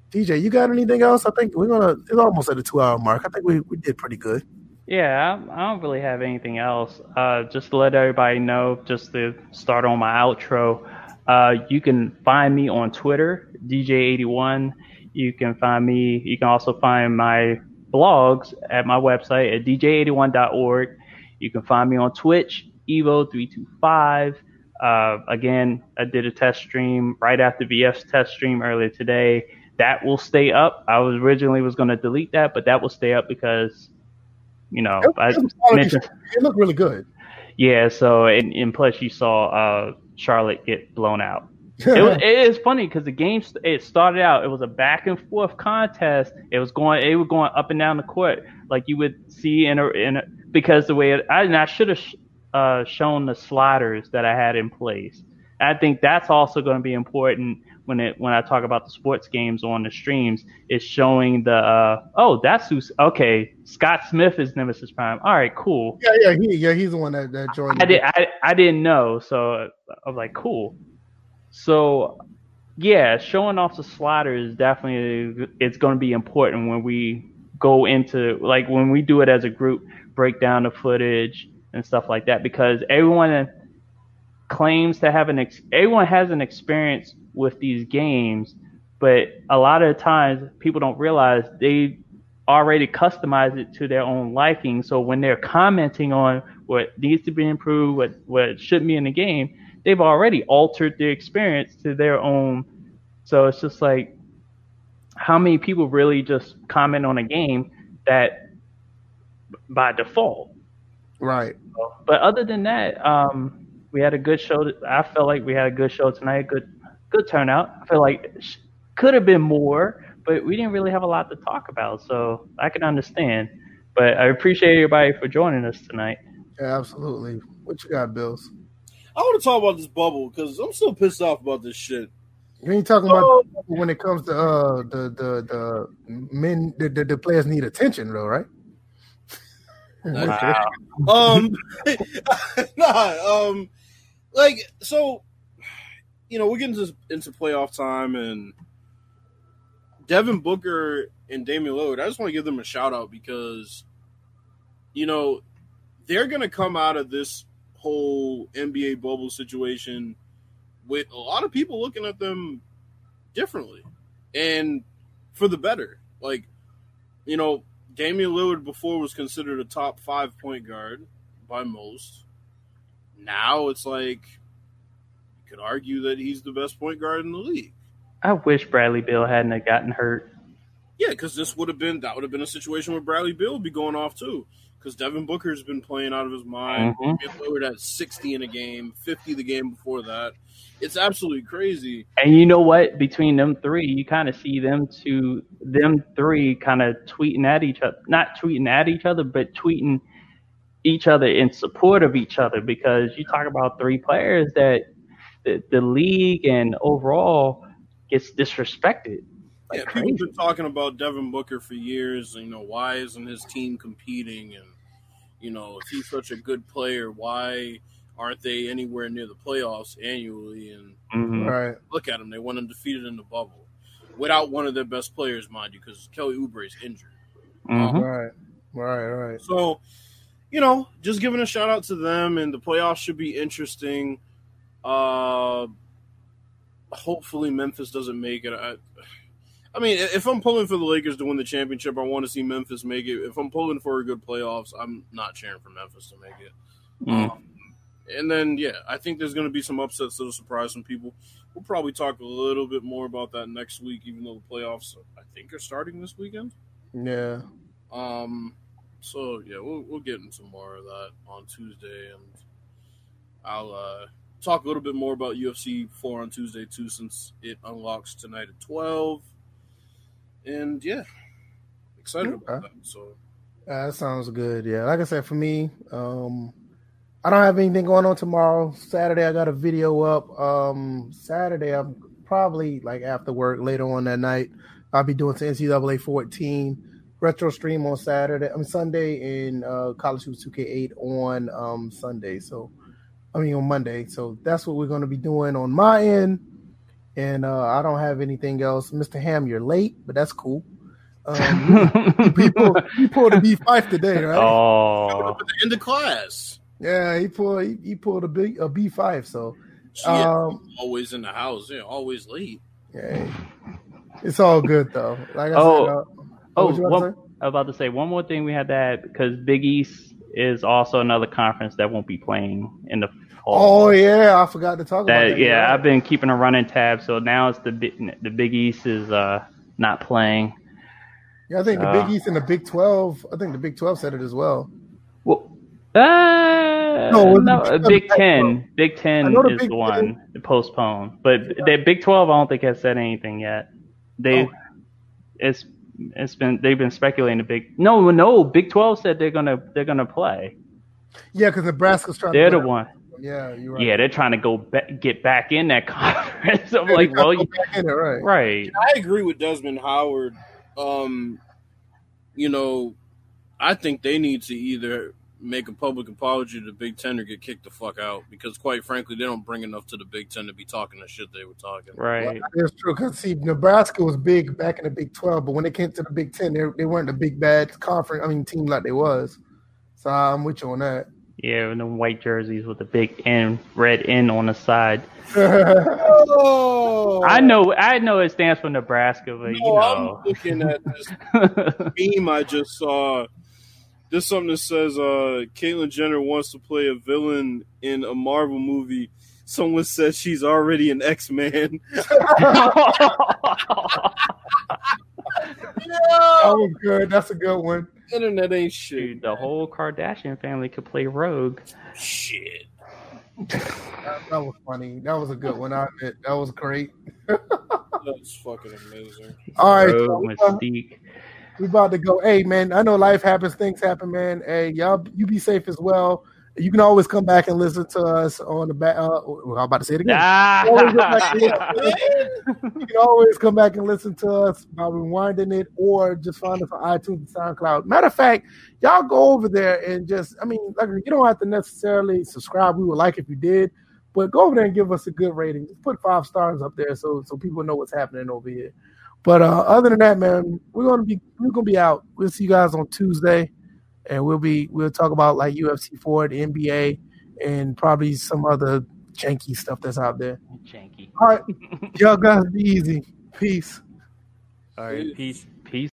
DJ, you got anything else? I think we're gonna. It's almost at the two hour mark. I think we, we did pretty good. Yeah, I, don't really have anything else. Uh, just to let everybody know, just to start on my outro, uh, you can find me on Twitter, DJ81. You can find me. You can also find my blogs at my website at dj81.org. You can find me on Twitch, Evo325. Uh, again, I did a test stream right after VF's test stream earlier today. That will stay up. I was originally was going to delete that, but that will stay up because, you know, It, I mentioned, it looked really good. yeah. So and, and plus you saw uh, Charlotte get blown out. It was it is funny because the game it started out it was a back and forth contest. It was going it was going up and down the court like you would see in a in a, because the way it, I and I should have sh- uh, shown the sliders that I had in place. I think that's also going to be important when it when I talk about the sports games on the streams. it's showing the uh, oh that's who's okay. Scott Smith is Nemesis Prime. All right, cool. yeah, yeah, he, yeah, he's the one that, that joined. I did. I, I didn't know, so I was like, cool. So, yeah, showing off the slider is definitely it's going to be important when we go into like when we do it as a group, break down the footage and stuff like that because everyone claims to have an ex- everyone has an experience with these games, but a lot of times people don't realize they already customize it to their own liking. So when they're commenting on what needs to be improved, what what should be in the game, they've already altered the experience to their own. So it's just like how many people really just comment on a game that by default. right. But other than that, um, we had a good show. I felt like we had a good show tonight. Good, good turnout. I feel like could have been more, but we didn't really have a lot to talk about, so I can understand. But I appreciate everybody for joining us tonight. Yeah, absolutely. What you got, Bills? I want to talk about this bubble because I'm still pissed off about this shit. You ain't talking about when it comes to uh the the the men the, the, the players need attention though, right? Wow. um nah, um like so you know we're getting into, into playoff time and devin booker and damian lillard i just want to give them a shout out because you know they're gonna come out of this whole nba bubble situation with a lot of people looking at them differently and for the better like you know Damian Lillard before was considered a top five point guard by most. Now it's like could argue that he's the best point guard in the league. I wish Bradley Beal hadn't have gotten hurt. Yeah, because this would have been that would have been a situation where Bradley Beal would be going off too. Because Devin Booker's been playing out of his mind. Mhm. Damian Lillard had sixty in a game, fifty the game before that. It's absolutely crazy. And you know what? Between them three, you kind of see them two, them three, kind of tweeting at each other. Not tweeting at each other, but tweeting each other in support of each other. Because you talk about three players that the, the league and overall gets disrespected. Like yeah, crazy. people have been talking about Devin Booker for years. You know, why isn't his team competing? And you know, if he's such a good player, why aren't they anywhere near the playoffs annually? And Mhm. Right. look at them; they went undefeated in the bubble without one of their best players, mind you, because Kelly Oubre is injured. Mhm. Right. Right. Right. So, you know, just giving a shout out to them, and the playoffs should be interesting. Uh, hopefully, Memphis doesn't make it. I, I mean, if I'm pulling for the Lakers to win the championship, I want to see Memphis make it. If I'm pulling for a good playoffs, I'm not cheering for Memphis to make it. Mhm. Um, and then, yeah, I think there's going to be some upsets that'll surprise some people. We'll probably talk a little bit more about that next week, even though the playoffs, I think, are starting this weekend. Yeah. Um, so yeah, we'll we'll get into more of that on Tuesday, and I'll uh, talk a little bit more about UFC four on Tuesday too, since it unlocks tonight at twelve. And yeah, excited about that. So Uh, that sounds good. Yeah, like I said, for me, um, I don't have anything going on tomorrow. Saturday, I got a video up. Um, Saturday, I'm probably like after work later on that night. I'll be doing some NCAA 14 retro stream on Saturday. I'm Sunday and uh, College Hoops 2K8 on um, Sunday. So I mean on Monday. So that's what we're going to be doing on my end. And uh, I don't have anything else. Mr. Ham, you're late, but that's cool. Um, he, pulled, he pulled a B five today, right? Oh, At the end class. Yeah, he pulled he, he pulled a big a B five. So Shit, um, always in the house. Yeah, always late. yeah, it's all good though. Like I Oh. said, uh, oh, what you about to one, I was about to say one more thing we had to add because Big East is also another conference that won't be playing in the fall. Oh yeah, I forgot to talk about that, that. yeah, right. I've been keeping a running tab. So now it's the Big- the Big East is uh not playing. Yeah, I think the Uh, Big East and the Big Twelve. I think the Big Twelve said it as well. Well, uh, No, no, it was the- the Big Pac-12. Ten. Big Ten the is Big the one to postpone, but the Big Twelve I don't think has said anything yet. They, Oh. it's it's been they've been speculating the big. No, no, Big Twelve said they're gonna they're gonna play. Yeah, because Nebraska's trying. They're to the one. Yeah, you're right. Yeah, they're trying to go ba- get back in that conference. I'm Yeah, like, well, you, back in it, right? right. I agree with Desmond Howard. Um, you know, I think they need to either make a public apology to the Big Ten or get kicked the fuck out because, quite frankly, they don't bring enough to the Big Ten to be talking the shit they were talking. Right. That's true. Because see, Nebraska was big back in the Big Twelve, but when they came to the Big Ten, they, they weren't a big bad conference. I mean, team like they was. So I'm with you on that. Yeah, and the white jerseys with the big N, red N on the side. Oh, I know, I know it stands for Nebraska, but you No, I'm looking at this meme I just saw. There's something that says uh Caitlyn Jenner wants to play a villain in a Marvel movie. Someone says she's already an X Man. That was good. That's a good one. Internet ain't shit. Dude, the whole Kardashian family could play Rogue. Shit. That, that was funny. That was a good one. I admit. That was great. That's fucking amazing. All right, Rogue, so we, uh, Mystique. We about to go. Hey, man, I know life happens, things happen, man. Hey, y'all, you be safe as well. You can always come back and listen to us on the back. Uh, well, I'm about to say it again. Always go back and Ah! listen. you can always come back and listen to us by rewinding it or just find us on iTunes and SoundCloud. Matter of fact, y'all go over there and just, I mean, like you don't have to necessarily subscribe. We would like if you did, but go over there and give us a good rating. Just put five stars up there so so people know what's happening over here. But uh, other than that, man, we're gonna be we're gonna be out. We'll see you guys on Tuesday, and we'll be we'll talk about like UFC four, the NBA, and probably some other janky stuff that's out there. Janky. All right, y'all guys be easy. Peace. All right, peace, peace.